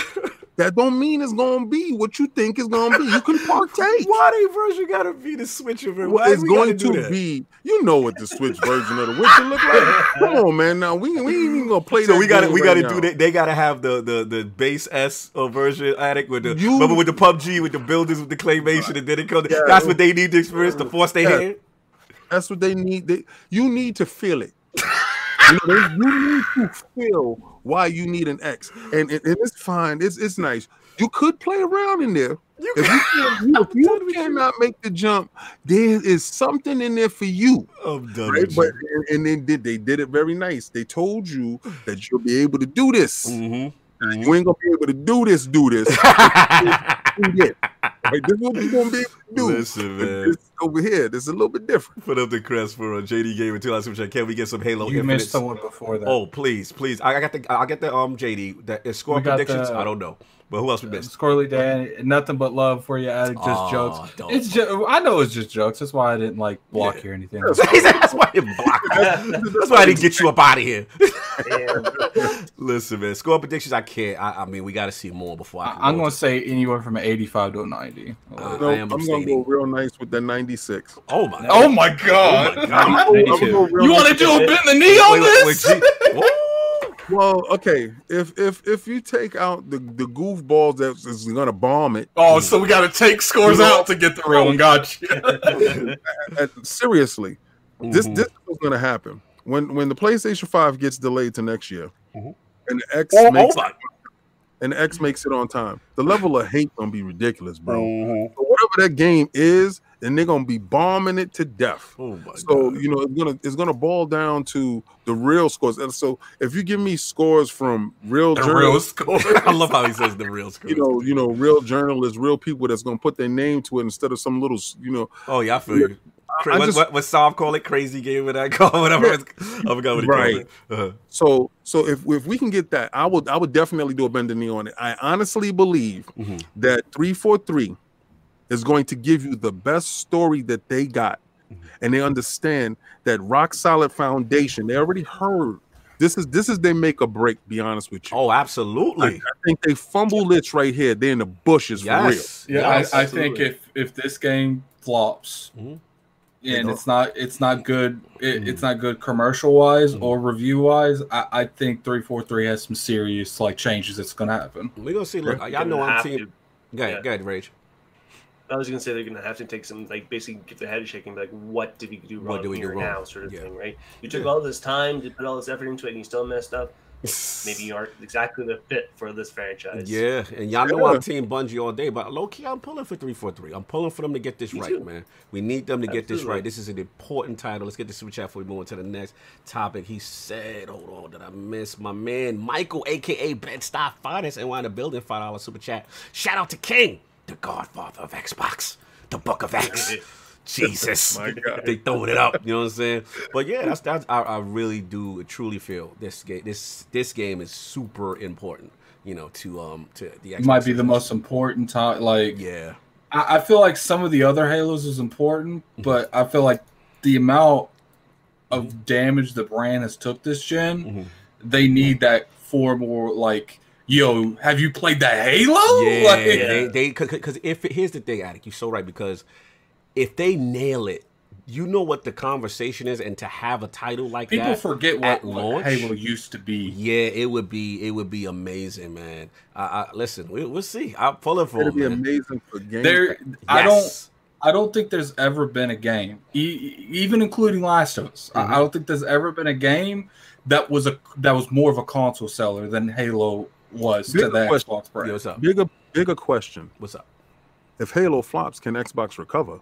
That don't mean it's gonna be what you think it's gonna be. You can [laughs] partake. Why they version gotta be the switcher? version? Why it's going to be, you know what the Switch version of the Witcher look like. Come on, man. Now we, we ain't even gonna play So that we gotta game we right gotta now. do that. They gotta have the the the base S version addict with the You- remember with the PUBG with the buildings with the claymation and then it comes. Yeah. That's what they need to experience to force their Yeah. hand. That's what they need. They, you need to feel it. you, know, they- you need to feel why you need an X, and, and, and it's fine. It's it's nice. You could play around in there. You If you, [laughs] if you cannot make the jump, there is something in there for you. I'm done. Right? But and, and they did they did it very nice. They told you that you'll be able to do this. Mm-hmm. you. You ain't gonna be able to do this, do this. [laughs] Mhm. yeah. Right? This is what you're gonna be able to do. Listen, man. this over here, this is a little bit different. Put up the crest for uh, JD Gamer 2000 Super Chat. Can we get some Halo You Infinite? missed the one before that. Oh, please, please. I I got the I got the um JD that is score predictions. the- I don't know, but who else we missed? Scorley Dan, nothing but love for you. Addict, just Aw, jokes. don't. It's just, I know it's just jokes. That's why I didn't like block Yeah. you or anything. [laughs] That's why I didn't block. you. That's why I didn't get you up out of here. [laughs] Listen, man. Score predictions. I can't. I, I mean, we got to see more before I. I, Can I'm go gonna to- say anywhere from an 85 to a 90. Uh, No, I I'm gonna go real nice with that 96. Oh my. oh my god! Oh my God. I'm I'm gonna go real you want to do a that. bend the knee on Wait, wait, wait, this? Well, okay. If if if you take out the the goofballs that is gonna bomb it, Oh, so we got to take scores out to get the real one. Gotcha. [laughs] uh, seriously, this Mhm. this is what's gonna happen when when the PlayStation Five gets delayed to next year, Mhm. and the X Oh, oh makes my. and X makes it on time. The level of hate gonna be ridiculous, bro. Mhm. So whatever that game is, then they're gonna be bombing it to death. Oh my So God. you know it's gonna it's gonna boil down to the real scores. And so if you give me scores from real the real journalists, score. [laughs] I love how he says the real score. [laughs] you know, you know, real journalists, real people that's gonna put their name to it instead of some little, you know, Oh yeah, I feel you. I what, just- what, what call it? Crazy game with that [laughs] call, whatever. Yeah. I forgot what he Right. called it. Uh-huh. So so if if we can get that, I would I would definitely do a bend the knee on it. I honestly believe Mhm. that three four three is going to give you the best story that they got, Mm-hmm. and they understand that rock solid foundation. They already heard this is this is they make or break. Be honest with you. Oh, absolutely. I think they fumble this right here. They're in the bushes for real. yes. Yeah, yes. I, I think if if this game flops Mhm. and it's not it's not good it, it's not good commercial wise Mhm. or review wise, I, I think three four three has some serious like changes that's gonna happen. We're gonna see. Look, They're y'all know I'm have team. to. Go ahead, Yeah. go ahead, Rage. I was gonna say they're gonna have to take some like basically give their head a shake and be like, what did we do What wrong did we do here wrong? now, sort of Yeah. thing, right? You took Yeah. all this time to put all this effort into it, and you still messed up. Maybe you aren't exactly the fit for this franchise. Yeah, and y'all know I'm team Bungie all day, but low key, I'm pulling for three four three. I'm pulling for them to get this Me right, too. man. We need them to get this right. This is an important title. Let's get the super chat before we move on to the next topic. He said, "Hold on, did I miss my man Michael, aka Ben Stop Finance, and one in the building? Five dollar super chat. Shout out to King, the Godfather of Xbox, the Book of X. [laughs] Jesus, My God. they throwing it up. You know what I'm saying? But yeah, that's that's. I, I really do truly feel this game. This this game is super important. You know, to um to the It might be the most important time. Like Yeah, I, I feel like some of the other Halos is important, Mm-hmm. but I feel like the amount of damage the brand has took this gen, Mhm. they need that for more like, yo, have you played that Halo? yeah. [laughs] Like, They they because if here's the thing, Addict, you're so right because if they nail it, you know what the conversation is, and to have a title like that, People that, forget at what, what launch? Halo used to be. yeah, it would be it would be amazing, man. I, I listen, we, we'll see. I'm pulling for It'd it, be man. amazing for games. There, I don't. I don't think there's ever been a game, e- even including Last of Us. I- I mm-hmm. don't think there's ever been a game that was a that was more of a console seller than Halo was to Bigger the question. Xbox brand. Yo, what's up? bigger bigger question. What's up? If Halo flops, can Xbox recover?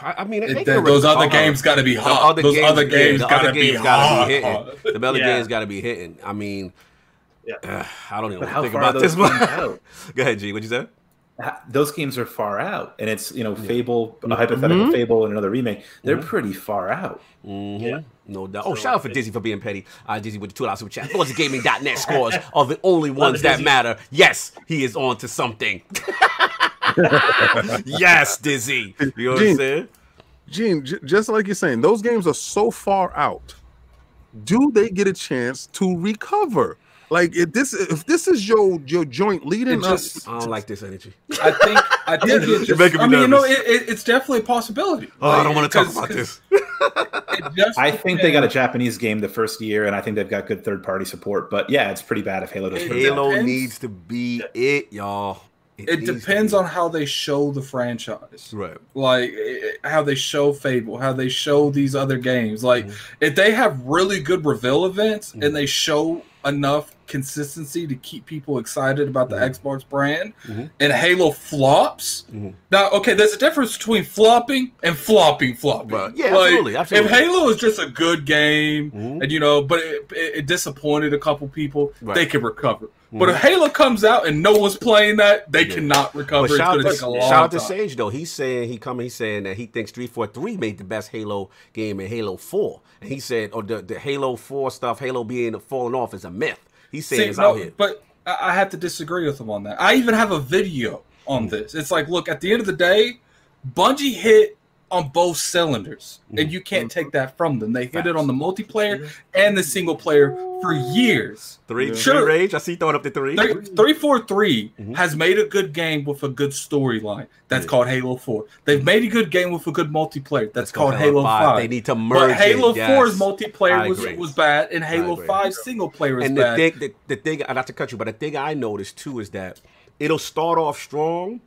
I, I mean, It- they th- can those other games got to be The hot. other those games, other games the got to be gotta hot. be hitting. The other Yeah. games got to be hitting. I mean, Yeah. uh, I don't even want to how think far about this one. out? [laughs] Go ahead, G. What you say? Those games are far out, and it's you know Fable, a hypothetical Fable, and another remake. They're pretty far out. Mm-hmm. Yeah. No doubt. Oh, shout out for Dizzy for being petty. Uh, Dizzy with the two dollars super chat. BuzzGaming.net [laughs] scores are the only ones that matter. Yes, he is on to something. [laughs] yes, Dizzy. You know what I'm saying? Gene, j- just like you're saying, those games are so far out. Do they get a chance to recover? Like if this if this is your your joint leading It up, just- I don't like this energy. I think. I think. it You're just, making me I mean, you know, it, it, it's definitely a possibility. Oh, I don't want to talk about this. just I think they got a. Japanese game the first year, and I think they've got good third party support. But yeah, it's pretty bad if Halo does. It- Halo depends. needs to be it, y'all. It needs to depends on how they show the franchise. right. like eh, how they show Fable, how they show these other games. Like Mm-hmm. if they have really good reveal events Mhm. and they show enough consistency to keep people excited about the Mhm. Xbox brand, Mhm. and Halo flops. Mhm. Now, okay, there's a difference between flopping and flopping, flopping. Right. Yeah, Like, absolutely, absolutely. If Halo is just a good game, Mhm. and you know, but it, it, it disappointed a couple people, Right. they can recover. But Mhm. if Halo comes out and no one's playing that, they Yeah. cannot recover. But It's shout, going to out take a to, long shout out to. Sage though. He's saying he coming. He's saying that he thinks three four three made the best Halo game in Halo Four, and he said, "Oh, the, the Halo Four stuff, Halo being falling off is a myth." He's saying See, it's no, out here. But I I have to disagree with him on that. I even have a video on this. It's like, look, at the end of the day, Bungie hit on both cylinders, and you can't take that from them. They hit it on the multiplayer and the single player for years. Three, Yeah. three Sure. rage. I see you throwing up the 3 Three, 343 Mhm. has made a good game with a good storyline. That's Yeah. called Halo 4. They've made a good game with a good multiplayer. That's called Halo 5. They need to merge. But Halo it, 4's yes. multiplayer was, was bad, and Halo Five single player was and the bad. thing, the, the thing, not to cut you, but the thing I noticed too is that it'll start off strong,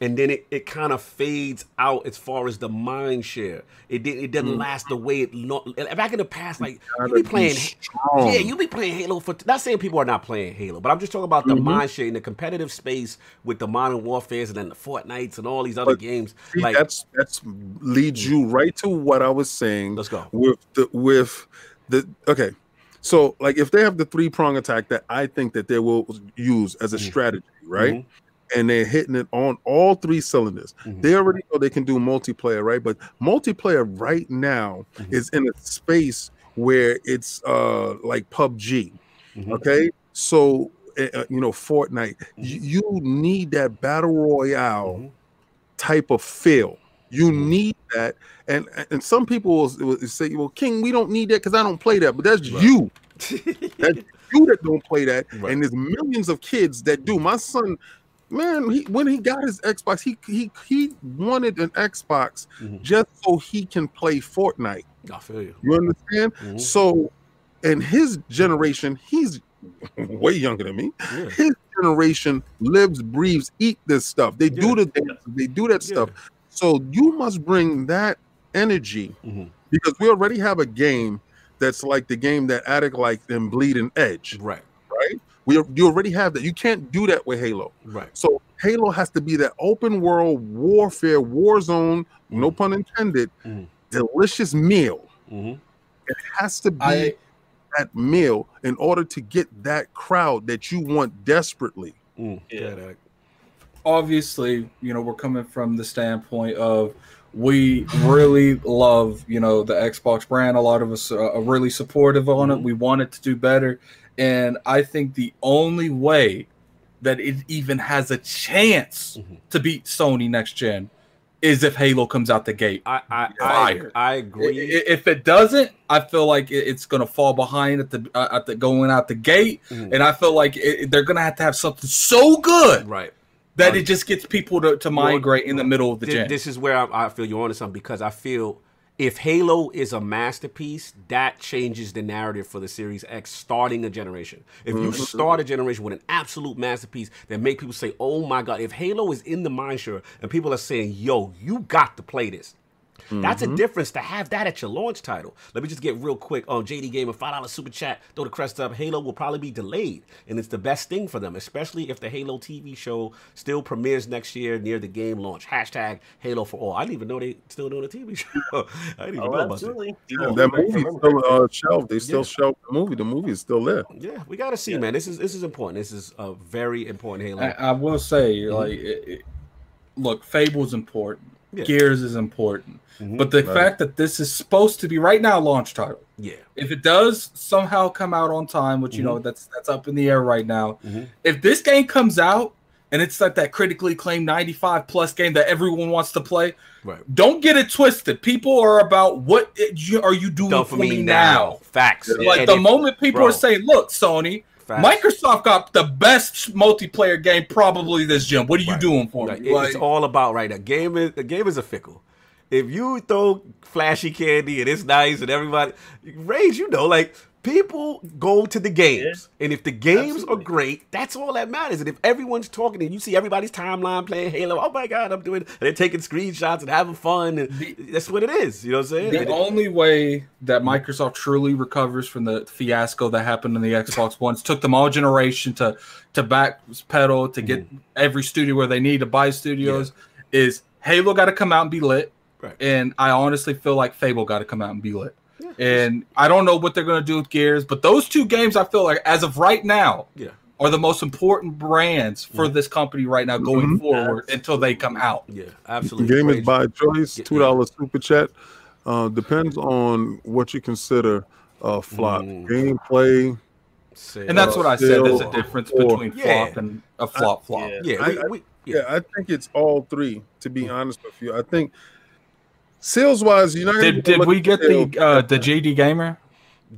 and then it, it kind of fades out as far as the mind share. It didn't it doesn't last the way it. Lo- back in the past, like you be be playing, strong. yeah, you be playing Halo for. Not saying people are not playing Halo, but I'm just talking about the Mm-hmm. mind share in the competitive space with the Modern Warfare's and then the Fortnites and all these other But games. See, like that's that's leads you right to what I was saying. Let's go. with the with the okay. So like if they have the three prong attack that I think that they will use as a Mhm. strategy, right? Mhm. And they're hitting it on all three cylinders. Mhm. They already know they can do multiplayer, right? But multiplayer right now Mhm. is in a space where it's uh like PUBG. Mhm. Okay, so uh, you know Fortnite, you, you need that battle royale Mhm. type of feel. You Mhm. need that, and and some people will, will say, "Well, King, we don't need that because I don't play that." But that's Right. you. [laughs] That's you that don't play that, Right. and there's millions of kids that do. My son, man, he, when he got his Xbox, he he he wanted an Xbox Mhm. just so he can play Fortnite. I feel you. You understand? Mhm. So, in his generation, he's [laughs] way younger than me. Yeah. His generation lives, breathes, eat this stuff. They Yeah. do the dance, they do that Yeah. stuff. So you must bring that energy Mhm. because we already have a game that's like the game that Addict like and Bleeding Edge, Right. Right? We you already have that. You can't do that with Halo. Right. So Halo has to be that open world warfare, war zone, no pun intended, Mhm. delicious meal. hmm It has to be I that meal in order to get that crowd that you want desperately. Mm. Yeah. Yeah. obviously, you know, we're coming from the standpoint of we really love, you know, the Xbox brand. A lot of us are are really supportive on it. Mhm. We want it to do better. And I think the only way that it even has a chance Mhm. to beat Sony next gen is if Halo comes out the gate. I I, I, I agree. If it doesn't, I feel like it's going to fall behind at the uh, at the going out the gate, Mhm. and I feel like it, they're going to have to have something so good right. that Um, it just gets people to, to migrate in the middle of the Thi- jam. This is where I, I feel you're onto something because I feel if Halo is a masterpiece, that changes the narrative for the Series X starting a generation. If you mm-hmm. start a generation with an absolute masterpiece that make people say, "Oh my god!" If Halo is in the mind share and people are saying, "Yo, you got to play this," That's a difference to have that at your launch title. Let me just get real quick on JD Gamer five dollar super chat. Throw the crest up. Halo will probably be delayed, and it's the best thing for them, especially if the Halo TV show still premieres next year near the game launch. Hashtag Halo for all. I didn't even know they still doing a TV [laughs] show. I didn't even know Oh, about that. absolutely. Yeah, that movie's still uh, shelved. They still Yeah. shelved the movie. The movie is still there. Yeah, we gotta see, man. This is this is important. This is a very important Halo. I, I will say, like, it, it, look, Fable's important. Yeah. Gears is important. Mhm. But the Right. fact that this is supposed to be right now launch title, yeah, if it does somehow come out on time, which you Mm-hmm. know that's that's up in the air right now. Mhm. If this game comes out and it's like that critically acclaimed 95 plus game that everyone wants to play, right. don't get it twisted. People are about what it, you, are you doing Done for, me now? now. Facts. Like And the if- moment people bro. are saying, "Look, Sony, Facts. Microsoft got the best multiplayer game probably this gen. What are you Right. doing for me?" it- Like, it's all about right. A game is a game is a fickle. If you throw flashy candy and it's nice and everybody rage, you know, like people go to the games, and if the games Absolutely. are great, that's all that matters. And if everyone's talking and you see everybody's timeline playing Halo, oh my god, I'm doing, and they're taking screenshots and having fun, and that's what it is. You know what I'm saying? the And- only way that Microsoft truly recovers from the fiasco that happened in the Xbox [laughs] Ones took them all generation to to backpedal to get Mm-hmm. every studio where they need to buy studios. Is Halo got to come out and be lit, Right. and I honestly feel like Fable got to come out and be lit. And I don't know what they're going to do with Gears, but those two games I feel like as of right now yeah, are the most important brands for this company right now going forward until they come out. yeah, The absolutely. game is by choice. Two dollars super chat. Uh, depends on what you consider a flop. Mm. Gameplay. Say- And that's what I said. There's a difference or- between Yeah. flop and a flop flop. Yeah. yeah, we, I- we, yeah. Yeah, I think it's all three. To be honest with you, I think sales wise, you're not. Did, did we get sell- the uh, the JD Gamer?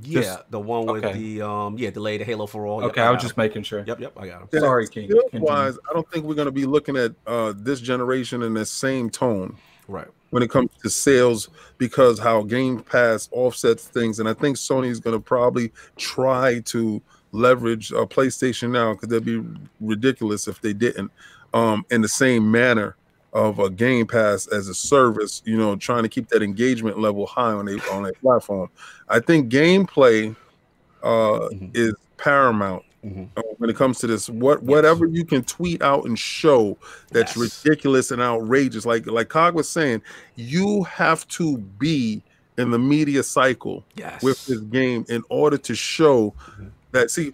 Yeah, Just- the one with okay. the um, yeah, delayed Halo for all. Yep, Okay, I was just him. making sure. Yep, yep, I got him. Yeah, Sorry, King. Sales wise, I don't think we're going to be looking at uh, this generation in the same tone Right. when it comes to sales because how Game Pass offsets things, and I think Sony is going to probably try to leverage uh, PlayStation now because that'd be ridiculous if they didn't. Um, in the same manner of a Game Pass as a service, you know, trying to keep that engagement level high on a on a platform. I think gameplay uh, Mhm. is paramount Mhm. uh, when it comes to this. What whatever you can tweet out and show that's Yes. ridiculous and outrageous, like like Cog was saying, you have to be in the media cycle Yes. with this game in order to show Mhm. that. See,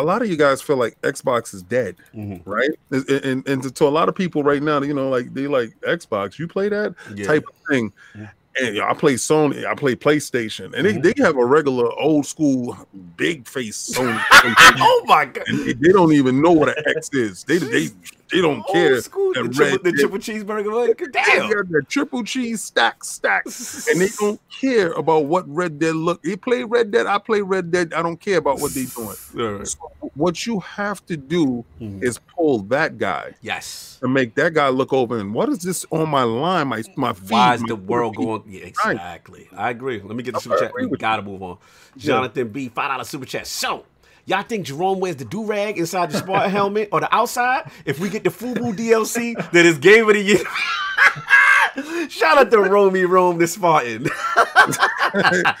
a lot of you guys feel like Xbox is dead, Mhm. right? And, and, and to, to a lot of people right now, you know, like they like Xbox. You play that Yeah. type of thing. Yeah. And you know, I play Sony, I play PlayStation, and Mhm. they, they have a regular old school big face Sony. [laughs] oh my god. and they, they don't even know what an X is. They they they don't care. School, the, the triple cheeseburger. Like, They got the triple cheese stack stacks, and they don't [laughs] care about what Red Dead look. They play Red Dead, I play Red Dead. I don't care about what they [sighs] doing. Right. So what you have to do Mhm. is pull that guy Yes. and make that guy look over and what is this on my line? My my feed. Why is the world feed? going? Yeah, exactly. I agree. Let me get the I super chat. We gotta move on. Jonathan B, five dollar super chat. So, y'all think Jerome wears the do rag inside the Spartan [laughs] helmet or the outside? If we get the Fubu DLC, then it's game of the year. [laughs] [laughs] Shout out to Romy Rome the Spartan. [laughs]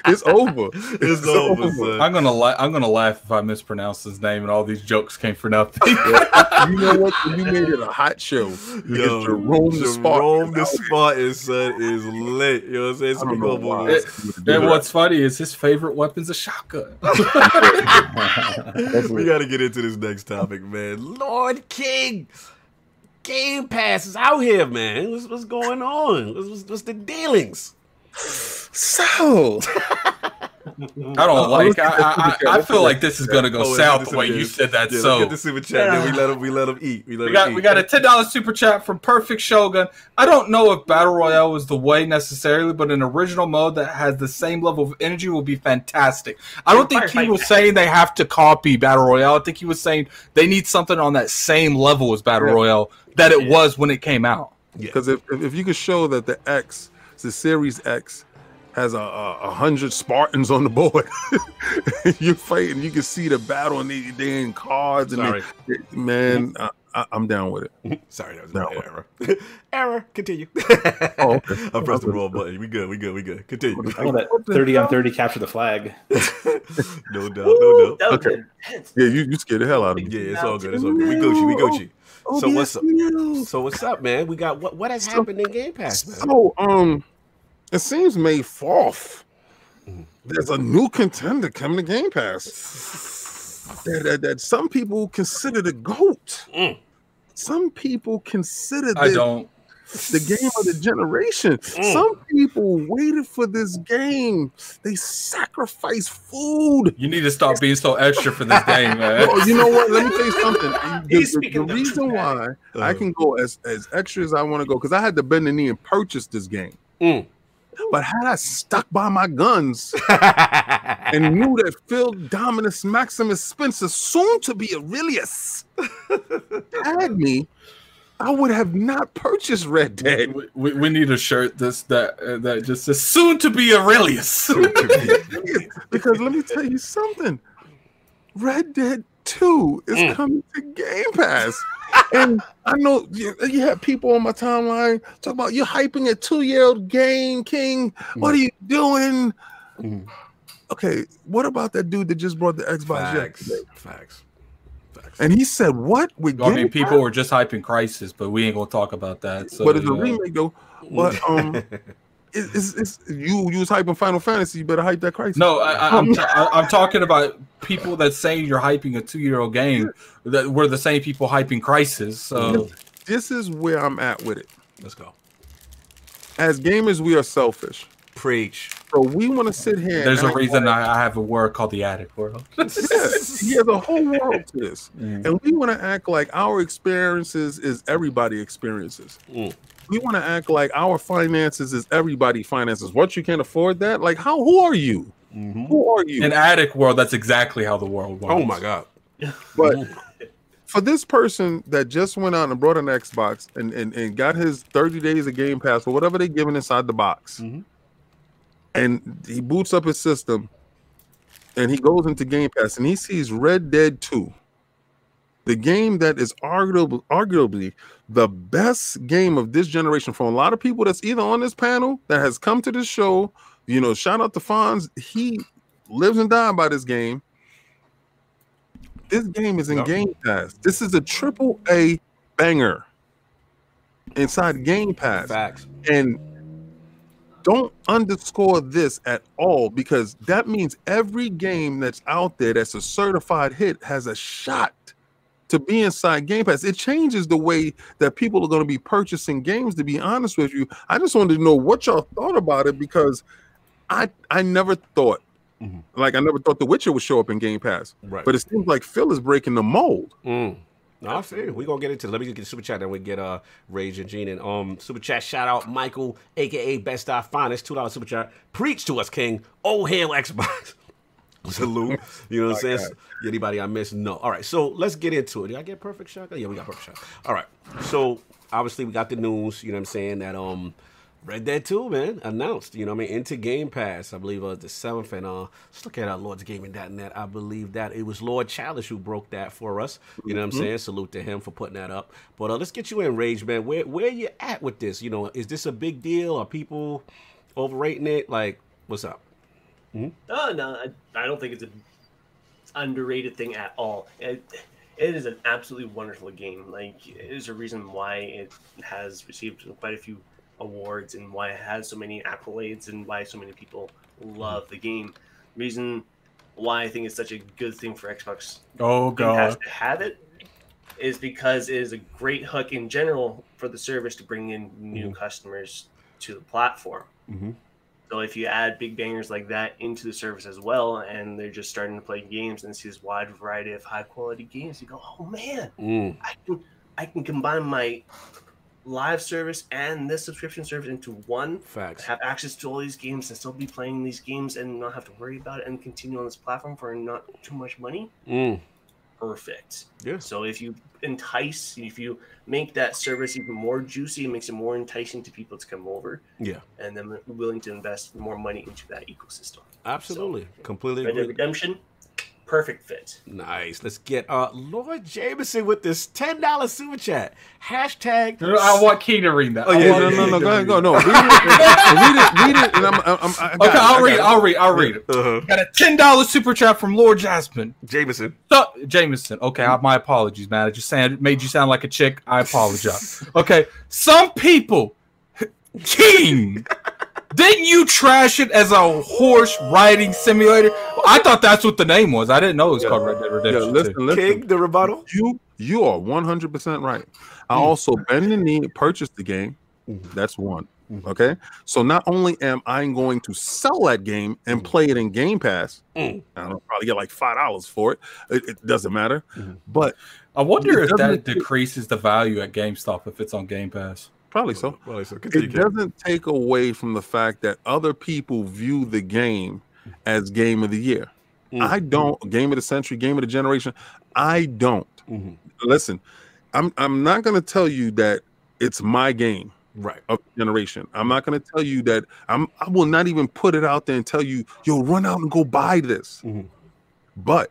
it's over. It's over, son. I'm gonna la- I'm gonna laugh if I mispronounce his name and all these jokes came for nothing. [laughs] you know what? You made it a hot show. Yo, Because Jerome the Spartan. Jerome the is out. Spartan, son, is lit. You know what I'm saying? So I we don't know gonna why. move on. and what's funny is his favorite weapon's a shotgun. we got to get into this next topic, man. Lord King, Game Pass is out here, man. What's, what's going on? What's, what's, what's the dealings? So I don't uh, like. I, I, I, I feel like this is gonna go Oh, south this the way you said that. Yeah, so let's get the super chat. Then we let them. We let him eat. We let we him got eat. we got a ten dollars super chat from Perfect Shogun. I don't know if battle royale was the way necessarily, but an original mode that has the same level of energy will be fantastic. I don't think he was saying they have to copy battle royale. I think he was saying they need something on that same level as battle royale that it was when it came out. Because if, if if you could show that the X, the Series X, has a, a, a hundred Spartans on the board, [laughs] you're fighting. You can see the battle and they they in cards and Sorry, they, man, mm-hmm. I, I, I'm down with it. [laughs] sorry, that was No. an error. error. Continue. [laughs] Oh, okay. I pressed the wrong button. We good. We good. We good. Continue. Oh, that 30 on 30 capture the flag. no doubt. No doubt. Okay. Yeah, you, you scared the hell out of me. Yeah, it's all good. It's all good. We Gucci. We Gucci. So Oh, what's up? So what's up, man? We got what? What has So- happened in Game Pass, man? So, um, it seems May 4th, there's a new contender coming to Game Pass that, that, that some people consider the GOAT. Mm. Some people consider I the, don't. The game of the generation. Mm. Some people waited for this game. They sacrificed food. You need to stop being so extra for this game, man. [laughs] Well, you know what? Let me tell you something. [laughs] The, He's the- speaking the the reason truth. why I Uh, can go as as extra as I want to go because I had to bend the knee and purchase this game. Mm. But had I stuck by my guns [laughs] and knew that Phil Dominus Maximus Spencer, soon to be Aurelius, had me, I would have not purchased Red Dead. We, we, we need a shirt this that uh, that just says [laughs] soon to be Aurelius. because let me tell you something. Red Dead 2 is Mm. coming to Game Pass. and I know you, you have people on my timeline talk about you're hyping a two-year-old game, King. What are you doing? Mm. Okay, what about that dude that just brought the Xbox Facts. yesterday? Facts. Facts. And he said, "What? We I mean, people were just hyping Crysis, but we ain't gonna talk about that. So, but it's a you know. remake though. But um, [laughs] it's, it's, it's you you was hyping Final Fantasy. You better hype that Crysis. No, I, I, I'm, t- I, I'm talking about people that saying you're hyping a two-year-old game that were the same people hyping Crysis. So this is where I'm at with it. Let's go. As gamers, we are selfish. Preach. So we want to sit here. there's a reason I, I have a word called the Addict World. Yeah, [laughs] he has a whole world to this, and we want to act like our experiences is everybody experiences. Mm. We want to act like our finances is everybody finances. What you can't afford that? Like how? Who are you? Mhm. Who are you? In Addict World, that's exactly how the world works. Oh my god. But for this person that just went out and brought an Xbox and, and, and got his 30 days of Game Pass or whatever they giving inside the box, Mhm. And he boots up his system and he goes into Game Pass and he sees Red Dead 2, the game that is arguably, arguably the best game of this generation from a lot of people that's either on this panel that has come to this show. You know, shout out to Fonz. He lives and dies by this game. This game is in Yep. Game Pass. This is a triple A banger inside Game Pass. Facts. And don't underscore this at all because that means every game that's out there that's a certified hit has a shot to be inside Game Pass. It changes the way that people are going to be purchasing games, to be honest with you. I just wanted to know what y'all thought about it because I I never thought Mhm. like I never thought The Witcher would show up in Game Pass. Right. But it seems like Phil is breaking the mold. Mm. No, I feel. We're gonna get into let me get the super chat, then we get uh Rage and Gene and um super chat shout out Michael, aka Best Eye Finest, two dollar super chat. Preach to us, King. Oh hail Xbox. [laughs] Salute. You know what I'm saying? Anybody I missed? No. All right, so let's get into it. Did I get perfect shot? Yeah, we got perfect shot. All right. So obviously we got the news, you know what I'm saying, that um Red Dead 2, man, announced, you know what I mean, into Game Pass, I believe uh the 7th. And uh let's look at our LordsGaming.net. I believe that it was Lord Chalice who broke that for us. You know what I'm saying? Salute to him for putting that up. But uh, let's get you in Rage, man. Where where you at with this? You know, is this a big deal? Are people overrating it? Like, what's up? Oh no, I, I don't think it's an underrated thing at all. It, it is an absolutely wonderful game. Like, there's a reason why it has received quite a few awards and why it has so many accolades and why so many people love the game. Reason why I think it's such a good thing for Xbox Oh god. to have it is because it is a great hook in general for the service to bring in new customers to the platform. Mhm. So if you add big bangers like that into the service as well, and they're just starting to play games and see this wide variety of high quality games, you go, oh man, Mm. I can I can combine my live service and this subscription service into one. Facts. Have access to all these games and still be playing these games and not have to worry about it and continue on this platform for not too much money. Mm. Perfect. Yeah. So if you entice, if you make that service even more juicy, it makes it more enticing to people to come over Yeah. and then willing to invest more money into that ecosystem. Absolutely. Completely Red Dead. Redemption, perfect fit. Nice. Let's get uh Lord Jameson with this ten dollar super chat. Hashtag. I want King to read that. Oh, yeah, want no, no, no, go ahead, go. No, read it, read it, read it, and I'm, I'm, I'm I got Okay, it, I I'll got read. it. it. I'll read. I'll read it. Uh-huh. Got a ten dollar super chat from Lord Jasmine. Jameson. So, Jameson. Okay, I, my apologies, man. I just sound, made you sound like a chick. I apologize. [laughs] Okay, some people, [laughs] King, didn't you trash it as a horse riding simulator? I thought that's what the name was. I didn't know it was called Red Dead Yeah, Redemption. listen, listen. King, the rebuttal. You you are one hundred percent right. I Hmm. also bend the knee, purchased the game. Mhm. That's one. Mhm. Okay. So not only am I going to sell that game and Mhm. play it in Game Pass, Mm. I don't probably get like five dollars for it. it. It doesn't matter. But I wonder if that decreases the value at GameStop if it's on Game Pass. Probably so. Well, so continue, It King. doesn't take away from the fact that other people view the game as game of the year. Mm. I don't. Game of the century, game of the generation. I don't. Mhm. Listen, I'm I'm not going to tell you that it's my game Right. of generation. I'm not going to tell you that I'm I will not even put it out there and tell you, yo, run out and go buy this. Mhm. But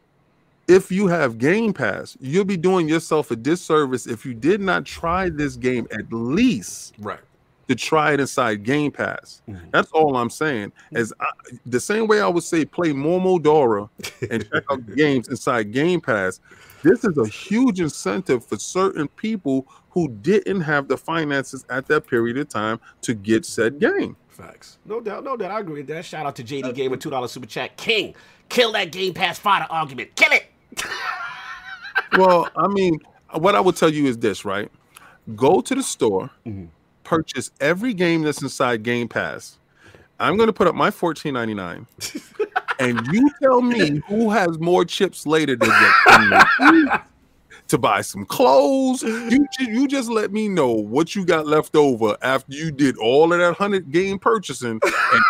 if you have Game Pass, you'll be doing yourself a disservice if you did not try this game at least Right. to try it inside Game Pass. Mhm. That's all I'm saying. As I, the same way I would say play Momodora [laughs] and check out games inside Game Pass. This is a huge incentive for certain people who didn't have the finances at that period of time to get said game. Facts. No doubt, no doubt. I agree with that. Shout out to JD Gamer, two dollar super chat. King, kill that Game Pass fighter argument. Kill it. Well, I mean, what I would tell you is this, right? Go to the store, Mhm. purchase every game that's inside Game Pass. I'm going to put up my $14.99, and you tell me who has more chips later to get to buy some clothes. You you just let me know what you got left over after you did all of that hundred game purchasing. And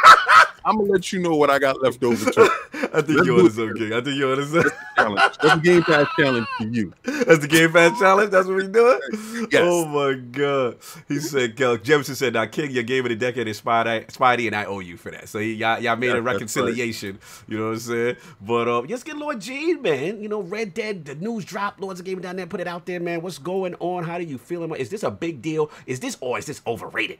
I'm gonna let you know what I got left over too. [laughs] I think Let's you do on it. something, King. I think you on something. Challenge. That's a Game Pass challenge for you. That's the Game Pass challenge. That's what we doing. Yes. Oh my god. He said, Kel, Jefferson said, "Now, King, your game of the decade is Spidey, Spidey, and I owe you for that." So he, y'all, y'all made Yeah, a that's right. reconciliation. You know what I'm saying? But uh, let's get Lord Gene, man. You know, Red Dead, the news dropped. Lord's of Gaming down there, put it out there, man. What's going on? How do you feel? Is this a big deal? Is this or is this overrated?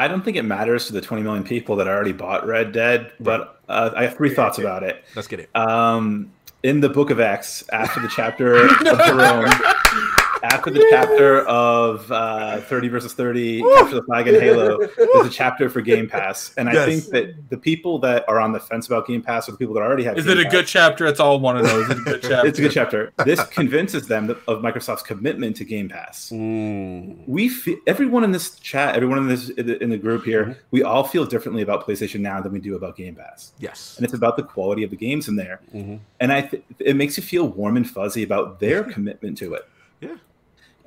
I don't think it matters to the 20 million people that already bought Red Dead, but uh, I have three thoughts about it. Let's get it. Um, in the Book of X, after the chapter [laughs] of Jerome, [laughs] after the chapter of uh, 30 versus 30, after the flag and Halo, there's a chapter for Game Pass. And I think that the people that are on the fence about Game Pass are the people that already have Is Game it a Pass. good chapter? it's all one of those know. Is it a good [laughs] chapter? It's a good chapter. This convinces them of Microsoft's commitment to Game Pass. Mm. We feel, everyone in this chat, everyone in this in the, in the group here, we all feel differently about PlayStation now than we do about Game Pass, Yes. and it's about the quality of the games in there. Mhm. And I, th- it makes you feel warm and fuzzy about their [laughs] commitment to it. Yeah.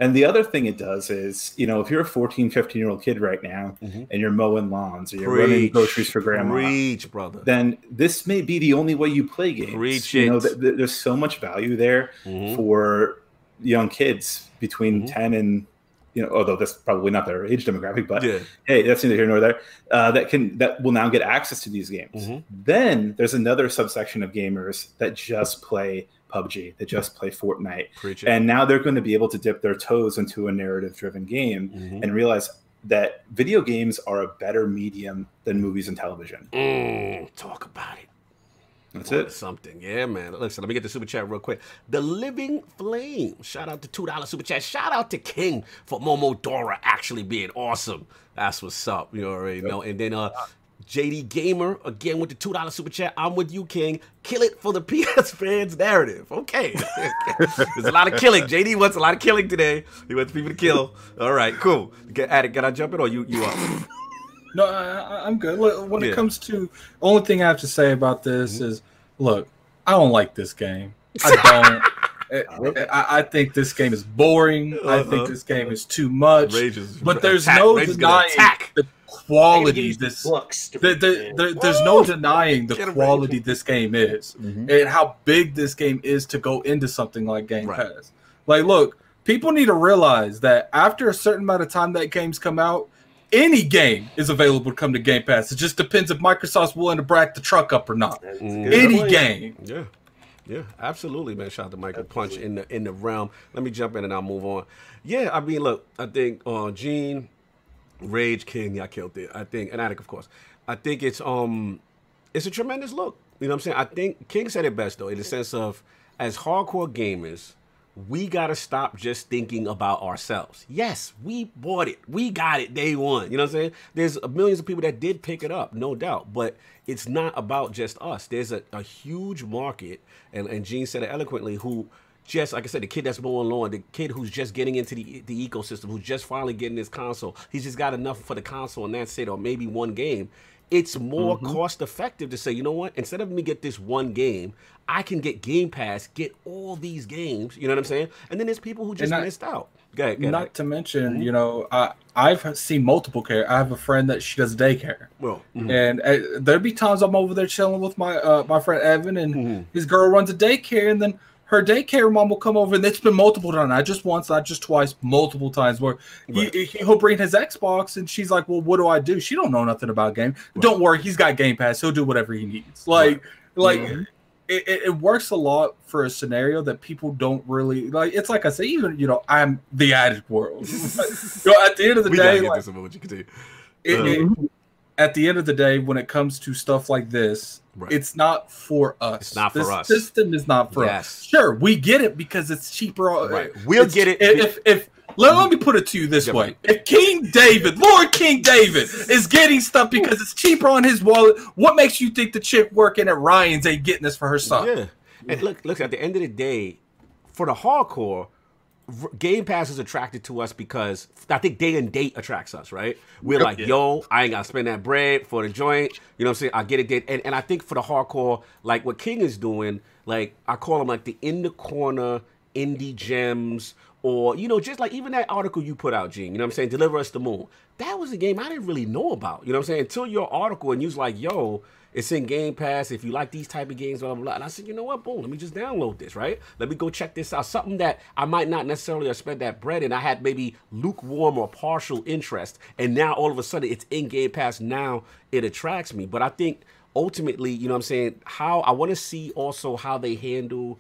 And the other thing it does is, you know, if you're a 14, 15 year old kid right now Mhm. and you're mowing lawns or you're running groceries for grandma, Preach, brother. then this may be the only way you play games. Preach you know, th- th- there's so much value there Mhm. for young kids between Mhm. 10 and you know although that's probably not their age demographic but Yeah. hey that's neither here nor there uh, that can that will now get access to these games Mhm. then there's another subsection of gamers that just play pubg they just play fortnite Preach and now they're going to be able to dip their toes into a narrative driven game Mhm. and realize that video games are a better medium than movies and television Mm, talk about it. that's it Something, yeah, man. Listen, let me get the super chat real quick. The Living Flame. Shout out to two dollar super chat. Shout out to King for Momodora actually being awesome. That's what's up. You already know. And then uh, JD Gamer again with the two dollar super chat. I'm with you, King. Kill it for the [laughs] PS fans narrative. Okay, [laughs] there's a lot of killing. JD wants a lot of killing today. He wants people to kill. All right, cool. Get at it. Can I jump in or you you up? [laughs] No, I, I'm good. Look, when Yeah. it comes to only thing I have to say about this Mhm. is, look, I don't like this game. I don't. I, I- I think this game is boring. I Uh-huh. think this game is too much. Rage is But there's attack. no denying the I quality. This books to there, there, read. there's no denying the quality this game is Mhm. and how big this game is to go into something like Game Right. Pass. Like, look, people need to realize that after a certain amount of time that games come out, any game is available to come to Game Pass. It just depends if Microsoft's willing to back the truck up or not. Mm. good Any point. game. Yeah. Yeah, absolutely, man. Shout out to Michael Punch in the in the realm. Let me jump in and I'll move on. Yeah, I mean, look, I think uh Gene, Rage King, I killed it. I think, and Addict, of course. I think it's um it's a tremendous look. You know what I'm saying? I think King said it best though, in the sense of as hardcore gamers, we gotta stop just thinking about ourselves. Yes, we bought it. We got it day one. You know what I'm saying? There's millions of people that did pick it up, no doubt. But it's not about just us. There's a, a huge market, and, and Gene said it eloquently, who just like I said, the kid that's mowing lawn, the kid who's just getting into the the ecosystem, who's just finally getting his console. He's just got enough for the console, and that's it, or maybe one game. It's more Mm-hmm. cost effective to say, you know what? Instead of me get this one game, I can get Game Pass, get all these games. You know what I'm saying? And then there's people who just not- missed out. Go ahead, go ahead. Not to mention, you know, I, I've seen multiple care. I have a friend that she does daycare. well, mhm. And uh, there'd be times I'm over there chilling with my uh, my friend Evan, and Mhm. his girl runs a daycare, and then her daycare mom will come over, and it's been multiple times, not just once, not just twice, multiple times, where he, Right. he, he'll bring his Xbox, and she's like, "Well, what do I do?" She don't know nothing about game. Don't worry, he's got Game Pass. He'll do whatever he needs. Like, like. Mm-hmm. It, it, it works a lot for a scenario that people don't really like. It's like I say, even you know, I'm the addict world. [laughs] you know, at the end of the we day, like, this about what you continue. it, Uh, at the end of the day, when it comes to stuff like this, Right. it's not for us. It's not for this us. System is not for Yes. us. Sure, we get it because it's cheaper. uh, Right. We'll get it. If, if let, let me put it to you this Yeah, way: if King David, Lord King David, is getting stuff because it's cheaper on his wallet, what makes you think the chick working at Ryan's ain't getting this for her son? Yeah. And look, look. At the end of the day, for the hardcore, Game Pass is attracted to us because I think day and date attracts us, right? We're like, yo, I ain't gotta spend that bread for the joint. You know what I'm saying? I get it. Date. And, and I think for the hardcore, like what King is doing, like I call them like the in the corner indie gems. Or, you know, just like even that article you put out, Gene, you know what I'm saying? Deliver Us the Moon. That was a game I didn't really know about. You know what I'm saying? Until your article and you was like, yo, it's in Game Pass. If you like these type of games, blah, blah, blah. And I said, you know what? Boom, let me just download this, right? Let me go check this out. Something that I might not necessarily have spent that bread in. I had maybe lukewarm or partial interest. And now all of a sudden it's in Game Pass. Now it attracts me. But I think ultimately, you know what I'm saying? How I want to see also how they handle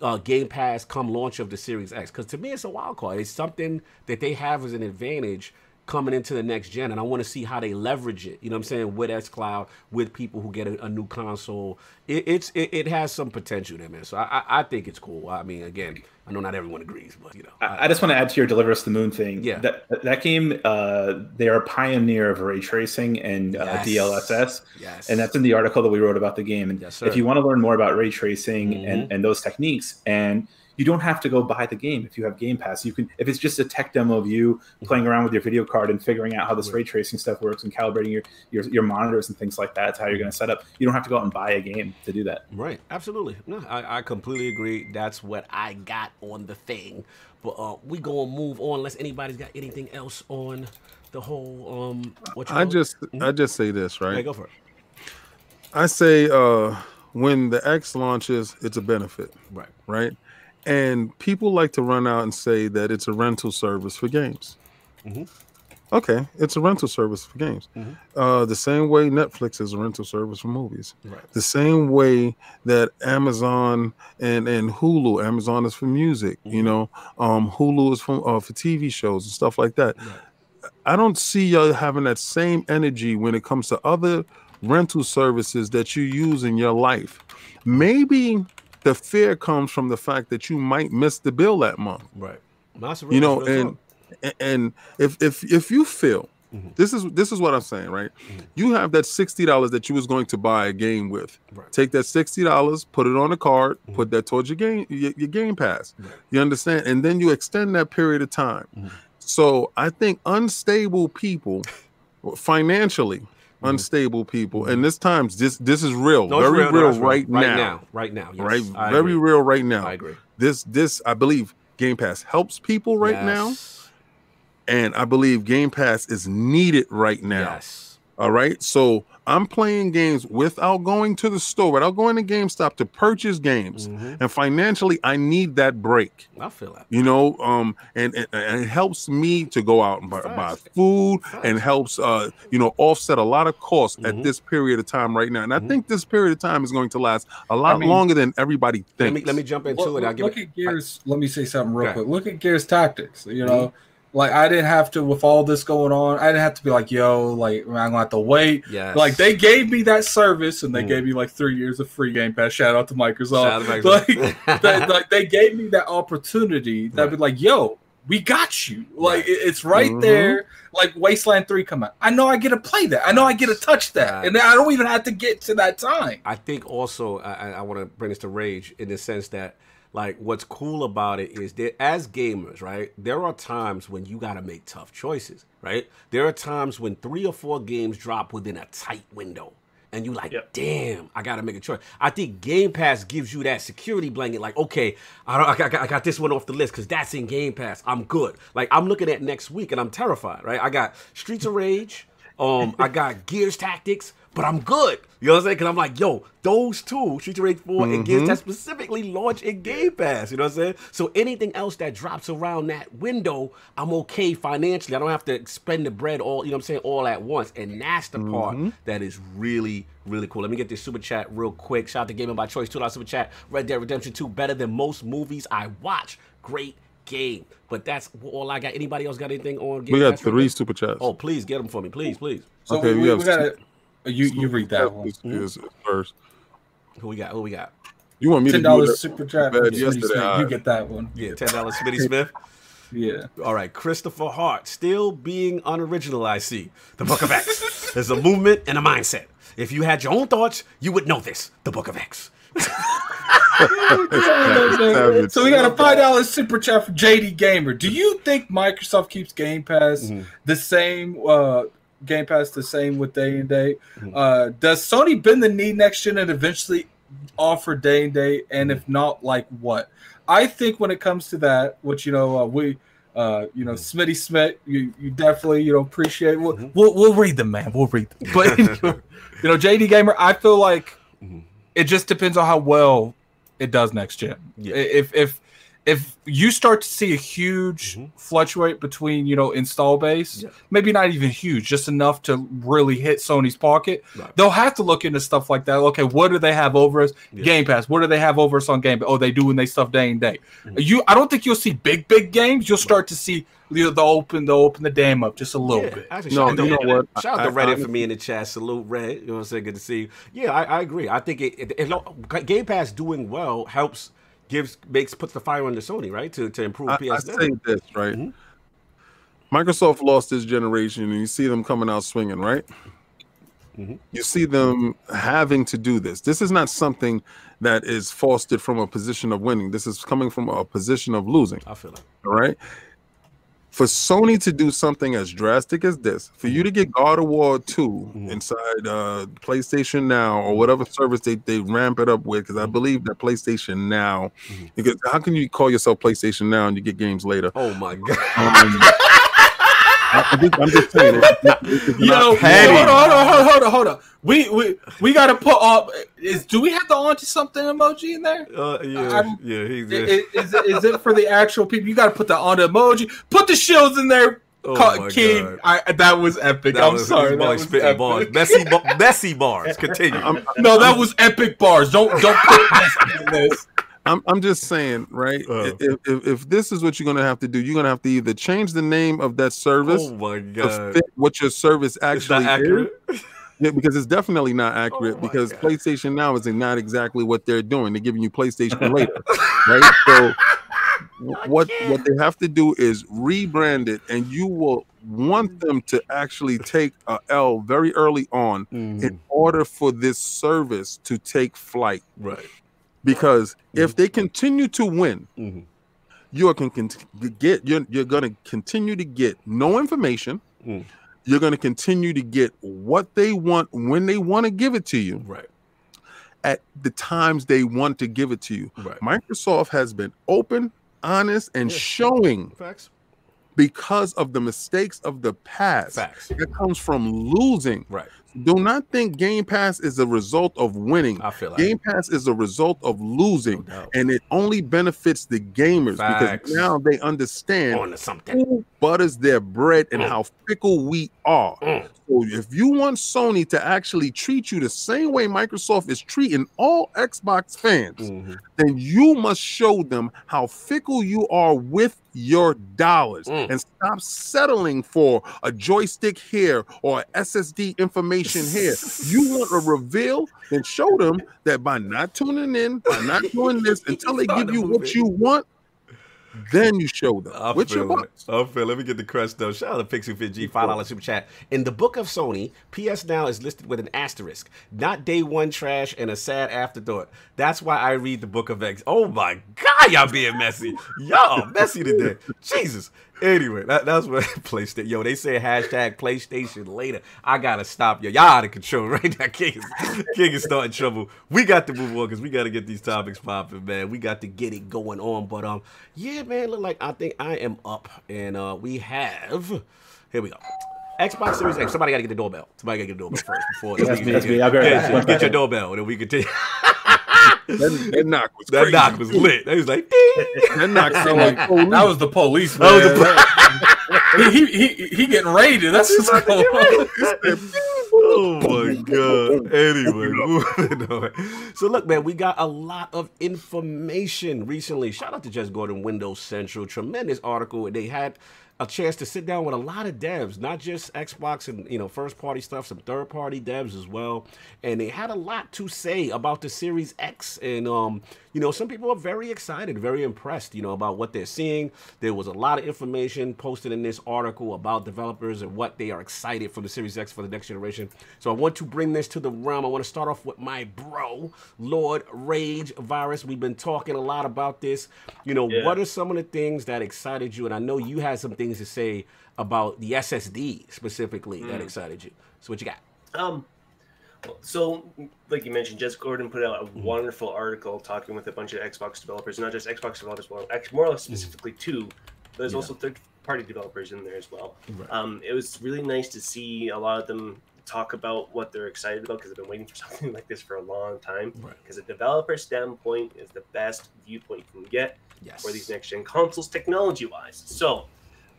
uh, Game Pass come launch of the Series X. Because to me, it's a wild card. It's something that they have as an advantage coming into the next gen, and I want to see how they leverage it. You know what I'm saying with X Cloud, with people who get a, a new console. It, it's it, it has some potential there, man. So I, I I think it's cool. I mean, again, I know not everyone agrees, but you know, I, I just want to add to your "Deliver Us the Moon" thing. Yeah. that that game, uh, they are a pioneer of ray tracing and uh, Yes. DLSS, yes, and that's in the article that we wrote about the game. And Yes, if you want to learn more about ray tracing Mhm. and and those techniques, and you don't have to go buy the game if you have Game Pass. You can, if it's just a tech demo of you playing around with your video card and figuring out how this ray tracing stuff works and calibrating your your, your monitors and things like that. It's how you're going to set up. You don't have to go out and buy a game to do that. Right, absolutely. No, I, I completely agree. That's what I got on the thing. But uh, we gonna move on. Unless anybody's got anything else on the whole um. What you I call it? just I just say this yeah, right. go for it. I say uh when the X launches, it's a benefit, Right. right? And people like to run out and say that it's a rental service for games. Mhm. Okay, it's a rental service for games. Mhm. Uh, the same way Netflix is a rental service for movies. Right. The same way that Amazon and and Hulu, Amazon is for music. You Mhm. know, um, Hulu is for uh, for TV shows and stuff like that. Right. I don't see y'all having that same energy when it comes to other rental services that you use in your life. Maybe the fear comes from the fact that you might miss the bill that month. Right. That's You know, and a- and if if if you feel Mhm. this is this is what I'm saying, right? Mhm. You have that sixty dollars that you was going to buy a game with. Right. Take that sixty dollars, put it on a card, Mhm. put that towards your game your, your game pass. Right. You understand? And then you extend that period of time. Mhm. So I think unstable people [laughs] financially Mm-hmm. unstable people, and this times this this is real, No, very no, real, it's right, right now, now, right now, yes. right, I very agree. real right now. I agree. This this I believe Game Pass helps people right now, and I believe Game Pass is needed right now. Yes. All right. So I'm playing games without going to the store, without going to GameStop to purchase games. Mhm. And financially, I need that break. I feel that. You know, um, and, and, and it helps me to go out and buy, buy Facts. food and helps uh, you know, offset a lot of costs Mhm. at this period of time right now. And I Mhm. think this period of time is going to last a lot mean- longer than everybody thinks. Let me let me jump into Look, it. I'll give look it. at Gears. let me say something real Okay. quick. Look at Gears tactics. You know, like I didn't have to with all this going on. I didn't have to be like, yo, like I'm gonna have to wait. Yeah. Like they gave me that service, and they Mm. gave me like three years of free Game Pass. Shout out to Microsoft. Shout out to [laughs] Like, Microsoft. [laughs] they, like they gave me that opportunity. That'd be like, yo, we got you. Like Right. it's right Mhm. there. Like Wasteland Three come out. I know I get to play that. I know I get to touch that, Right. and I don't even have to get to that time. I think also I, I- I want to bring this to rage in the sense that like what's cool about it is that as gamers, right, there are times when you got to make tough choices, right? There are times when three or four games drop within a tight window. And you like, Yep. damn, I gotta make a choice. I think Game Pass gives you that security blanket. Like, okay, I, don't, I, got, I got this one off the list because that's in Game Pass. I'm good. Like, I'm looking at next week and I'm terrified. Right? I got Streets of Rage. Um, I got Gears Tactics, but I'm good. You know what I'm saying? Because I'm like, yo, those two, Streets of Rage 4 and Gears, mm-hmm. that specifically launch in Game Pass. You know what I'm saying? So anything else that drops around that window, I'm okay financially. I don't have to spend the bread all, you know what I'm saying, all at once. And that's the part mm-hmm. that is really, really cool. Let me get this super chat real quick. Shout out to Gaming by Choice, $2 super chat. Red Dead Redemption 2, better than most movies I watch. Great game. But that's all I got. Anybody else got anything on Game we got Pass three now? super chats. Oh, please get them for me. Please, please. So Okay, we, we we, have we gotta. You you read that one. Is- is first. Who we got? Who we got? You want me to Ten do dollars it? super chat. bad yesterday, Smith. I- You get that one. Yeah, ten dollars, Smitty Smith. [laughs] Yeah. All right, Christopher Hart, still being unoriginal. I see. The Book of X. There's a movement and a mindset. If you had your own thoughts, you would know this. The Book of X. [laughs] So we got a five dollars super chat from JD Gamer. Do you think Microsoft keeps Game Pass Mm-hmm. the same? Uh, Game Pass the same with day and day. Mm-hmm. Uh, does Sony bend the knee next gen and eventually offer day and day? And if not, like what? I think when it comes to that, which you know, uh, we. Uh, you know, Mm-hmm. Smitty Smith, you, you definitely, you know, appreciate. We'll, we'll, we'll read them, man. We'll read them. [laughs] But you know, JD Gamer, I feel like Mm-hmm. it just depends on how well it does next gen. Yeah. If if if you start to see a huge fluctuate between you know install base, Yeah. maybe not even huge, just enough to really hit Sony's pocket, Right. they'll have to look into stuff like that. Okay, what do they have over us? Yeah. Game Pass. What do they have over us on Game Oh, they do when they stuff day and day. Mm-hmm. You, I don't think you'll see big big games. You'll start to see you know, the open, the open the dam up just a little Yeah, bit. actually, No, shout out you to- know what? Shout out to Reddit I- for me in the chat. Salute Red. You know what I'm saying? Good to see you. Yeah, I, I agree. I think it, it, it- Game Pass doing well helps gives makes puts the fire under Sony right to to improve I, I PS. say this right. Mm-hmm. Microsoft lost this generation, and you see them coming out swinging, right? Mm-hmm. You see them having to do this. This is not something that is fostered from a position of winning. This is coming from a position of losing. I feel like All right. For Sony to do something as drastic as this, for you to get God of War 2 inside uh, PlayStation Now or whatever service they, they ramp it up with, because I believe that PlayStation Now, because how can you call yourself PlayStation Now and you get games later? Oh my god. Um, [laughs] I, I think, I'm just saying. It, it, it's Yo, not- hold on, hold on, hold on, hold on, hold on. We we we gotta put up. Is do we have the onto something emoji in there? Uh, yeah, I'm- yeah, he's I- i- Is, it, is it for the actual people? You got to put the on emoji. Put the shields in there. Oh Ca- my King, God. I, that was epic. That I'm was, sorry. That That was spitting epic. bars. Messy, [laughs] ba- messy bars. Continue. I'm, No, that was epic bars. Don't don't put this in this. I'm, I'm just saying, right? Uh. if, if, if this is what you're going to have to do, you're going to have to either change the name of that service oh my god. fit what your service actually is. accurate. Yeah, because it's definitely not [laughs] accurate Oh because God. PlayStation Now is not exactly what they're doing. They're giving you [laughs] PlayStation later, right? So what what they have to do is rebrand it, and you will want them to actually take a L very early on Mm-hmm. in order for this service to take flight. Right. Because if they continue to win, Mhm. you can, can get you're, you're going to continue to get no information Mm. you're going to continue to get what they want when they want to give it to you Right. at the times they want to give it to you. Right. Microsoft has been open, honest, and Yeah. showing Facts. because of the mistakes of the past. Facts. It comes from losing. Right. Do not think Game Pass is a result of winning. I feel like Game Pass is a result of losing, No and it only benefits the gamers Facts. because now they understand who butters their bread and Mm. how fickle we are. Mm. So if you want Sony to actually treat you the same way Microsoft is treating all Xbox fans, Mhm. then you must show them how fickle you are with your dollars Mm. and stop settling for a joystick here or SSD information here. You want a reveal? Then show them that by not tuning in, by not doing this [laughs] until they give you what you want, then you show them I with your bucks. I feel. Let me get the crest though. Shout out to Pixie Fit G, five dollar super chat. In the book of Sony, PS Now is listed with an asterisk, not day one trash and a sad afterthought. That's why I read the book of X. Oh my God, y'all being messy. Y'all messy today. [laughs] Jesus. Anyway, that, that's what [laughs] PlayStation. Yo, they say hashtag PlayStation later. I gotta stop you. Y'all out of control [laughs] right now. King is, King is starting trouble. We got to move on because we got to get these topics popping, man. We got to get it going on. But um, yeah, man. Look like I think I am up, and uh, we have. Here we go. Xbox Series X. Somebody got to get the doorbell. Somebody got to get the doorbell [laughs] first before That's me, that's me. I'll be right Yeah, back. so One get your doorbell, and then we continue. That, that knock was that crazy. knock was lit. They was like, ding. That knock sounded like That was the police, That was man. the he, he, he, he getting raided. That's what's going on. oh my god. Anyway, [laughs] moving on. So look, man, we got a lot of information recently. Shout out to Jez Corden, Windows Central. Tremendous article. They had a chance to sit down with a lot of devs, not just Xbox and you know first party stuff, some third party devs as well. And they had a lot to say about the Series X. And um, you know, some people are very excited, very impressed, you know, about what they're seeing. There was a lot of information posted in this article about developers and what they are excited for the Series X for the next generation. So I want to bring this to the realm. I want to start off with my bro, Lord Rage Virus. We've been talking a lot about this. You know, Yeah. what are some of the things that excited you? And I know you had some things to say about the SSD specifically that excited you. So what you got? Um, so like you mentioned, Jez Corden put out a Mm-hmm. wonderful article talking with a bunch of Xbox developers, not just Xbox developers, well, more or less specifically two. But there's. Yeah. also third-party developers in there as well. Right. Um, it was really nice to see a lot of them talk about what they're excited about because I've been waiting for [laughs] something like this for a long time. Right. Because a developer standpoint is the best viewpoint you can get Yes. for these next gen consoles technology wise. So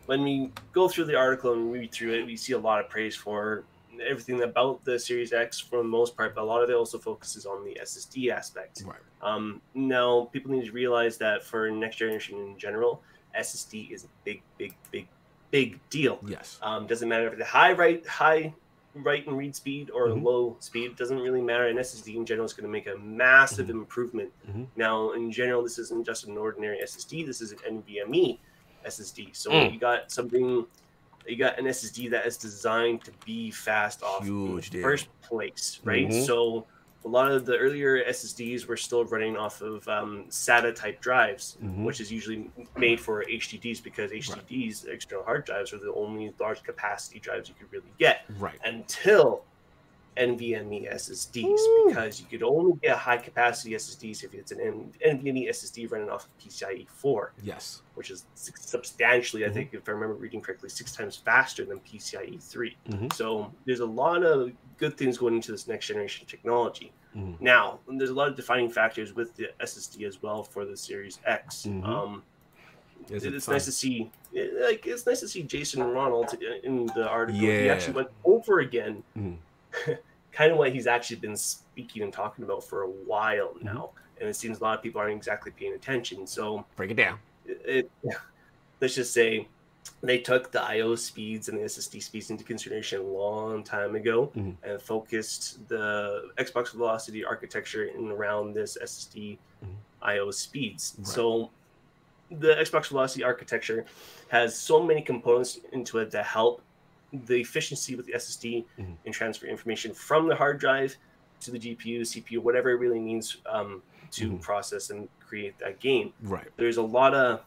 when we go through the article and read through it, we see a lot of praise for everything about the Series X for the most part, but a lot of it also focuses on the SSD aspect. Right. Um, now, people need to realize that for next generation in general, SSD is a big, big, big, big deal. Yes. Um, doesn't matter if the high write, high write and read speed or Mhm. low speed doesn't really matter. An SSD in general is going to make a massive Mhm. improvement. Mhm. Now, in general, this isn't just an ordinary SSD. This is an NVMe SSD. So Mm. you got something. You got an SSD that is designed to be fast off in Huge the first place, right? Mhm. So a lot of the earlier SSDs were still running off of um, SATA type drives, Mhm. which is usually made for HDDs because HDDs, external hard drives, are the only large capacity drives you could really get Right. until NVMe SSDs because you could only get high capacity SSDs if it's an NVMe SSD running off of PCIe 4, Yes. which is substantially, Mhm. I think, if I remember reading correctly, six times faster than PCIe 3. Mhm. So there's a lot of good things going into this next generation technology. Mhm. Now, there's a lot of defining factors with the SSD as well for the Series X. Mhm. Um, it- it it's nice to see, like it's nice to see Jason Ronald in the article. He actually went over again, Mhm. [laughs] kind of what he's actually been speaking and talking about for a while Mm-hmm. now, and it seems a lot of people aren't exactly paying attention. So Break it down. it, it [laughs] let's just say they took the I/O speeds and the SSD speeds into consideration a long time ago Mhm. and focused the Xbox Velocity architecture in around this SSD Mhm. I/O speeds. Right. So the Xbox Velocity architecture has so many components into it that help the efficiency with the SSD Mhm. and transfer information from the hard drive to the GPU, CPU, whatever it really means um, to Mhm. process and create that game Right. there's a lot of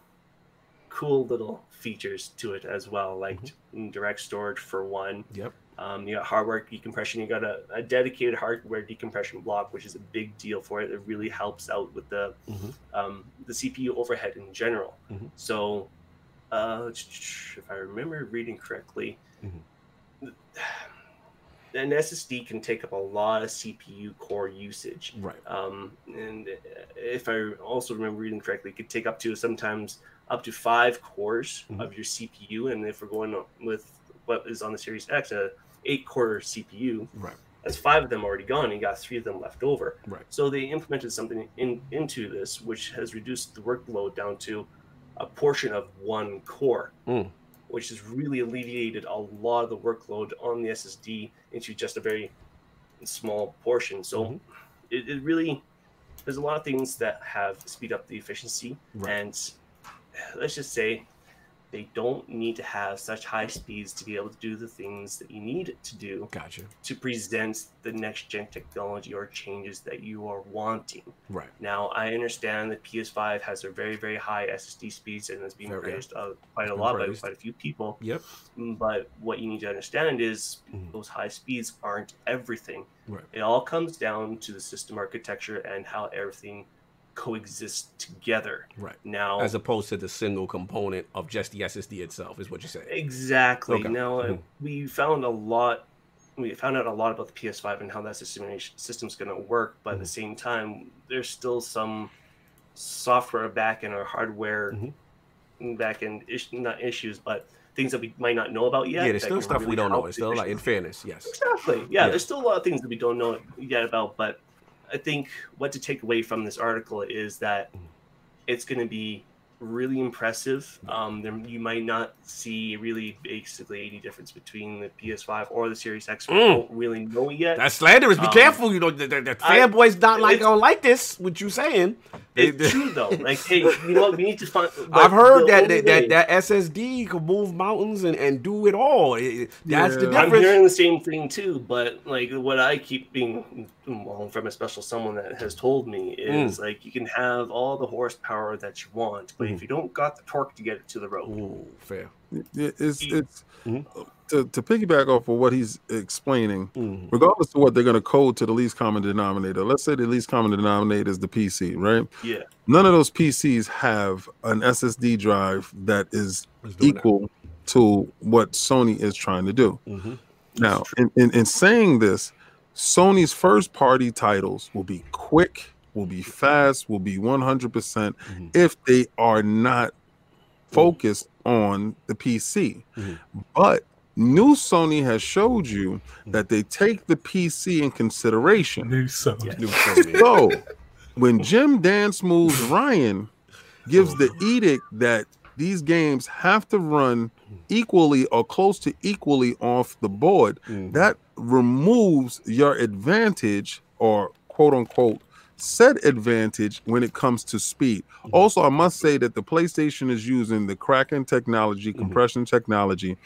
cool little features to it as well, like Mm-hmm. direct storage for one. Yep. Um, you got hardware decompression. You got a, a dedicated hardware decompression block, which is a big deal for it. It really helps out with the Mhm. um, the CPU overhead in general. Mhm. So, uh, if I remember reading correctly, Mhm. an SSD can take up a lot of CPU core usage. Right. Um, and if I also remember reading correctly, it could take up to sometimes up to five cores Mhm. of your CPU. And if we're going with what is on the Series X, a eight core CPU, Right. that's five of them already gone. You got three of them left over. Right. So they implemented something in into this, which has reduced the workload down to a portion of one core, Mm. Which has really alleviated a lot of the workload on the SSD into just a very small portion. So Mhm. it, it really there's a lot of things that have speed up the efficiency Right. and let's just say they don't need to have such high speeds to be able to do the things that you need to do Gotcha. to present the next gen technology or changes that you are wanting. Right. Now, I understand that PS5 has a very, very high SSD speeds and has been Very, praised uh, quite a lot praised. by quite a few people. Yep. But what you need to understand is Mhm. those high speeds aren't everything. Right. It all comes down to the system architecture and how everything coexists together. Right. Now, As opposed to the single component of just the SSD itself, is what you're saying. Exactly. Okay. Now uh, Mhm. we found a lot. We found out a lot about the PS5 and how that system system's going to work, but at the Mhm. same time, there's still some software backend or hardware Mhm. backend is- not issues, but things that we might not know about yet. yeah, there's still can stuff we don't know. It's the still like, in fairness, yes. Exactly. Yeah, Yeah. there's still a lot of things that we don't know yet about, but I think what to take away from this article is that it's going to be really impressive. Um, there, you might not see really basically any difference between the PS5 or the Series X. We Mm. don't really know yet. That's slanderous. Be Um, careful. You know, the, the, the fanboys not like gonna like this. What you saying? They- it's true though. Like, hey, [laughs] you know? We need to find. I've heard that that, that that SSD can move mountains and, and do it all. It- that's the difference. I'm hearing the same thing too, but like what I keep being well, from a special someone that has told me Mm. is like you can have all the horsepower that you want, but Mm. if you don't got the torque to get it to the road, Ooh, fair. Yeah, It's it's Mhm. to, to piggyback off of what he's explaining. Mhm. Regardless of what they're going to code to the least common denominator, let's say the least common denominator is the PC, right? yeah, None of those PCs have an SSD drive that is Let's that. equal to what Sony is trying to do. Mhm. Now, in, in, in saying this, Sony's first party titles will be quick, will be fast, will be 100% Mhm. if they are not focused on the PC. Mhm. But new Sony has showed you that they take the PC in consideration. New so. New Sony. [laughs] So when Jim Dance Moves Ryan [laughs] gives the edict that these games have to run equally or close to equally off the board, Mhm. that removes your advantage or quote unquote said advantage when it comes to speed. Also, I must say that the PlayStation is using the Kraken technology, compression technology,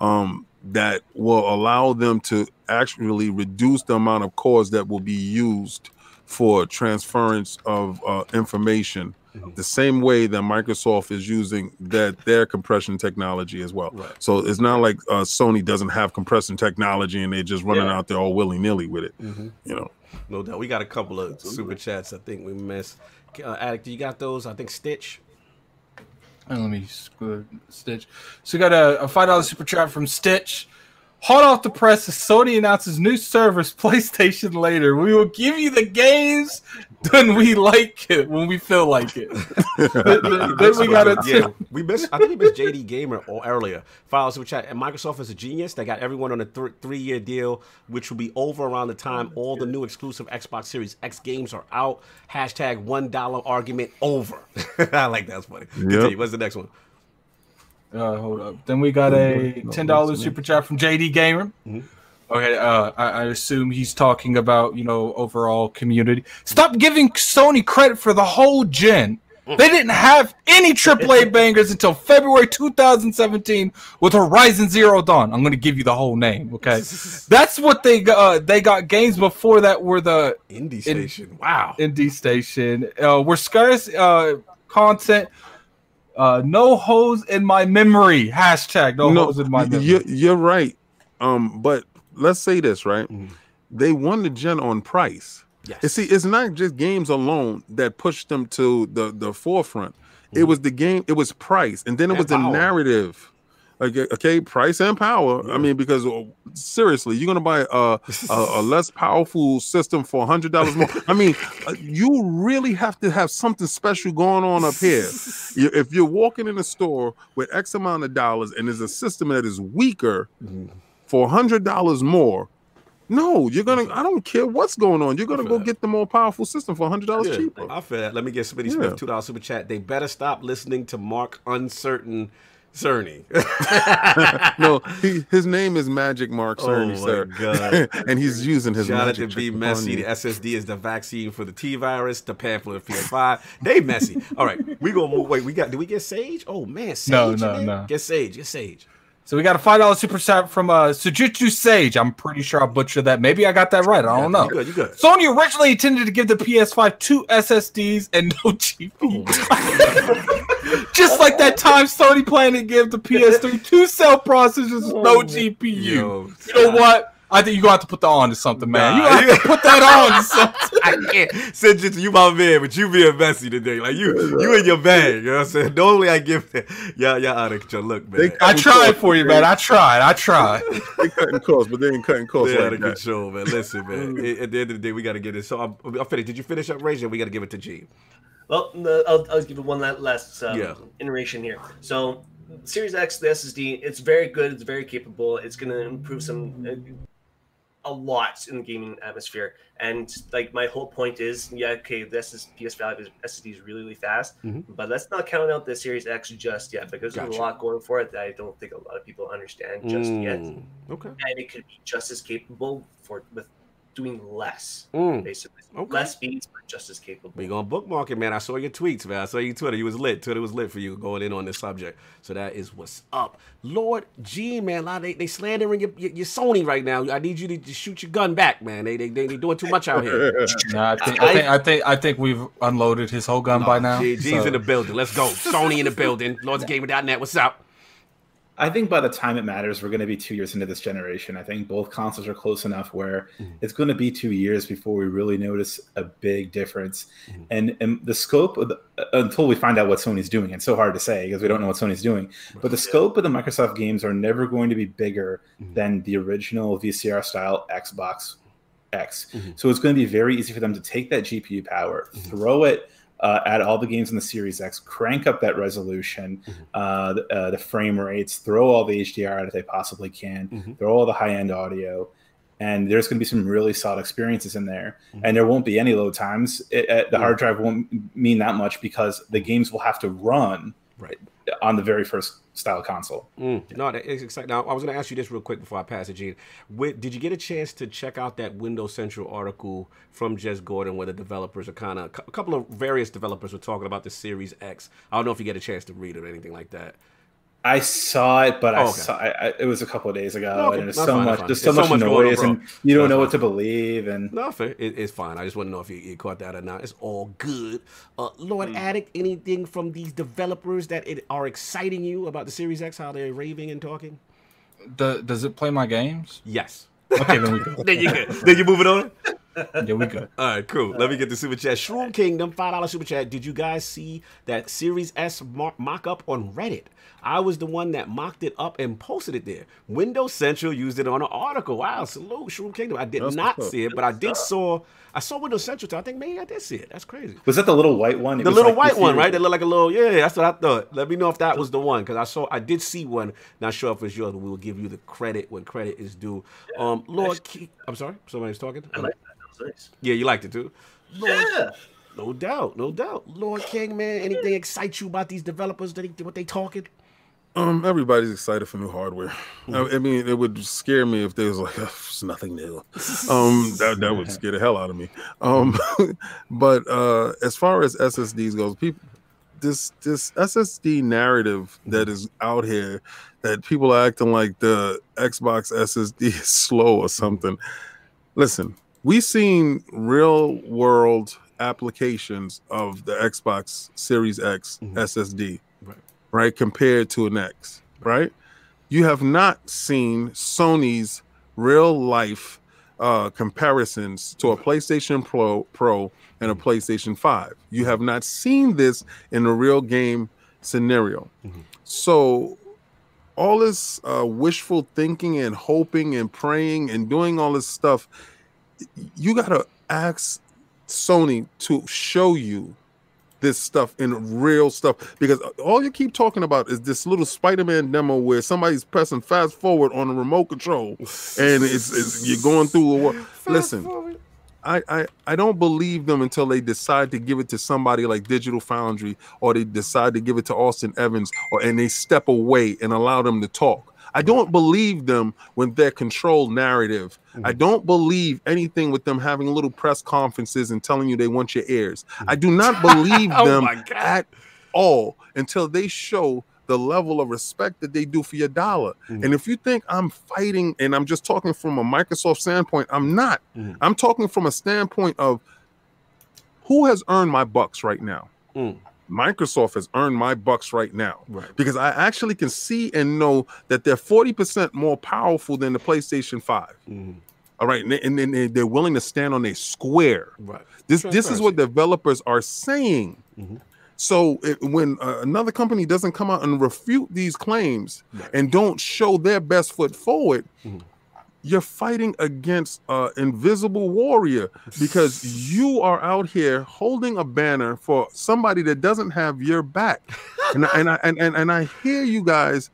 um, that will allow them to actually reduce the amount of cores that will be used for transference of uh, information. Mhm. The same way that Microsoft is using that their compression technology as well. Right. So it's not like uh, Sony doesn't have compression technology and they're just running Yeah. out there all willy nilly with it. Mhm. You know, No doubt. We got a couple of super chats. I think we missed. Uh, Addict, you got those? I think Stitch. And let me screw Stitch. So we got a, a five dollar super chat from Stitch. Hot off the press, as Sony announces new service [laughs] PlayStation later. We will give you the games when we like it, when we feel like it. [laughs] then, then we got a yeah, we missed. I think we missed JD Gamer or earlier. File super chat. And Microsoft is a genius. They got everyone on a th- three-year deal, which will be over around the time all the new exclusive Xbox Series X games are out. Hashtag one dollar argument over. [laughs] I like that. That's funny. Continue. What's the next one? Uh, hold up. Then we got a ten dollars super chat from JD Gamer. Mhm. Okay, uh, I, I assume he's talking about you know overall community. Stop giving Sony credit for the whole gen. They didn't have any AAA [laughs] bangers until February 2017 with Horizon Zero Dawn. I'm going to give you the whole name. Okay, [laughs] that's what they got. Uh, they got games before that were the Indie Station. wow. indie station. Uh, were scarce uh, content Uh, no holes in my memory. Hashtag no, No, holes in my memory. you're, you're right. Um, but let's say this right. Mhm. They won the gen on price. Yes. You see, it's not just games alone that pushed them to the the forefront. It was the game. It was price, and then it And was the power. narrative. Okay, okay, price and power. I mean, because uh, seriously, you're gonna buy a a, a [laughs] less powerful system for hundred dollars more. I mean, uh, you really have to have something special going on up here. [laughs] If you're walking in a store with X amount of dollars and there's a system that is weaker Mhm. for hundred dollars more, no, you're gonna. I don't care what's going on. You're gonna go that. get the more powerful system for hundred dollars Yeah, cheaper. I feel that. Let me get Smitty Yeah. Smith two dollars super chat. They better stop listening to Mark Uncertain Cerny. [laughs] no, he, his name is Magic Mark Oh Cerny, my sir, God. [laughs] and he's using his Jonathan magic B. trick upon Messy. The SSD is the vaccine for the T virus. The pamphlet for PS5. They messy. All right, we gonna move. Wait, we got. Did we get Sage? Oh man, Sage. No, no, there? no. Get Sage. Get Sage. So we got a five dollar super chat from uh Sujitsu Sage. I'm pretty sure I butchered that. Maybe I got that right. I don't know. You good? You good? Sony originally intended to give the PS5 two SSDs and no [laughs] GPU. [laughs] Just like that time Sony planned to give the PS3 two cell processors, no GPU. Yo, you know what? I think you're gonna have to put that on to something, man. You Nah, gonna have to put that on to something. [laughs] I can't send you to you, my man, but you being messy today. Like you, you in your bag. You know what I'm saying? Normally I give y'all, y'all out of control. Look, man. I tried for you, man. I tried. I tried. They cutting costs, but they ain't cutting costs They out like of that. control, man. Listen, man. At- At the end of the day, we got to get it. So I'm, I'm finished. Did you finish up, Rachel? We got to give it to Gene. Well, the, I'll, I'll give it one last um, Yeah. iteration here. So, Series X, the SSD, it's very good. It's very capable. It's going to improve some uh, a lot in the gaming atmosphere. And like my whole point is, yeah, okay, this is PS5 is SSD is really, really fast, Mhm. but let's not count out the Series X just yet because there's a lot going for it that I don't think a lot of people understand just yet. Mm, Okay. And it could be just as capable for with doing less, Mm. basically. Okay. Less beats, but just as capable. We gonna bookmark it, man. I saw your tweets, man. I saw your Twitter. You was lit. Twitter was lit for you going in on this subject. So that is what's up, Lord G, man. Lot they they slandering your, your, your Sony right now. I need you to just shoot your gun back, man. They they they, they doing too much out here. [laughs] Nah, I think I think I think I think we've unloaded his whole gun by now. G, G's so- in the building. Let's go. Sony in the building. LordsGamer.net. [laughs] What's up? I think by the time it matters, we're going to be two years into this generation. I think both consoles are close enough where Mhm. it's going to be two years before we really notice a big difference. Mhm. And, and the scope of the, uh, until we find out what Sony's doing, it's so hard to say because we don't know what Sony's doing. But the scope of the Microsoft games are never going to be bigger Mhm. than the original VCR style Xbox X. Mhm. So it's going to be very easy for them to take that GPU power, Mhm. throw it uh, at all the games in the Series X, crank up that resolution, Mhm. uh, the, uh, the frame rates, throw all the HDR that they possibly can, Mhm. throw all the high end audio, and there's going to be some really solid experiences in there. Mhm. And there won't be any load times. It, uh, the hard drive won't mean that much because the games will have to run Right. On the very first style console. Mm, no, that is exciting. Now, I was going to ask you this real quick before I pass it, Gene. Did you get a chance to check out that Windows Central article from Jez Corden where the developers are kind of, a couple of various developers were talking about the Series X? I don't know if you get a chance to read it or anything like that. I saw it, but Oh, I okay. saw I, I, it was a couple of days ago, No, and there's so fine, much there's so so much much going on, noise, and you don't That's know fine. what to believe. And No, fair. It, it's fine. I just want to know if you, you caught that or not. It's all good. Uh, Lord Mm. Addict, anything from these developers that it, are exciting you about the Series X, how they're raving and talking? Do- does it play my games? Yes. Okay, then we go. [laughs] then you good. then you moving on? Yeah, we go. All right, cool. Let me get the super chat. Shroom Kingdom, five dollar super chat. Did you guys see that Series S mo- mock up on Reddit? I was the one that mocked it up and posted it there. Windows Central used it on an article. Wow, salute Shroom Kingdom. I did That's not what's see it, but I did saw. I saw Windows Central. I think maybe I did see it. That's crazy. was that the little white one? It The little like white this one, right? That looked like a little. Yeah, that's what I thought. Let me know if that was the one because I saw. I did see one. Not sure if it's yours. But we will give you the credit when credit is due. Um, Lord, Ke- I'm sorry. Somebody's talking. I like that. That was nice. Yeah, you liked it too. Lord, Yeah. no doubt, no doubt. Lord King, man, anything excite you about these developers? That they, what they talking? Um, everybody's excited for new hardware. I, I mean, it would scare me if there was like, "Ugh, [laughs] it's nothing new. Um, that that would scare the hell out of me. Um, [laughs] but uh, as far as SSDs goes, people, this this SSD narrative that is out here, that people are acting like the Xbox SSD [laughs] is slow or something. Listen, we seen real world applications of the Xbox Series X Mhm. SSD. Right. right, compared to an X, right? You have not seen Sony's real life uh, comparisons to a PlayStation Pro, Pro and a PlayStation 5. You have not seen this in a real game scenario. So all this uh, wishful thinking and hoping and praying and doing all this stuff, you got to ask Sony to show you this stuff in real stuff because all you keep talking about is this little Spider-Man demo where somebody's pressing fast forward on a remote control and it's, it's you're going through a war. Listen, I, I I don't believe them until they decide to give it to somebody like Digital Foundry or they decide to give it to Austin Evans or and they step away and allow them to talk. I don't believe them when they're controlled narrative. I don't believe anything with them having little press conferences and telling you they want your ears. I do not believe [laughs] Oh them at all until they show the level of respect that they do for your dollar. And if you think I'm fighting and I'm just talking from a Microsoft standpoint, I'm not. Mhm. I'm talking from a standpoint of who has earned my bucks right now. Mm. Microsoft has earned my bucks right now Right. because I actually can see and know that they're 40% more powerful than the PlayStation 5. Mhm. All right. And, and they're willing to stand on a square. Right. This this is what developers are saying. Mhm. So it, when uh, another company doesn't come out and refute these claims Right. and don't show their best foot forward, Mhm. You're fighting against an invisible warrior because you are out here holding a banner for somebody that doesn't have your back. and, I- and, I, and, and, and I hear you guys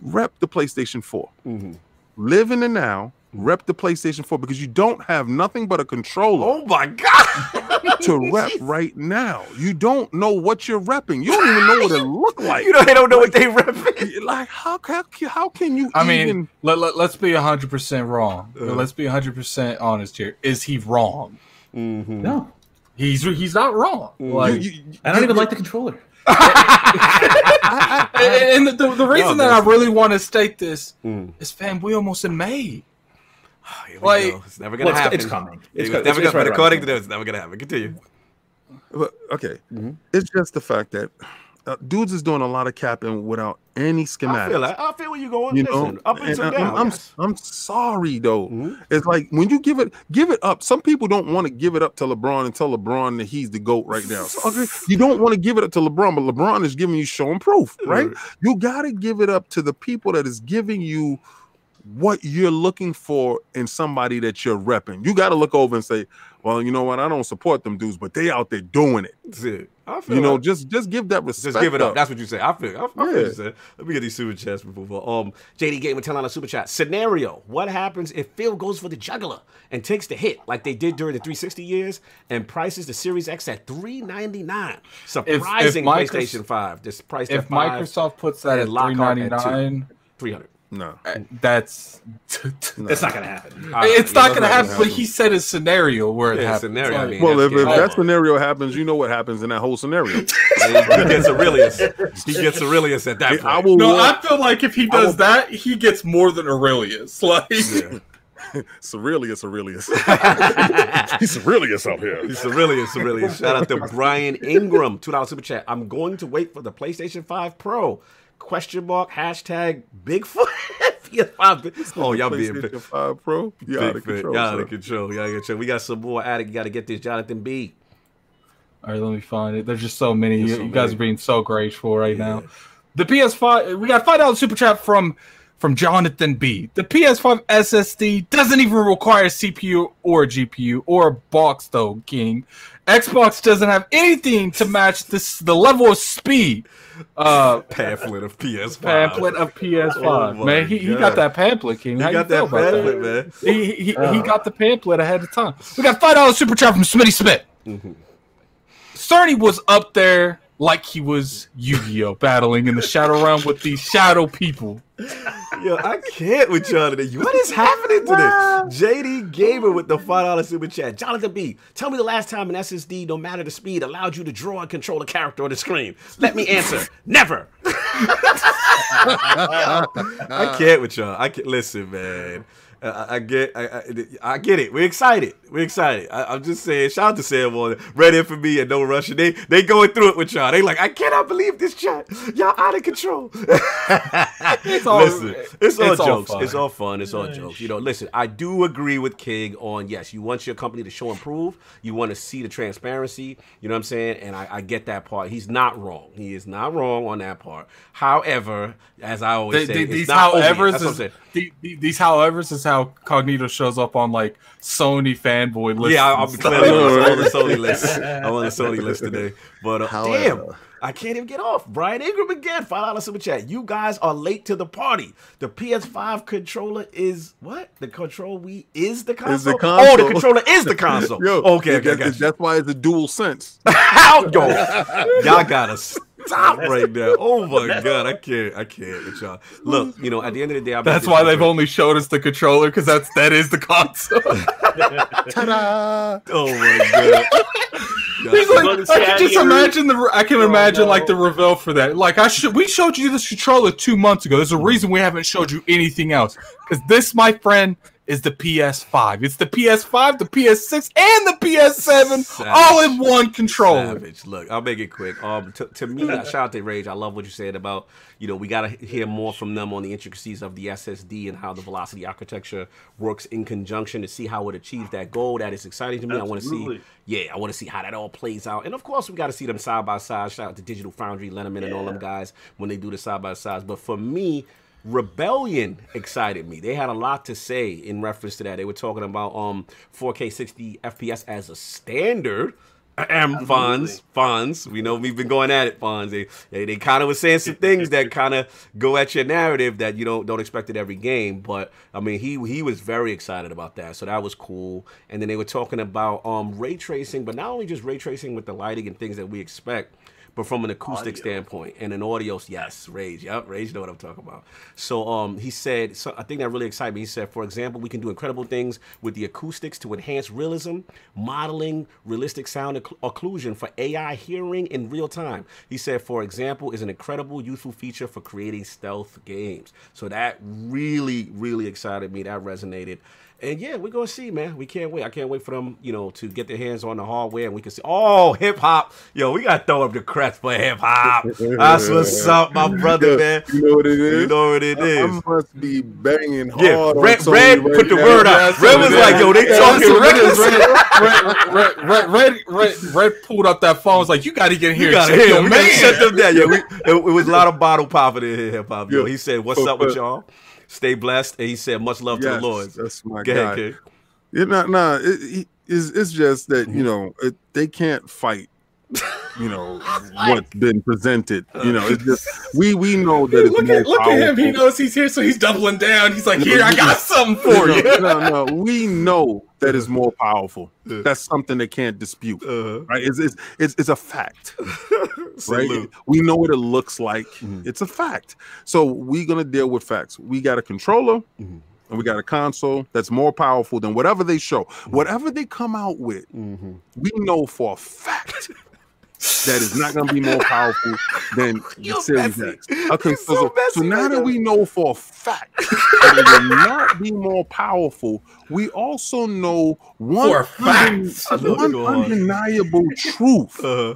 rep the PlayStation 4 Mhm. live in the now, rep the PlayStation 4 because you don't have nothing but a controller Oh my God! [laughs] to rep right now. You don't know what you're repping. You don't even know what it [laughs] look like. you know they don't know what they rep. like how how, how can you I mean, even let, let, us be 100% wrong. Uh. let's be 100% honest here. Is he wrong? Mm-hmm. No, He's he's not wrong. Mm. Like, you- you- I don't even like the controller. [laughs] and the, the, the reason that I really want to state this Mm. is fam, we almost in May. [sighs] Here we Like- go. it's never gonna Well, happen. it's coming. It's, It's, co- never it's- gonna, it's right but according to corner. them, it's never gonna happen. Continue. but, okay. Mhm. It's just the fact that uh, dudes is doing a lot of capping without any schematics. I schematics. feel that. I feel where you're going. you Listen, know, up and, and I- down. I'm, I'm, yes. I'm sorry though. Mhm. It's like when you give it, give it up. Some people don't want to give it up to LeBron and tell LeBron that he's the goat right now. So, okay, you don't want to give it up to LeBron, but LeBron is giving you showing proof, right? You got to give it up to the people that is giving you what you're looking for in somebody that you're repping. You got to look over and say, well, you know what? I don't support them dudes, but they out there doing it. That's it. I feel You know, that. just just give that respect. Just give it up. up. That's what you say. I feel. I, I feel Yeah. you said. Let me get these super chats before. Um, JD Gamer ten a super chat. Scenario: What happens if Phil goes for the juggler and takes the hit like they did during the 360 years and prices the Series X at 399? Surprising Micros- PlayStation 5. This price If at five, Microsoft puts that at Lockhart at two. 399, 300. No. that's [laughs] It's not gonna happen. it's not gonna not happen. gonna But he said a scenario where it Yeah, happens. scenario, I mean. Well, if, if that scenario happens, you know what happens in that whole scenario. [laughs] he gets Aurelius. He gets Aurelius at that point. I will. No, walk- I feel like if he does that, he gets more than Aurelius. [laughs] Like, Aurelius, Aurelius. He's Aurelius out here. He's Aurelius, Aurelius. Shout out to Brian Ingram, two dollars super chat. I'm going to wait for the PlayStation 5 Pro. Question mark hashtag Bigfoot. [laughs] PS5. Oh, y'all being big, PlayStation 5 Pro. Y'all out of fit. control. Y'all out of control. Y'all out of control. We got some more addict. You got to get this Jonathan B. all right, let me find it. There's just so many. There's You, so you guys many. are being so graceful right now. The PS5, we got five dollars super chat from from Jonathan B. The PS5 SSD doesn't even require CPU or GPU or a box though, King. Xbox doesn't have anything to match this the level of speed. Uh, Pamphlet of PS5. pamphlet of PS5. Oh man, he, he got that pamphlet, King. You How got you feel that about pamphlet, man. He he, he, he got the pamphlet ahead of time. We got five dollars super chat from Smitty Smith. Cerny was up there like he was Yu-Gi-Oh battling in the shadow realm with these shadow people. Yo, I can't with y'all today. What is happening today? JD Gamer with the five dollar super chat. Jonathan B, tell me the last time an SSD, no matter the speed, allowed you to draw and control a character on the screen. Let me answer. [laughs] Never. I can't with y'all. I can't listen, man. I, I get, I, I, I, get it. We're excited. We're excited. I, am just saying. Shout out to Sam on Red for me and No Russian. They they going through it with y'all. They like, I cannot believe this chat. Y'all out of control. [laughs] it's all, listen, it's all it's jokes. All it's all fun. It's all jokes. You know, listen. I do agree with King on yes. You want your company to show improve. You want to see the transparency. You know what I'm saying? And I, I get that part. He's not wrong. He is not wrong on that part. However, as I always the, say, the, these however is the, these however is how Cognito shows up on like Sony fanboy list. Yeah, I'm clearly [laughs] on the Sony list. I'm on the Sony list today. But uh, damn. I can't even get off. Brian Ingram again, five dollars super chat. You guys are late to the party. The PS5 controller is what? The control we is the console. Is the console. Oh, the controller is the console. [laughs] Yo, okay, okay, that's, that's why it's a dual sense. [laughs] How yo, y'all gotta stop right now. Oh my god, I can't, I can't with y'all. Look, you know, at the end of the day, I that's why they've only showed us the controller because that's that is the console. Ta-da! Oh my god. [laughs] Like, I can just imagine the. I can oh, imagine oh, no. like the reveal for that. Like I should, we showed you this controller two months ago. There's a mm. reason we haven't showed you anything else because this, my friend, is the PS5. It's the PS5, the PS6, and the PS7 Savage. all in one controller. Savage. Look, I'll make it quick. Um, to, to me, [laughs] shout out to Rage. I love what you said about you know we got to hear more from them on the intricacies of the SSD and how the velocity architecture works in conjunction to see how it achieves that goal. That is exciting to me. Absolutely. I want to see, yeah, I want to see how that all plays out. And of course, we got to see them side by side. Shout out to Digital Foundry, Lennon, yeah. and all them guys when they do the side by sides. But for me Rebellion excited me. They had a lot to say in reference to that. They were talking about um 4K 60 FPS as a standard. M funds, funds. We know we've been going at it, funds. They they, they kind of were saying some things that kind of go at your narrative that you don't don't expect it every game. But I mean, he he was very excited about that, so that was cool. And then they were talking about um ray tracing, but not only just ray tracing with the lighting and things that we expect, but from an acoustic audio. standpoint and an audio, yes, Rage, yep, Rage know what I'm talking about. So um, he said, so I think that really excited me. He said, for example, we can do incredible things with the acoustics to enhance realism, modeling realistic sound occlusion for AI hearing in real time. He said, for example, is an incredible useful feature for creating stealth games. So that really, really excited me. That resonated. And yeah, we're gonna see, man. We can't wait. I can't wait for them, you know, to get their hands on the hardware and we can see. Oh, hip hop, yo, we gotta throw up the crest for hip hop. That's what's [laughs] up, my brother, man. You know what it is? You know what it is? I must be banging hard. Yeah, Red, Red right put the now. word out. Red was like, yo, they yeah, talking reckless. Red, Red, Red, Red, Red, Red, pulled up that phone. Was like, you gotta get here. You gotta hear, man. Shut them down. Yeah, we, [laughs] it, it, was a lot of bottle popping in here, hip hop. Yo, he said, "What's up with y'all?" Stay blessed. And he said, much love yes, to the Lord. That's my Go guy. Ahead, yeah, nah, nah. It, it's, it's just that, you mm-hmm. know, it, they can't fight you know [laughs] what's been presented. You know, it's just [laughs] we we know that it's look, at, look at him. He knows he's here, so he's doubling down. He's like, "Here, I got [laughs] something for you." no, no, we know that is more powerful. That's something they can't dispute, uh-huh. right? It's, it's it's it's a fact, right? We know what it looks like. Mm-hmm. It's a fact. So we're gonna deal with facts. We got a controller. Mm-hmm and we got a console that's more powerful than whatever they show. Mm-hmm. Whatever they come out with, mm-hmm. we know for a fact that is not going to be more powerful than [laughs] the Series X. Okay, so, so, so now right that now. we know for a fact [laughs] that it will not be more powerful, we also know one, one undeniable [laughs] truth. Uh-huh.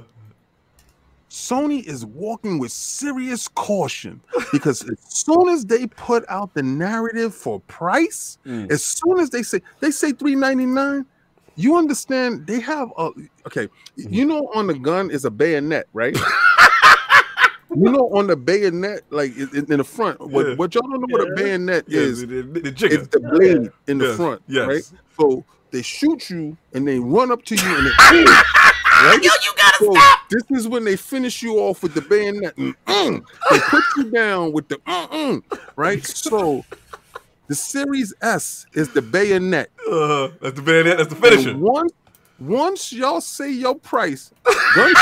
Sony is walking with serious caution because as soon as they put out the narrative for price, mm. as soon as they say they say 399 you understand they have a okay you know on the gun is a bayonet right [laughs] you know on the bayonet like in, in the front what, yeah. what y'all don't know yeah. what a bayonet yeah, is the, the, the it's the blade in the yes. front yes. right so they shoot you and they run up to you and they [laughs] right? Yo, you gotta so stop. This is when they finish you off with the bayonet. Mm-mm. They put you down with the mm-mm, right? So the Series S is the bayonet. Uh, that's the bayonet. That's the finisher. And once, once y'all say your price, [laughs] gonna,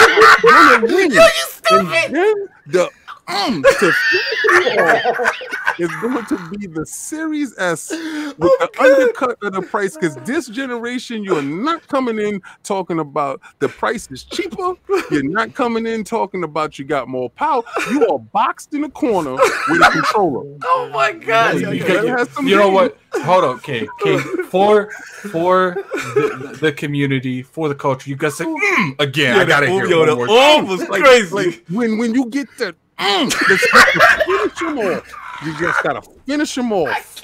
gonna win. [laughs] Yo, you stupid. And then the mm [laughs] to finish it off is going to be the Series S with the undercut of the price. Because this generation, you're not coming in talking about the price is cheaper. You're not coming in talking about you got more power. You are boxed in a corner with a controller. [laughs] Oh my god! You, You you- gotta have some you know what? Hold on, King. King for for the, the community, for the culture. You gotta say mm, again. I gotta hear it Yo, one the more oh was Like- crazy. like, when when you get the mm, finish them off. You just gotta finish them off.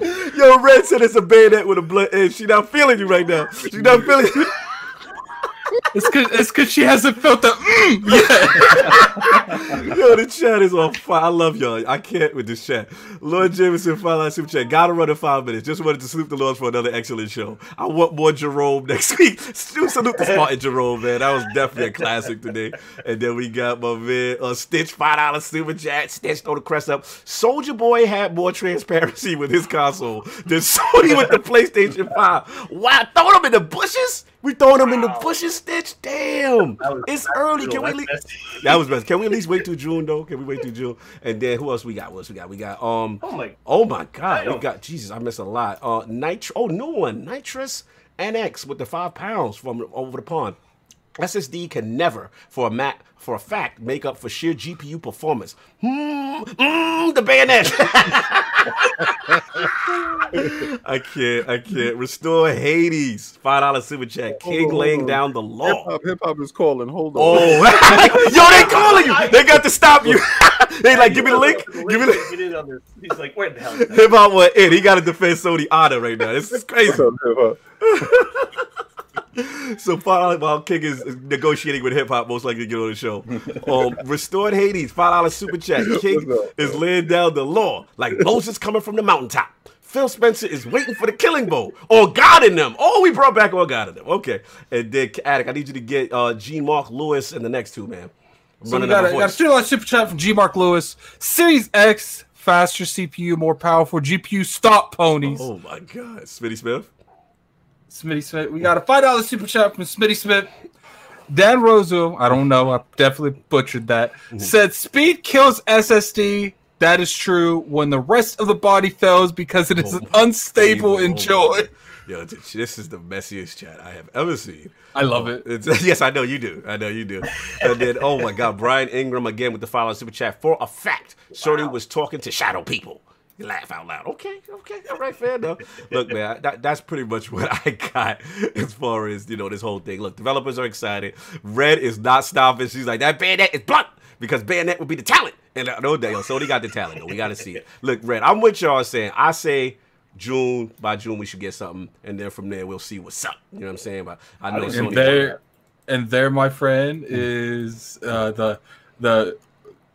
Yo, Red said it's a bayonet with a blunt edge. She not feeling you right now. She not feeling you. It's cause it's cause she hasn't felt the mm yet. [laughs] Yo, the chat is on fire. I love y'all. I can't with this chat. Lord Jameson, five line super chat. Gotta run in five minutes. Just wanted to salute the Lord for another excellent show. I want more Jerome [laughs] next week. Still salute the Spartan Jerome, man. That was definitely a classic today. And then we got my man uh, Stitch, five dollar super chat. Stitch throw the crest up. Soldier Boy had more transparency with his console than Sony with the PlayStation 5. Wow, throw them in the bushes? We throwing them in the bushes, Stitch? Damn. It's early. Can we messy. That was best. Can we at least wait till June though? Can we wait till June? And then who else we got? What else we got? We got um Oh my. oh my god, we got Jesus, I missed a lot. Uh nitro oh new one, nitrous NX with the five pounds from over the pond. SSD can never, for a Mac, for a fact, make up for sheer GPU performance. Hmm, mm, the bayonet. [laughs] I can't, I can't. Restore Hades. Five dollar super chat. King laying down the Hip law. hop, hip hop is calling. Hold on. Oh, [laughs] yo, they calling you. They got to stop you. [laughs] they like, give me the link. Give me the Get in on this. He's like, where the hell? Is that? hip hop went in. He got to defend Sony honor right now. This is crazy. What's up, hip hop? So while, while King is negotiating with hip hop, most likely to get on the show. Um, [laughs] restored Hades, five dollar super chat. King is laying down the law like Moses coming from the mountaintop. Phil Spencer is waiting for the killing bow or God in them. Oh, we brought back all God in them. Okay. And then Addict, I need you to get uh, Gene Mark Lewis and the next two, man. I'm So we got a, of got a voice. student super chat from G Mark Lewis. Series X, faster CPU, more powerful GPU. Stop ponies. Oh my God, Smitty Smith. Smitty Smith. We got a five dollar super chat from Smitty Smith. Dan Rozo, I don't know, I definitely butchered that. Mm-hmm. Said speed kills SSD. That is true when the rest of the body fails because it is Oh unstable God. enjoy. Yo, this is the messiest chat I have ever seen. I love it. It's, [laughs] yes, I know you do. I know you do. And then, oh my God, Brian Ingram again with the follow super chat. For a fact, Sony was talking to shadow people. You laugh out loud. Okay, okay, all right, fair enough. Look, man, that, that's pretty much [laughs] what I got as far as you know this whole thing. Look, developers are excited. Red is not stopping. She's like that bayonet is blunt because bayonet would be the talent. And I know that yo, Sony got the talent. Though. We got to see it. Look, Red, I'm with y'all saying. I say. June by June we should get something, and then from there we'll see what's up. You know what I'm saying? But I know And Sony. And there, and there, my friend, is uh, the the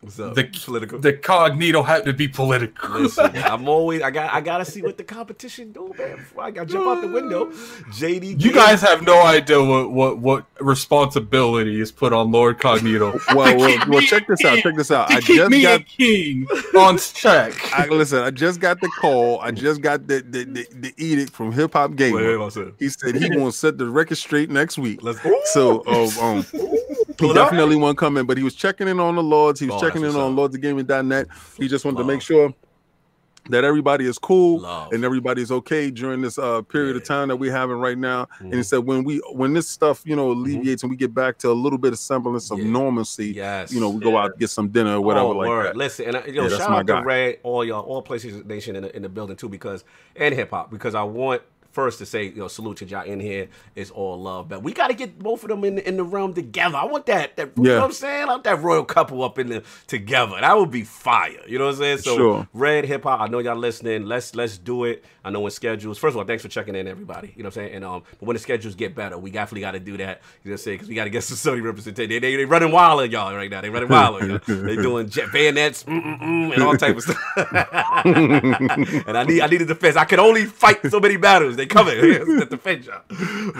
What's up? the political. the cognito had to be political. Listen, [laughs] I'm always I got I gotta see what the competition do, man. Before I gotta jump out the window. JD, You guys have no idea what what what responsibility is put on Lord Cognito. [laughs] Well, well, well, check this out. Check this out. I just me got a king on check. [laughs] I, listen, I just got the call. I just got the the, the, the edict from Hip Hop Gamer. He said he gonna set the record straight next week. Let's So um, um he definitely won't come in, but he was checking in on the Lords. He was Oh, checking in on what's lordsofgaming.net. He just wanted to make sure that everybody is cool Love. and everybody's okay during this uh period of time that we're having right now. And he Mhm. said when we when this stuff you know alleviates and we get back to a little bit of semblance of Yeah. normalcy, Yes. you know, we go out and get some dinner or whatever oh, like word. that. Listen, and I, yo, Yeah, shout out to guy. Red, all y'all, all PlayStation Nation in the, in the building too, because and hip hop, because I want first to say, you know, salute to y'all in here. It's all love, but we got to get both of them in the, in the realm together. I want that, that you know Yeah. what I'm saying? I want that royal couple up in the together. That would be fire. You know what I'm saying? So Sure. Red hip hop, I know y'all listening. Let's let's do it. I know when schedules. First of all, thanks for checking in, everybody. You know what I'm saying? And um, but when the schedules get better, we definitely got to do that. You know what I'm saying? Because we got to get some Sony representation. They, they, they running wild on y'all right now. They running wild on y'all. They [laughs] doing jet bayonets mm, mm, mm, and all type of stuff. [laughs] [laughs] and I need I need a defense. I can only fight so many battles. They coming to defend y'all.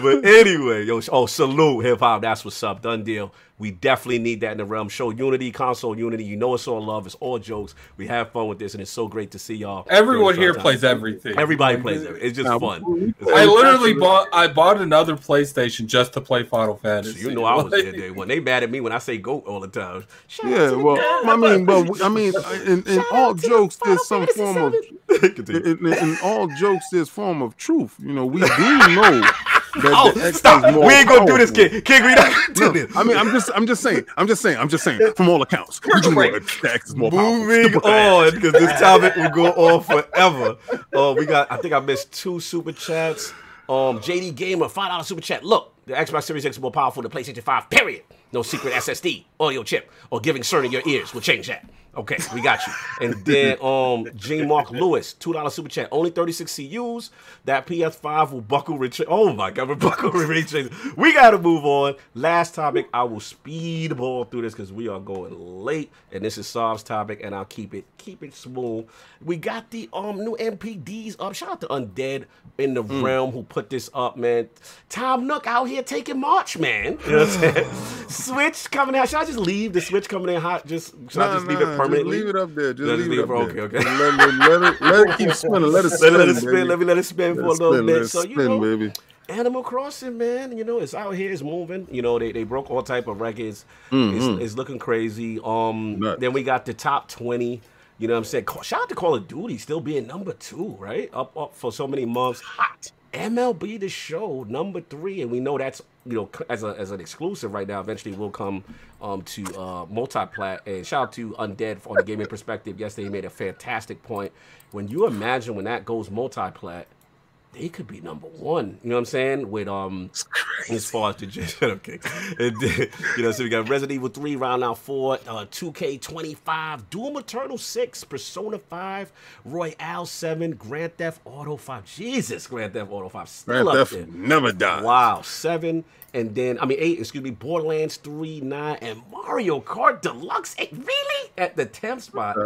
But anyway, yo, oh salute hip hop. That's what's up. Done deal. We definitely need that in the realm. Show unity, console unity. You know it's all love. It's all jokes. We have fun with this, and it's so great to see y'all. Everyone here Showtime. plays everything. Everybody Like, plays it. It's just Now, fun. It's I all- literally bought I bought another PlayStation just to play Final Fantasy. you know I was Like, there day one. They mad at me when I say goat all the time. Shout Yeah, well, guys. [laughs] I mean, but I mean, in, in all jokes, Final there's some Fantasy form of [laughs] in, in, in all jokes, there's form of truth. You know, we do know that [laughs] Oh, the stop! We ain't gonna do this, powerful. kid. Kid, we not gonna do No, this. I mean, I'm just, I'm just saying, I'm just saying, I'm just saying. From all accounts, we do know the X is more. Moving as. on because this [laughs] topic will go on forever. Oh, we got. I think I missed two super chats. Um, JD Gamer, five dollar super chat. Look, the Xbox Series X is more powerful than the PlayStation Five. Period. No secret SSD, audio chip, or giving CERN in your ears will change that. Okay, we got you. And [laughs] then um, G Mark Lewis, two dollar super chat. Only thirty six CUs. That PS5 will buckle retrace. Oh my god, will buckle retrace. We got to move on. Last topic. I will speedball through this because we are going late, and this is Saab's topic, and I'll keep it keep it smooth. We got the um new NPDs up. Shout out to Undead in the realm who put this up, man. Tom Nook out here taking March, man. You know what I'm [laughs] saying? Switch coming out. Should I just leave the Switch coming in hot? Just should I Nah, just leave nah, it permanently? leave it up there. Just, Just leave, leave it up there. okay, okay. Let, let, let it, let it keep spinning. Let it Let, spin. let it spin. baby. Let me let it spin for Let a it little spin, bit. let it So you spin, know, baby. Animal Crossing, man, you know, it's out here, it's moving. You know, they, they broke all type of records. Mhm. It's, it's looking crazy. Um, Nuts. then we got the top twenty. You know what I'm saying? Shout out to Call of Duty still being number two, right? Up up for so many months. Hot. MLB the show number three, and we know that's you know as a as an exclusive right now. Eventually, will come um to uh multi-plat. And shout out to Undead on the gaming perspective. Yesterday, he made a fantastic point. When you imagine when that goes multi-plat, they could be number one. You know what I'm saying? With um, as far as the shut up, King. And you know, so we got Resident Evil 3, Round Out 4, uh, 2K25, Doom Eternal 6, Persona 5, Royal 7, Grand Theft Auto 5. Jesus, Grand Theft Auto 5 still Grand up Theft there. never dies. Wow, seven, and then I mean eight. Excuse me, Borderlands three, nine, and Mario Kart Deluxe. Eight, really at the tenth spot.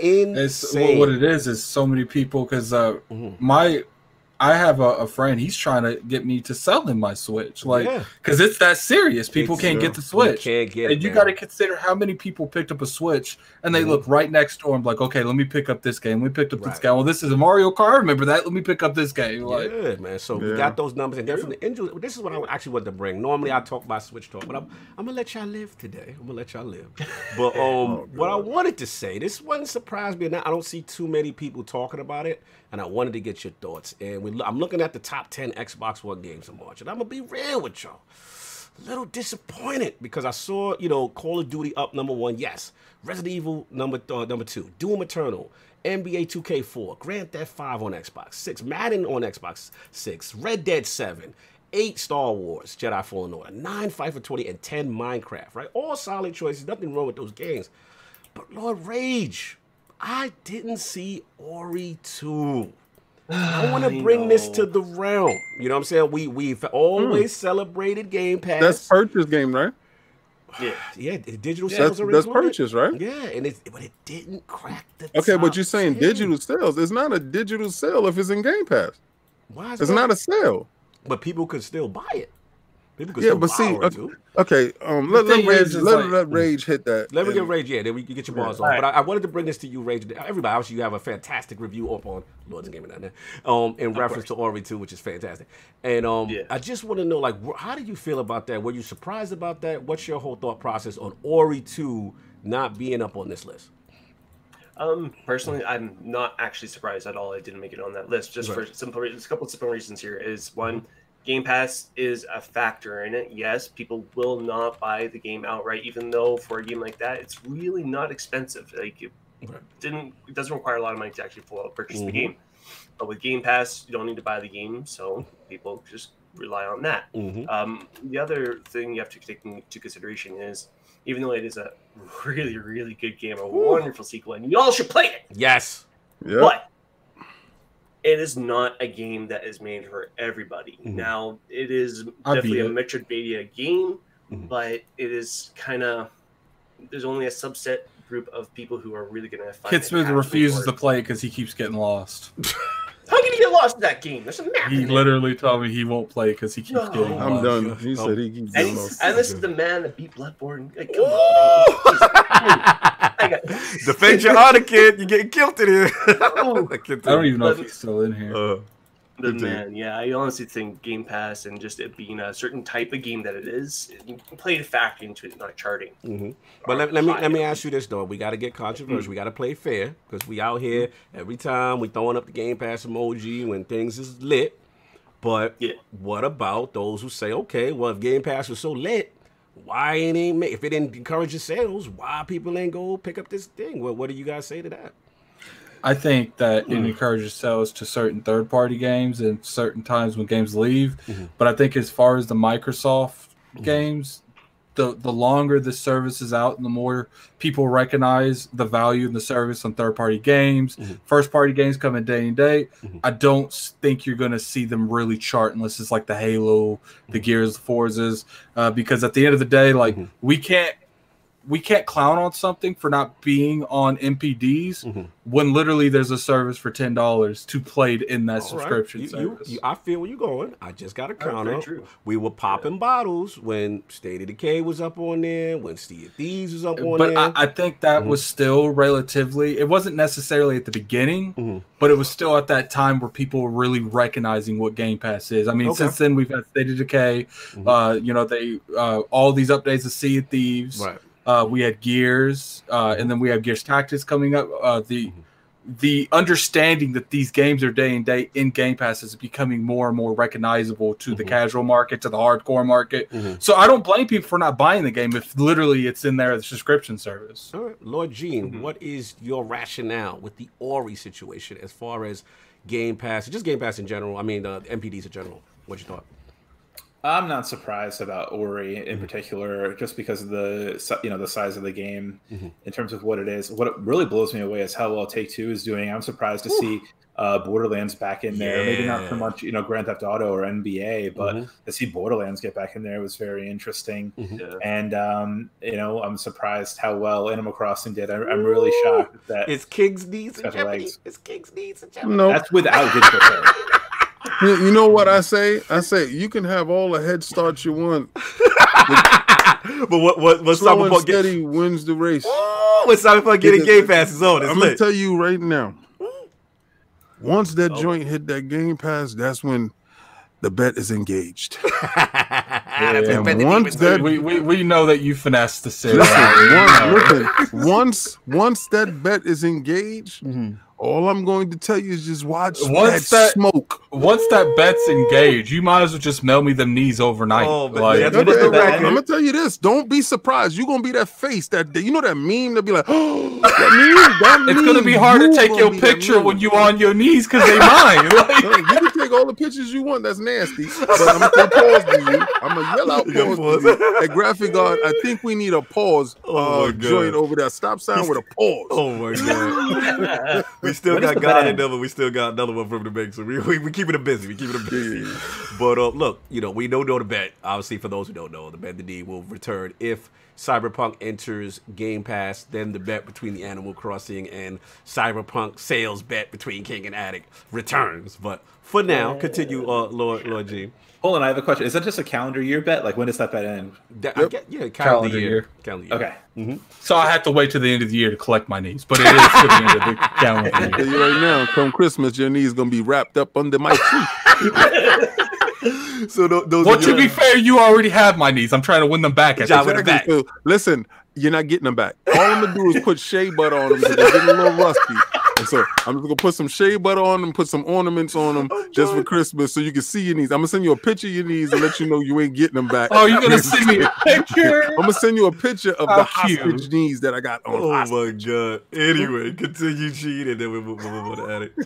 It's Insane. what it is is so many people because uh, Mhm. my I have a, a friend. He's trying to get me to sell him my Switch, like Yeah. because it's that serious. People It's- can't get the You Switch, can't get and it, you got to consider how many people picked up a Switch and they Mhm. look right next door and be like, okay, let me pick up this game. We picked pick up this Right. game. Well, this is a Mario Kart. Remember that? Let me pick up this game. Like, yeah, man. So we got those numbers, and then from the injury, this is what I actually wanted to bring. Normally, I talk about Switch talk, but I'm, I'm gonna let y'all live today. I'm gonna let y'all live. But [laughs] um, what I wanted to say, this one surprised me, and I don't see too many people talking about it, and I wanted to get your thoughts. And we, I'm looking at the top ten Xbox One games in March, and I'm gonna be real with y'all. A little disappointed because I saw, you know, Call of Duty up number one. Yes, Resident Evil number uh, number two, Doom Eternal, NBA 2K4, Grand Theft 5 on Xbox 6, Madden on Xbox 6, Red Dead 7, 8 Star Wars, Jedi Fallen Order, 9 FIFA 20, and 10 Minecraft, right? All solid choices, nothing wrong with those games. But Lord Rage, I didn't see Ori 2. I [sighs] want to bring this to the realm. You know what I'm saying? We we've hmm. always celebrated Game Pass. That's purchase game, right? Yeah. yeah, the digital That's sales are that's purchase, right? Yeah, and it but it didn't crack the. Okay, but you're saying 10. digital sales. It's not a digital sale if it's in Game Pass. Why is It's that? not a sale. But people could still buy it. People could Yeah, but see, okay, okay, um, let, let rage is, is let, like- let rage hit that. Let me get Rage, yeah, then we can get your balls Yeah. on. But I, I wanted to bring this to you, Rage. Everybody, obviously, you have a fantastic review up on Lords and Gaming down there, um, in reference to Ori 2, which is fantastic. And um, Yeah. I just want to know, like, wh- how did you feel about that? Were you surprised about that? What's your whole thought process on Ori 2 not being up on this list? Um, personally, I'm not actually surprised at all. I didn't make it on that list. Just Right. for simple, reasons. a couple of simple reasons here. Is one, Game Pass is a factor in it. Yes, people will not buy the game outright, even though for a game like that, it's really not expensive. Like it Right. didn't, it doesn't require a lot of money to actually full out purchase Mhm. the game. But with Game Pass, you don't need to buy the game, so people just rely on that. Mm-hmm. Um, the other thing you have to take into consideration is, even though it is a [laughs] really, really good game, a wonderful sequel, and you all should play it, Yes. Yeah. but it is not a game that is made for everybody. Mhm. Now, it is I definitely a. Metroidvania game, Mhm. but it is kind of there's only a subset group of people who are really going to find Kid it Smith refuses to play because he keeps getting lost. [laughs] How can you get lost in that game. There's a map. He in there. literally told me he won't play because he keeps No. getting I'm done. He said he keeps And, getting lost. and this is the man that beat Bloodborne. Like, come on. I got, [laughs] Defend your honor, kid. You're getting killed in here. [laughs] I don't even know if he's still in here. Uh, the man, yeah. I honestly think Game Pass and just it being a certain type of game that it is, you can play a factor into it, not charting. mhm. But let, let me let me ask you this though. We got to get controversial. We got to play fair because we out here every time we throwing up the Game Pass emoji when things is lit. But Yeah. what about those who say, okay, well if Game Pass was so lit, why ain't it if it didn't encourage the sales, why people ain't go pick up this thing? What what do you guys say to that? I think that it encourages sales to certain third party games and certain times when games leave. Mhm. But I think as far as the Microsoft games, the the longer the service is out and the more people recognize the value in the service on third party games, Mhm. first party games coming day and day, Mhm. I don't think you're going to see them really chart unless it's like the Halo, the Gears, the Forzas, uh, because at the end of the day, like Mhm. we can't we can't clown on something for not being on NPDs Mhm. when literally there's a service for ten dollars to played in that All right. subscription You- you- service. you- I feel where you're going. I just got a counter. true. We were popping bottles when State of Decay was up on there, when Sea of Thieves was up on but there. I, I think that Mhm. was still relatively. It wasn't necessarily at the beginning, Mhm. but it was still at that time where people were really recognizing what Game Pass is. I mean, Okay. since then we've had State of Decay. Mhm. Uh, you know, they uh, all these updates of Sea of Thieves. right. Uh, we had Gears, uh, and then we have Gears Tactics coming up. Uh, the Mhm. the understanding that these games are day and day in Game Pass is becoming more and more recognizable to the Mhm. casual market, to the hardcore market. Mhm. So I don't blame people for not buying the game if literally it's in there, their subscription service. All right, Lord Gene, Mhm. what is your rationale with the Ori situation as far as Game Pass, just Game Pass in general? I mean, uh, NPDs in general. What you thought? I'm not surprised about Ori Mm-hmm. in particular, just because of the you know the size of the game Mhm. in terms of what it is. What it really blows me away is how well Take Two is doing. I'm surprised to see uh, Borderlands back in there. Maybe not so much you know Grand Theft Auto or NBA, but Mhm. to see Borderlands get back in there was very interesting. Mhm. Yeah. And um, you know, I'm surprised how well Animal Crossing did. I, I'm really shocked that It's King's Needs in Got Jeopardy. legs. It's King's Needs in Jeopardy. No, that's without digital sales. [laughs] you, you know what I say? I say you can have all the head starts you want. [laughs] but what what what Slow and Cyberpunk get? steady wins the race. Oh, when Cyberpunk getting Game Pass is on, it's I'm gonna tell you right now. Once that Oh. joint hit that Game Pass, that's when the bet is engaged. [laughs] That's And once that- doing. We, we, we know that you finessed the [laughs] city. Listen, once, listen, once once that bet is engaged, mm-hmm. All I'm going to tell you is just watch Once that, that- smoke. Once that bet's engaged, you might as well just mail me them knees overnight. Oh, but like, that's What what is the the? I'm gonna tell you this. Don't be surprised. You're gonna be that face that you know that meme that be like, oh, [gasps] that meme, that it's gonna be hard to take your picture when you on your knees because they mine. [laughs] Like, you can take all the pictures you want. That's nasty. [laughs] But I'm gonna pause to you. I'm gonna yell out You pause. pause. To you. Hey, graphic guard, I think we need a pause. [laughs] Oh, uh, my God. joint over there. Stop sign with a pause. Oh my god. [laughs] we still When is got God bet in there, we still got another one from the bank. So we we, we keeping it busy. We keeping it busy. But uh, look, you know, we don't know the bet. Obviously, for those who don't know, the bet the D will return if Cyberpunk enters Game Pass. Then the bet between the Animal Crossing and Cyberpunk sales bet between King and Addict returns. But for now, continue, uh, Lord Lord G. Hold on, I have a question. Is that just a calendar year bet? Like when does that bet end? That, I Yep. get, yeah, calendar, Calendar year. year. Calendar year. Okay. so I have to wait to the end of the year to collect my knees, but it is to the end of the calendar [laughs] year. right now, come Christmas, your knees gonna be wrapped up under my tree. [laughs] So th- those Well, to your- be fair, you already have my knees. I'm trying to win them back at Job this with the point. back. So, listen, you're not getting them back. All I'm gonna do is put shea butter on them because they're getting a little rusty. And so I'm just gonna put some shea butter on them, put some ornaments on them just for Christmas, so you can see your knees. I'm gonna send you a picture of your knees and let you know you ain't getting them back. Oh, you're gonna send me a [laughs] picture? I'm gonna send you a picture of How the cute. hostage knees that I got on. Oh hostage. my god. Anyway, continue cheating, and then we'll move on to the Addict.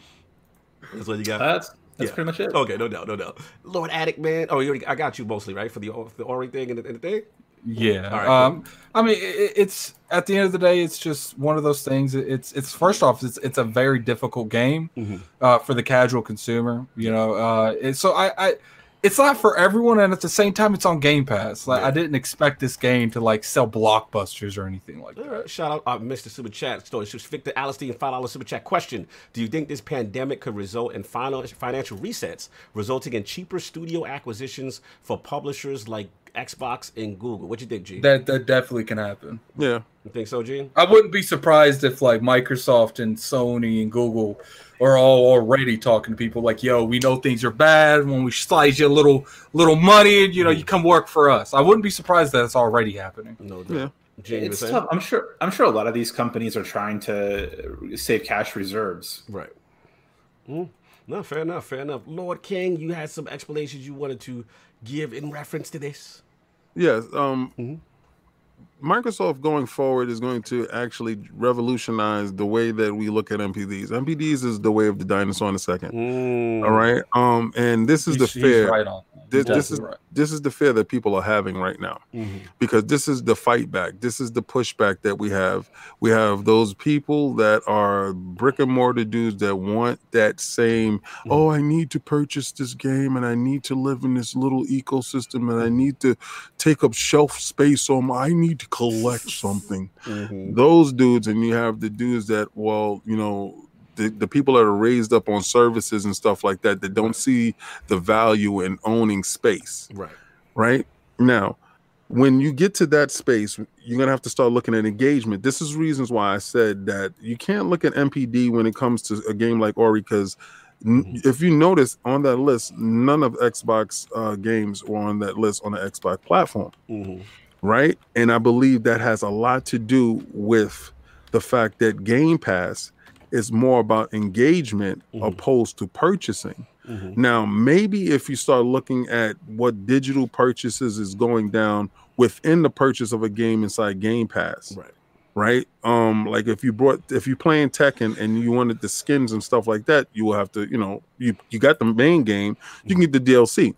That's what you got. That's that's Yeah. pretty much it. Okay, no doubt, no doubt. Lord Addict, man. Oh, you already, I got you mostly, right? For the the Ori thing and the, and the thing? Yeah. All right, um, I mean, it, it's at the end of the day, it's just one of those things. It- It's it's first off, it's it's a very difficult game Mhm. uh, for the casual consumer. You know, uh, so I, I it's not for everyone, and at the same time, it's on Game Pass. Like I didn't expect this game to like sell blockbusters or anything like that. right, shout out, uh, Mr. Super Chat. Story. Victor Alistair, five dollar Super Chat question: Do you think this pandemic could result in final financial resets, resulting in cheaper studio acquisitions for publishers like Xbox and Google? What you think, G? That that definitely can happen. Yeah. you think so, G? I wouldn't be surprised if like Microsoft and Sony and Google are all already talking to people like, "Yo, we know things are bad. When we slice you a little little money, you know, you come work for us." I wouldn't be surprised that it's already happening. No, Yeah. doubt. G, you It's tough. I'm sure. I'm sure a lot of these companies are trying to save cash reserves. Right. Mm. No, fair enough. Fair enough. Lord King, you had some explanations you wanted to give in reference to this. Yes. Um, Mhm. Microsoft going forward is going to actually revolutionize the way that we look at NPDs. NPDs is the way of the dinosaur in a second. Mm. All right. Um, and this is He's, the fear. right This, this is right. this is the fear that people are having right now Mhm. because this is the fight back. This is the pushback that we have. We have those people that are brick and mortar dudes that want that same, oh, I need to purchase this game and I need to live in this little ecosystem and I need to take up shelf space on my, I need to collect something. Mhm. Those dudes, and you have the dudes that, well, you know, the, the people that are raised up on services and stuff like that that don't see the value in owning space Right. right now when you get to that space you're going to have to start looking at engagement this is reasons why i said that you can't look at npd when it comes to a game like ori because Mhm. if you notice on that list none of xbox uh, games were on that list on the xbox platform Mhm. Right and i believe that has a lot to do with the fact that game pass is more about engagement Mhm. opposed to purchasing Mhm. now, maybe if you start looking at what digital purchases is going down within the purchase of a game inside Game Pass, Right. right? Um, like if you brought if you're playing Tekken and you wanted the skins and stuff like that, you will have to, you know, you you got the main game, you can get the DLC.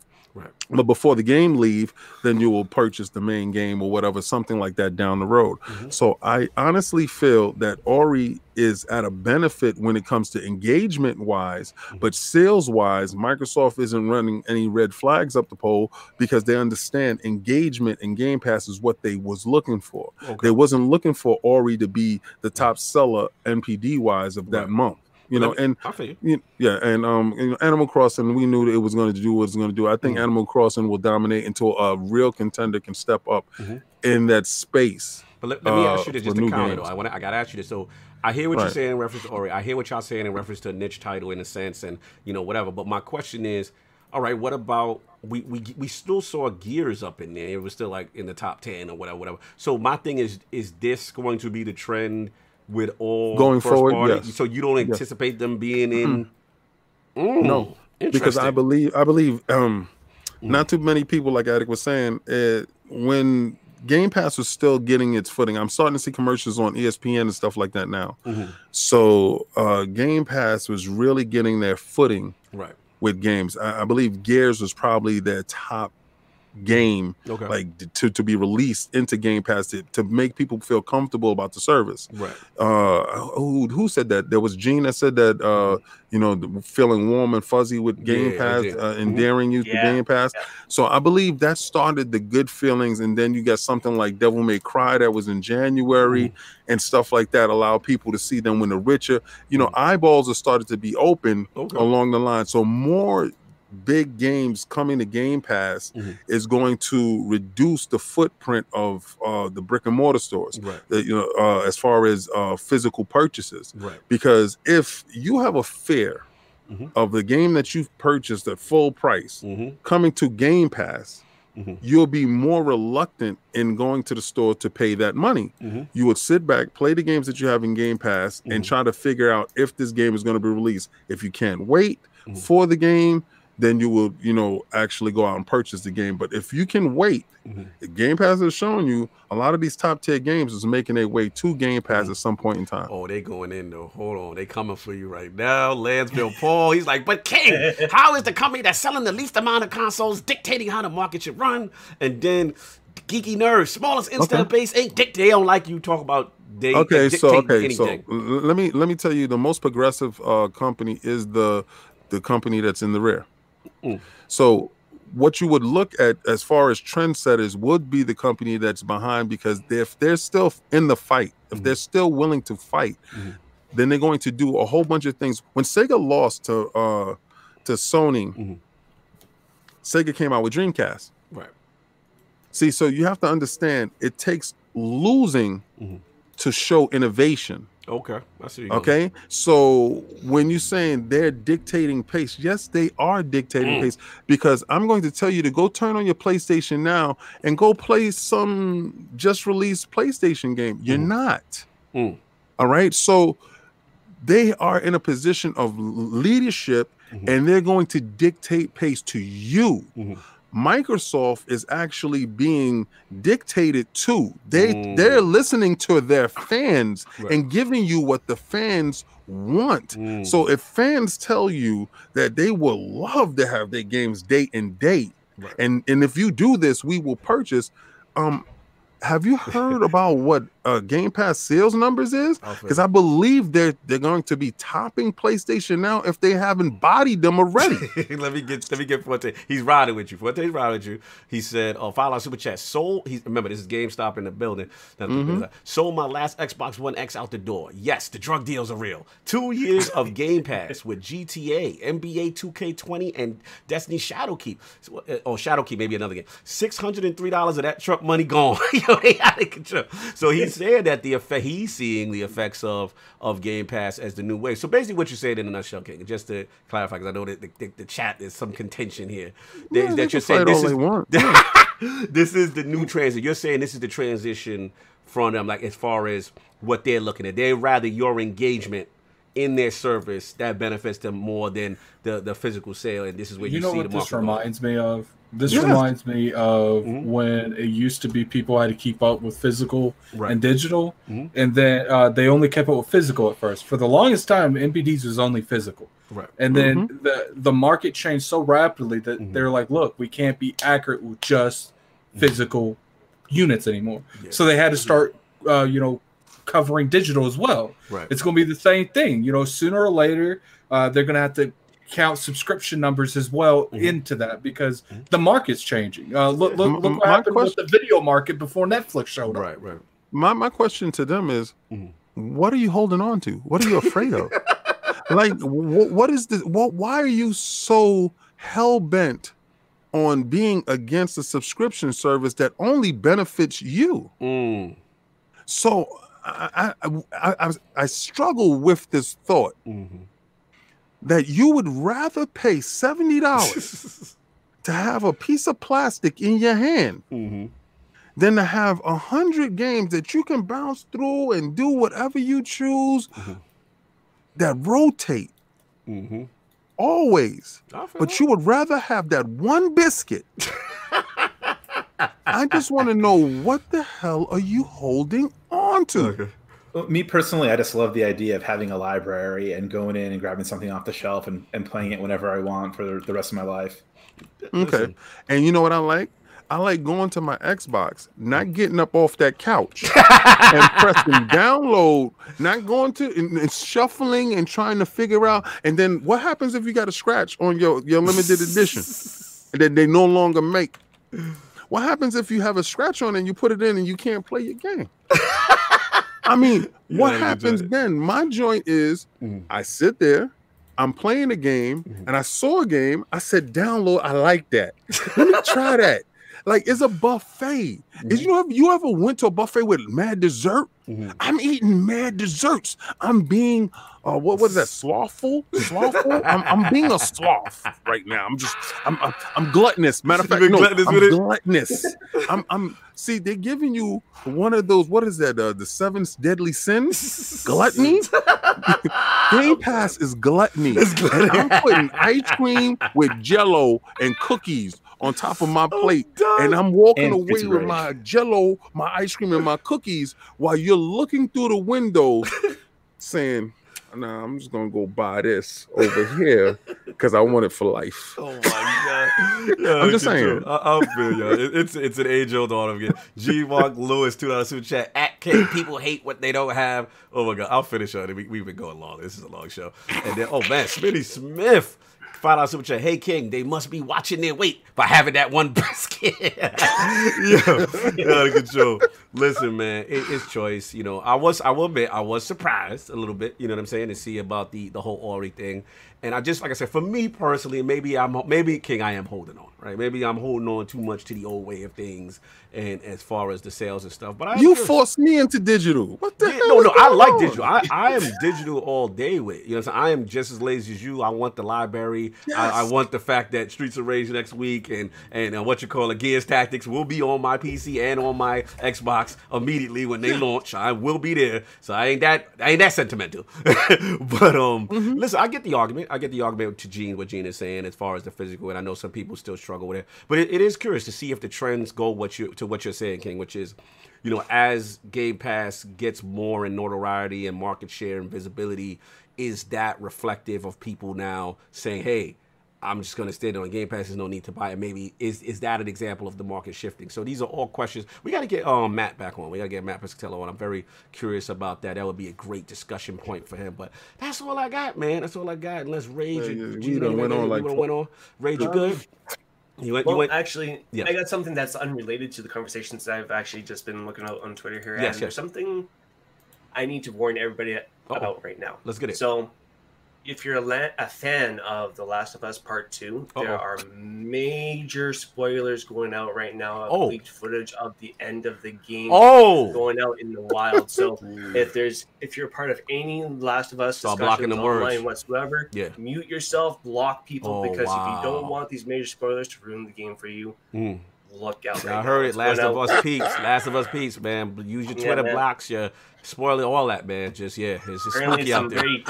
But before the game leave, then you will purchase the main game or whatever, something like that down the road. Mhm. So I honestly feel that Ori is at a benefit when it comes to engagement wise, but sales wise, Microsoft isn't running any red flags up the pole because they understand engagement and Game Pass is what they was looking for. Okay. They wasn't looking for Ori to be the top seller NPD wise of that Right. month. You know, and you. yeah, and um, you know, Animal Crossing, we knew that it was going to do what it's going to do. I think Mhm. Animal Crossing will dominate until a real contender can step up Mhm. in that space. But let, let me uh, ask you this for just to new counter though. I want I got to ask you this. So I hear what you're saying in reference to Ori. I hear what y'all saying in reference to a niche title in a sense, and you know whatever. But my question is, all right, what about we we we still saw Gears up in there. It was still like in the top ten or whatever, whatever. So my thing is, is this going to be the trend with all Going forward, party? yes. So you don't anticipate them being in? Mm, No, because I believe I believe um Mm. not too many people like Addict was saying uh, when Game Pass was still getting its footing. I'm starting to see commercials on ESPN and stuff like that now. Mhm. So uh Game Pass was really getting their footing right. with games. I, I believe Gears was probably their top game Okay. like to, to be released into Game Pass to, to make people feel comfortable about the service. right. Uh, who who said that? There was Gene that said that. Uh, you know, feeling warm and fuzzy with Game Yeah, I Pass, did. uh, endearing you to Game Pass. So I believe that started the good feelings, and then you got something like Devil May Cry that was in January and stuff like that. Allow people to see them when the richer, you know, eyeballs have started to be open Okay. along the line. So more big games coming to Game Pass Mhm. is going to reduce the footprint of uh, the brick and mortar stores. Right. uh, You know, uh, as far as uh, physical purchases, Right. because if you have a fear Mhm. of the game that you've purchased at full price Mm-hmm. coming to Game Pass, Mhm. you'll be more reluctant in going to the store to pay that money. Mhm. You would sit back, play the games that you have in Game Pass, and Mhm. try to figure out if this game is going to be released. If you can't wait for the game, then you will, you know, actually go out and purchase the game. But if you can wait, Mhm. the Game Pass has shown you a lot of these top tier games is making their way to Game Pass Mhm. at some point in time. Oh, they going in though. Hold on, they coming for you right now. Lansville Paul, he's like, but King, [laughs] how is the company that's selling the least amount of consoles dictating how the market should run? And then Geeky Nerds, smallest install Okay. base, ain't dick. They don't like you talk about they okay they so okay so anything. l- let me let me tell you the most progressive uh company is the the company that's in the rear Mm. so what you would look at as far as trendsetters would be the company that's behind because if they're still in the fight, if Mhm. they're still willing to fight, Mhm. then they're going to do a whole bunch of things. When Sega lost to uh to Sony, Mhm. Sega came out with Dreamcast. Right. See, so you have to understand it takes losing Mhm. to show innovation. Okay. I see. you're going. Okay, so when you're saying they're dictating pace, yes, they are dictating Mm. pace because I'm going to tell you to go turn on your PlayStation now and go play some just released PlayStation game. You're Mm. not. Mm. All right, so they are in a position of leadership Mhm. and they're going to dictate pace to you. Mhm. Microsoft is actually being dictated to. They Mm. they're listening to their fans [laughs] Right. and giving you what the fans want. Mm. So if fans tell you that they will love to have their games date and date, Right. and and if you do this, we will purchase. Um, have you [laughs] heard about what uh, Game Pass sales numbers is? Because I believe they're they're going to be topping PlayStation now if they haven't bodied them already. [laughs] let me get let me get Fuente. He's riding with you. Fuente's riding with you. He said, "Oh, file our super chat. Sold. He's remember this is GameStop in the building. Mm-hmm. Sold my last Xbox One X out the door. Yes, the drug deals are real. Two years of Game Pass [laughs] with GTA, NBA 2K20, and Destiny Shadowkeep. Uh, Oh, Shadowkeep, maybe another game. Six hundred and three dollars of that truck money gone. [laughs] Yo, they out of control. So he's saying that the effect he's seeing the effects of of Game Pass as the new way. So basically, what you're saying in a nutshell, King, just to clarify, because I know that the, the, the chat is some contention here. That, Yeah, they that you're saying this is [laughs] this is the new transition. You're saying this is the transition from them, like as far as what they're looking at. They rather your engagement in their service that benefits them more than the the physical sale. And this is where you, you know see what the this market. going. reminds me of? This Yes. reminds me of Mhm. when it used to be people had to keep up with physical Right. and digital, Mhm. and then uh, they only kept up with physical at first. For the longest time, NPDs was only physical, Right. and then the the market changed so rapidly that Mhm. they're like, "Look, we can't be accurate with just physical units anymore." Yeah. So they had to start, uh, you know, covering digital as well. Right. It's going to be the same thing. You know, sooner or later, uh, they're going to have to count subscription numbers as well Mhm. into that because Mhm. the market's changing. Uh, look, look, look what my happened question- with the video market before Netflix showed up. Right. Right. my my question to them is, Mhm. what are you holding on to? What are you afraid of? [laughs] like, wh- what is the? What? Why are you so hell bent on being against a subscription service that only benefits you? Mm. So I I I, I, struggle with this thought Mhm. that you would rather pay seventy dollars [laughs] to have a piece of plastic in your hand Mhm. than to have a hundred games that you can bounce through and do whatever you choose Mhm. that rotate Mhm. always. But that. you would rather have that one biscuit. [laughs] I just want to know what the hell are you holding on to? Okay. Me personally, I just love the idea of having a library and going in and grabbing something off the shelf and, and playing it whenever I want for the, the rest of my life. Okay. Listen. And you know what I like? I like going to my Xbox, not getting up off that couch [laughs] and pressing download, not going to and, and shuffling and trying to figure out. And then what happens if you got a scratch on your, your limited edition [laughs] that they no longer make? What happens if you have a scratch on it and you put it in and you can't play your game? [laughs] I mean, [laughs] You what happens then? My joint is Mhm. I sit there, I'm playing a game, Mhm. and I saw a game. I said, download. I like that. Let me try that. Like it's a buffet. Is you know if you ever went to a buffet with mad dessert? Mhm. I'm eating mad desserts. I'm being uh what was that slothful? Slothful? I'm, I'm being a sloth right now. I'm just I'm I'm, I'm gluttonous. Matter of fact, no, gluttonous I'm gluttonous. [laughs] I'm I'm see they're giving you one of those what is that uh, the seven deadly sins? Gluttony? [laughs] Game Pass is gluttony. And I'm putting ice cream with jello and cookies on top of my oh, plate. And I'm walking And away with my jello, my ice cream, and my cookies while you're looking through the window [laughs] saying, Nah, I'm just gonna go buy this over here because I want it for life. Oh my god! [laughs] Yo, I'm just saying. I, I feel you. It, it's it's an age old order again. G Mark Lewis, two dollars super chat. At K, people hate what they don't have. Oh my god! I'll finish on it. We, we've been going long. This is a long show. And then oh man, Smitty Smith. Find out super chat. Hey King, they must be watching their weight by having that one [laughs] biscuit. [laughs] yeah, out of control. Listen, man, it, it's choice. You know, I was, I will admit, I was surprised a little bit. You know what I'm saying to see about the the whole Ori thing. And I just like I said, for me personally, maybe I'm maybe King, I am holding on, right? Maybe I'm holding on too much to the old way of things, and as far as the sales and stuff. But I you forced me into digital. What the yeah, hell? no, no, I like on? digital. I, I am digital all day with. You know, what I'm saying? I am just as lazy as you. I want the library. Yes. I, I want the fact that Streets of Rage next week and and uh, what you call it, Gears Tactics will be on my PC and on my Xbox immediately when they launch. I will be there. So I ain't that I ain't that sentimental. [laughs] but um, Mm-hmm. listen, I get the argument. I get the argument to Gene what Gene is saying as far as the physical, and I know some people still struggle with it. But it, it is curious to see if the trends go what you to what you're saying, King, which is you know, as Game Pass gets more in notoriety and market share and visibility, is that reflective of people now saying, "Hey, I'm just going to stand on Game Pass. There's no need to buy it." Maybe is is that an example of the market shifting? So these are all questions. We got to get um, Matt back on. We got to get Matt Piscatello on. I'm very curious about that. That would be a great discussion point for him. But that's all I got, man. That's all I got. Unless Rage, Yeah, or yeah, we Gene, done went on you like wanna four- went on. Rage, you good? You went. Well, you went. actually, Yeah. I got something that's unrelated to the conversations that I've actually just been looking out on Twitter here. Yes, and yes. there's something I need to warn everybody Uh-oh. about right now. Let's get it. So, if you're a, a fan of The Last of Us Part 2, there Uh-oh. are major spoilers going out right now of Oh. leaked footage of the end of the game oh, going out in the wild. So, [laughs] if there's if you're part of any Last of Us blocking discussions the words. online whatsoever, Yeah. mute yourself, block people Oh, because if you don't want these major spoilers to ruin the game for you, Mm. Look out. I right heard now. it. Last of Us peeps. Last of Us peeps, man. Use your Twitter man. blocks, your spoiling all that, man. Just yeah, it's just Apparently, spooky out there. very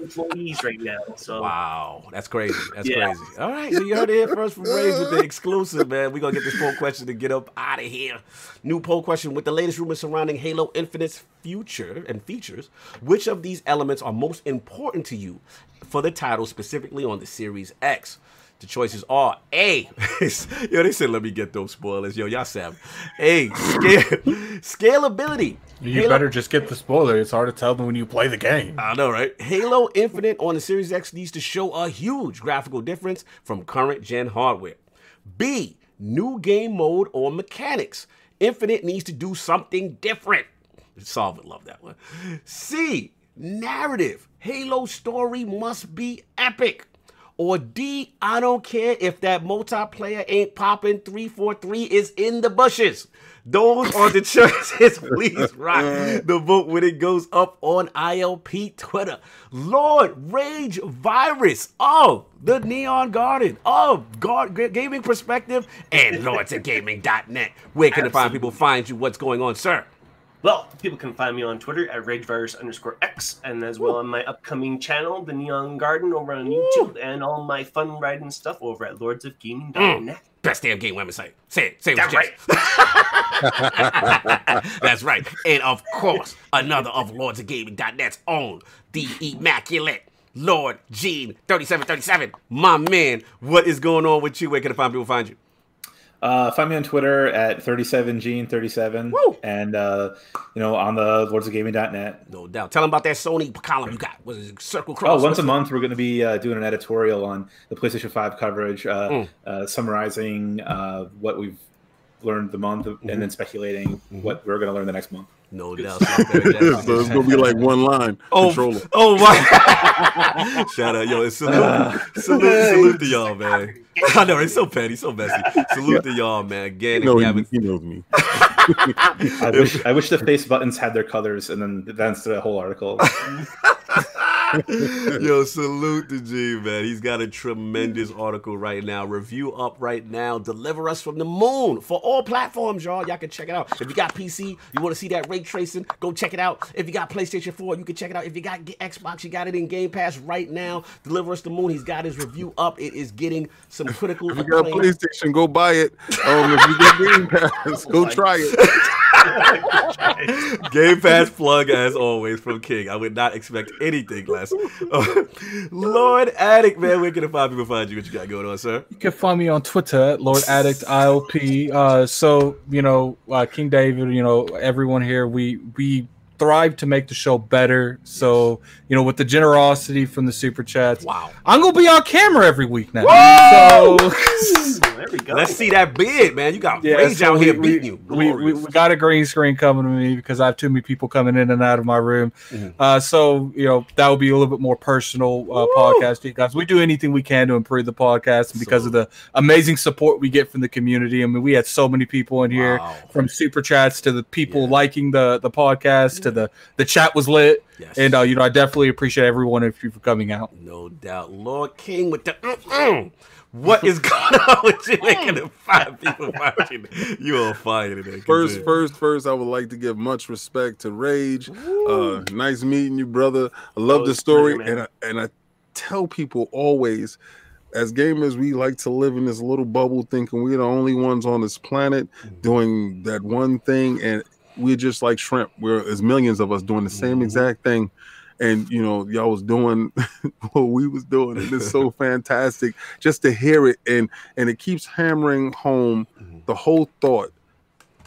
employees right now. So Wow, that's crazy. That's Yeah. crazy. All right, so you heard it here first from Rage with the [laughs] exclusive, man. We're gonna get this poll question to get up out of here. New poll question with the latest rumors surrounding Halo Infinite's future and features. Which of these elements are most important to you for the title, specifically on the Series X? The choices are A. [laughs] Yo, they said let me get those spoilers. Yo, y'all savage. A. Scale, [laughs] scalability. You Halo- better just get the spoiler. It's hard to tell them when you play the game. I know, right? Halo Infinite on the Series X needs to show a huge graphical difference from current gen hardware. B, new game mode or mechanics. Infinite needs to do something different. Solve it, love that one. C, narrative. Halo story must be epic. Or D, I don't care if that multiplayer ain't popping. 343 is in the bushes. Those are the [laughs] choices. [laughs] Please rock the vote when it goes up on ILP Twitter. Lord Rage Virus of the Neon Garden of Guard Gaming Perspective and Lords of Gaming.net. Where can the fine people find you? What's going on, sir? Well, people can find me on Twitter at ragevirus underscore X, and as well on my upcoming channel, The Neon Garden, over on YouTube, and all my fun writing stuff over at lordsofgaming.net. Mm. Best damn game website. Say it. Say it. That's chest. [laughs] That's right. And of course, another of Lords of Gaming.net's own, the immaculate Lord Gene 3737. My man, what is going on with you? Where can the fine people find you? Uh, find me on Twitter at 37gene37 Woo! and uh, you know on the lordsofgaming.net. No doubt. Tell them about that Sony column you got. Was it Circle Cross? Oh, once a month we're going to be uh, doing an editorial on the PlayStation 5 coverage, uh, Mm. uh, summarizing uh, what we've learned the month Mm-hmm. and then speculating what we're going to learn the next month. No doubt. So [laughs] it's gonna be like one line. Oh, Controller. oh my! [laughs] Shout out, yo! and Salute, uh, salute, salute to y'all, man. [laughs] I know it's so petty, so messy. Salute to y'all, man. Again, if No, you he, haven't he knows me. I wish I wish the face buttons had their colors, and then that's the whole article. [laughs] Yo, salute to G, man. He's got a tremendous article right now. Review up right now. Deliver us from the moon for all platforms, y'all. Y'all can check it out. If you got PC, you want to see that ray tracing, go check it out. If you got PlayStation 4, you can check it out. If you got Xbox, you got it in Game Pass right now. Deliver us the moon. He's got his review up. It is getting some critical If you got. PlayStation, go buy it. Um, if you got Game [laughs] Pass, go try it. [laughs] [laughs] Game Pass plug as always from King. I would not expect anything less. [laughs] Lord Addict, man, where can the five people find you? What you got going on, sir? You can find me on Twitter Lord Addict ILP. Uh, so you know, uh, King David, you know, everyone here, we we thrive to make the show better. So, you know, with the generosity from the super chats, Wow. I'm gonna be on camera every week now. Woo! So [laughs] there we go. Let's see that bid, man. You got yeah, Rage so out we, here we, beating you. we, we, we got a green screen coming to me because I have too many people coming in and out of my room. Mhm. Uh, so you know that will be a little bit more personal uh, podcast you guys. We do anything we can to improve the podcast, and because of the amazing support we get from the community. I mean, we had so many people in here Wow. from super chats to the people Yeah. liking the the podcast to the the chat was lit, Yes. and uh, you know I definitely appreciate everyone of you for coming out. No doubt. Lord King with the mm-mm. What is [laughs] going on with you making the five people watching? You on fire today. First, Good. first, first, I would like to give much respect to Rage. Uh, nice meeting you, brother. I love Oh, the story, pleasure, and I and I tell people always, as gamers, we like to live in this little bubble, thinking we're the only ones on this planet doing that one thing, and we're just like shrimp. We're there's millions of us doing the same Mhm. exact thing. And you know, y'all was doing [laughs] what we was doing, and it's so [laughs] fantastic just to hear it, and and it keeps hammering home Mhm. the whole thought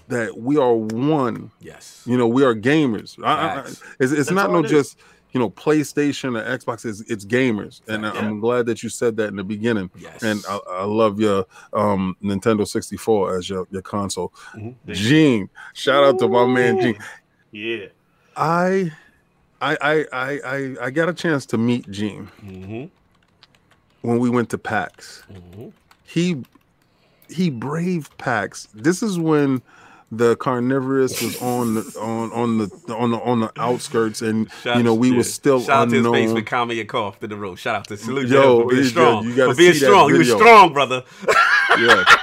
that we are one. Yes. You know, we are gamers. I- I- it's it's That's not no it is. just you know PlayStation or Xbox. It's, it's gamers, and Yeah. I'm glad that you said that in the beginning. Yes. And I, I love your um, Nintendo 64 as your, your console. Mhm. Gene, shout out to my man Gene. Yeah. I, I, I, I, I, I got a chance to meet Gene Mhm. when we went to PAX. Mhm. He, he braved PAX. This is when the coronavirus was on the [laughs] on on the on the on the outskirts, and Shout- you know we were still Shout out to his face with calming your cough in the road. Shout out to salute Yo, for being strong. good. You for being strong. You were strong, brother. yeah. [laughs]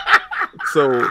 So,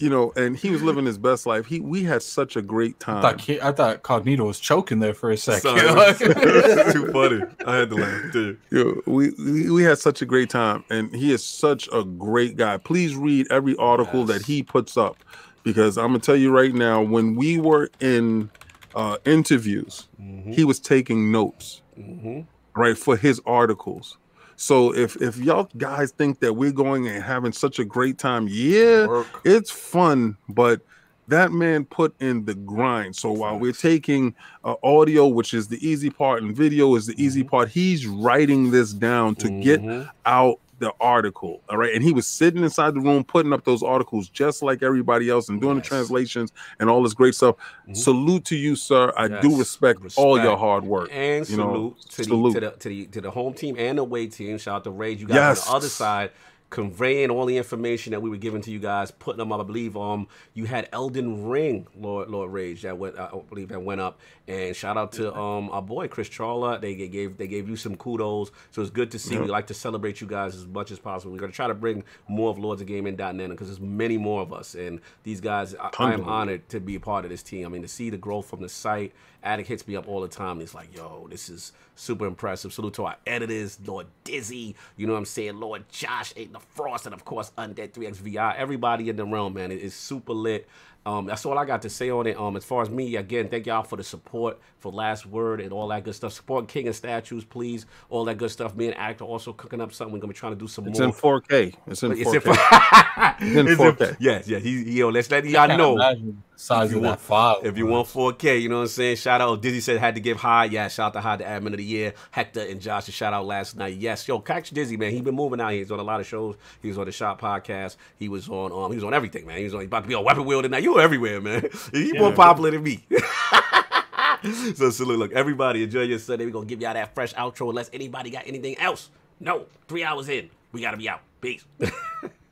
you know, and he was living his best life. He we had such a great I time. thought Ki- I thought Cognito was choking there for a second. Son, [laughs] too funny. I had to laugh too. Yo, we, we we had such a great time, and he is such a great guy. Please read every article Yes. that he puts up, because I'm gonna tell you right now, when we were in uh, interviews, Mm-hmm. he was taking notes, hmm right, for his articles. So if if y'all guys think that we're going and having such a great time, yeah, Work. it's fun, but that man put in the grind. So while we're taking uh, audio, which is the easy part, and video is the easy Mm-hmm. part, he's writing this down to get Mhm. out the article. All right. And he was sitting inside the room putting up those articles just like everybody else and doing Yes. the translations and all this great stuff. Mhm. Salute to you, sir. I do Yes. respect, all your hard work. And you salute, know, to, salute. The, to the to the to the home team and the away team. Shout out to Rage. You guys Yes. on the other side conveying all the information that we were giving to you guys, putting them up. I believe um you had Elden Ring, Lord Lord Rage that went I believe that went up. And shout out to um our boy Chris Charla. They gave they gave you some kudos. So it's good to see. We like to celebrate you guys as much as possible. We're gonna try to bring more of Lords of Gaming.net because there's many more of us. And these guys I, I am honored to be a part of this team. I mean to see the growth from the site. Addict hits me up all the time. He's like, yo, this is super impressive. Salute to our editors, Lord Dizzy, you know what I'm saying? Lord Josh, Ain't the Frost, and of course, Undead 3XVI. Everybody in the realm, man, it is super lit. Um, that's all I got to say on it. Um, as far as me, again, thank y'all for the support, for last word and all that good stuff. Support King and statues, please. All that good stuff. Me and Actor also cooking up something. We're gonna be trying to do some It's more. in 4K. It's in It's in 4K. for- It's in It's 4K. Yes, yes. He, he, yo, let's let y'all [laughs] know. size If you of want- that file. If you want 4K, you know what I'm saying? Shout out. Dizzy said had to give high. Yeah, shout out to High, the admin of the year. Hector and Josh, a shout out last night. Yes, yo, catch Dizzy, man. He been moving out here. He's on a lot of shows. He was on the Shop podcast. He was on um, he was on everything, man. He was on he about to be on Weapon Wheel tonight. You everywhere, man. [laughs] He more popular than me. [laughs] so salute. Look, everybody enjoy your Sunday. We're gonna give y'all that fresh outro unless anybody got anything else. No, three hours in. We gotta be out. Peace. [laughs]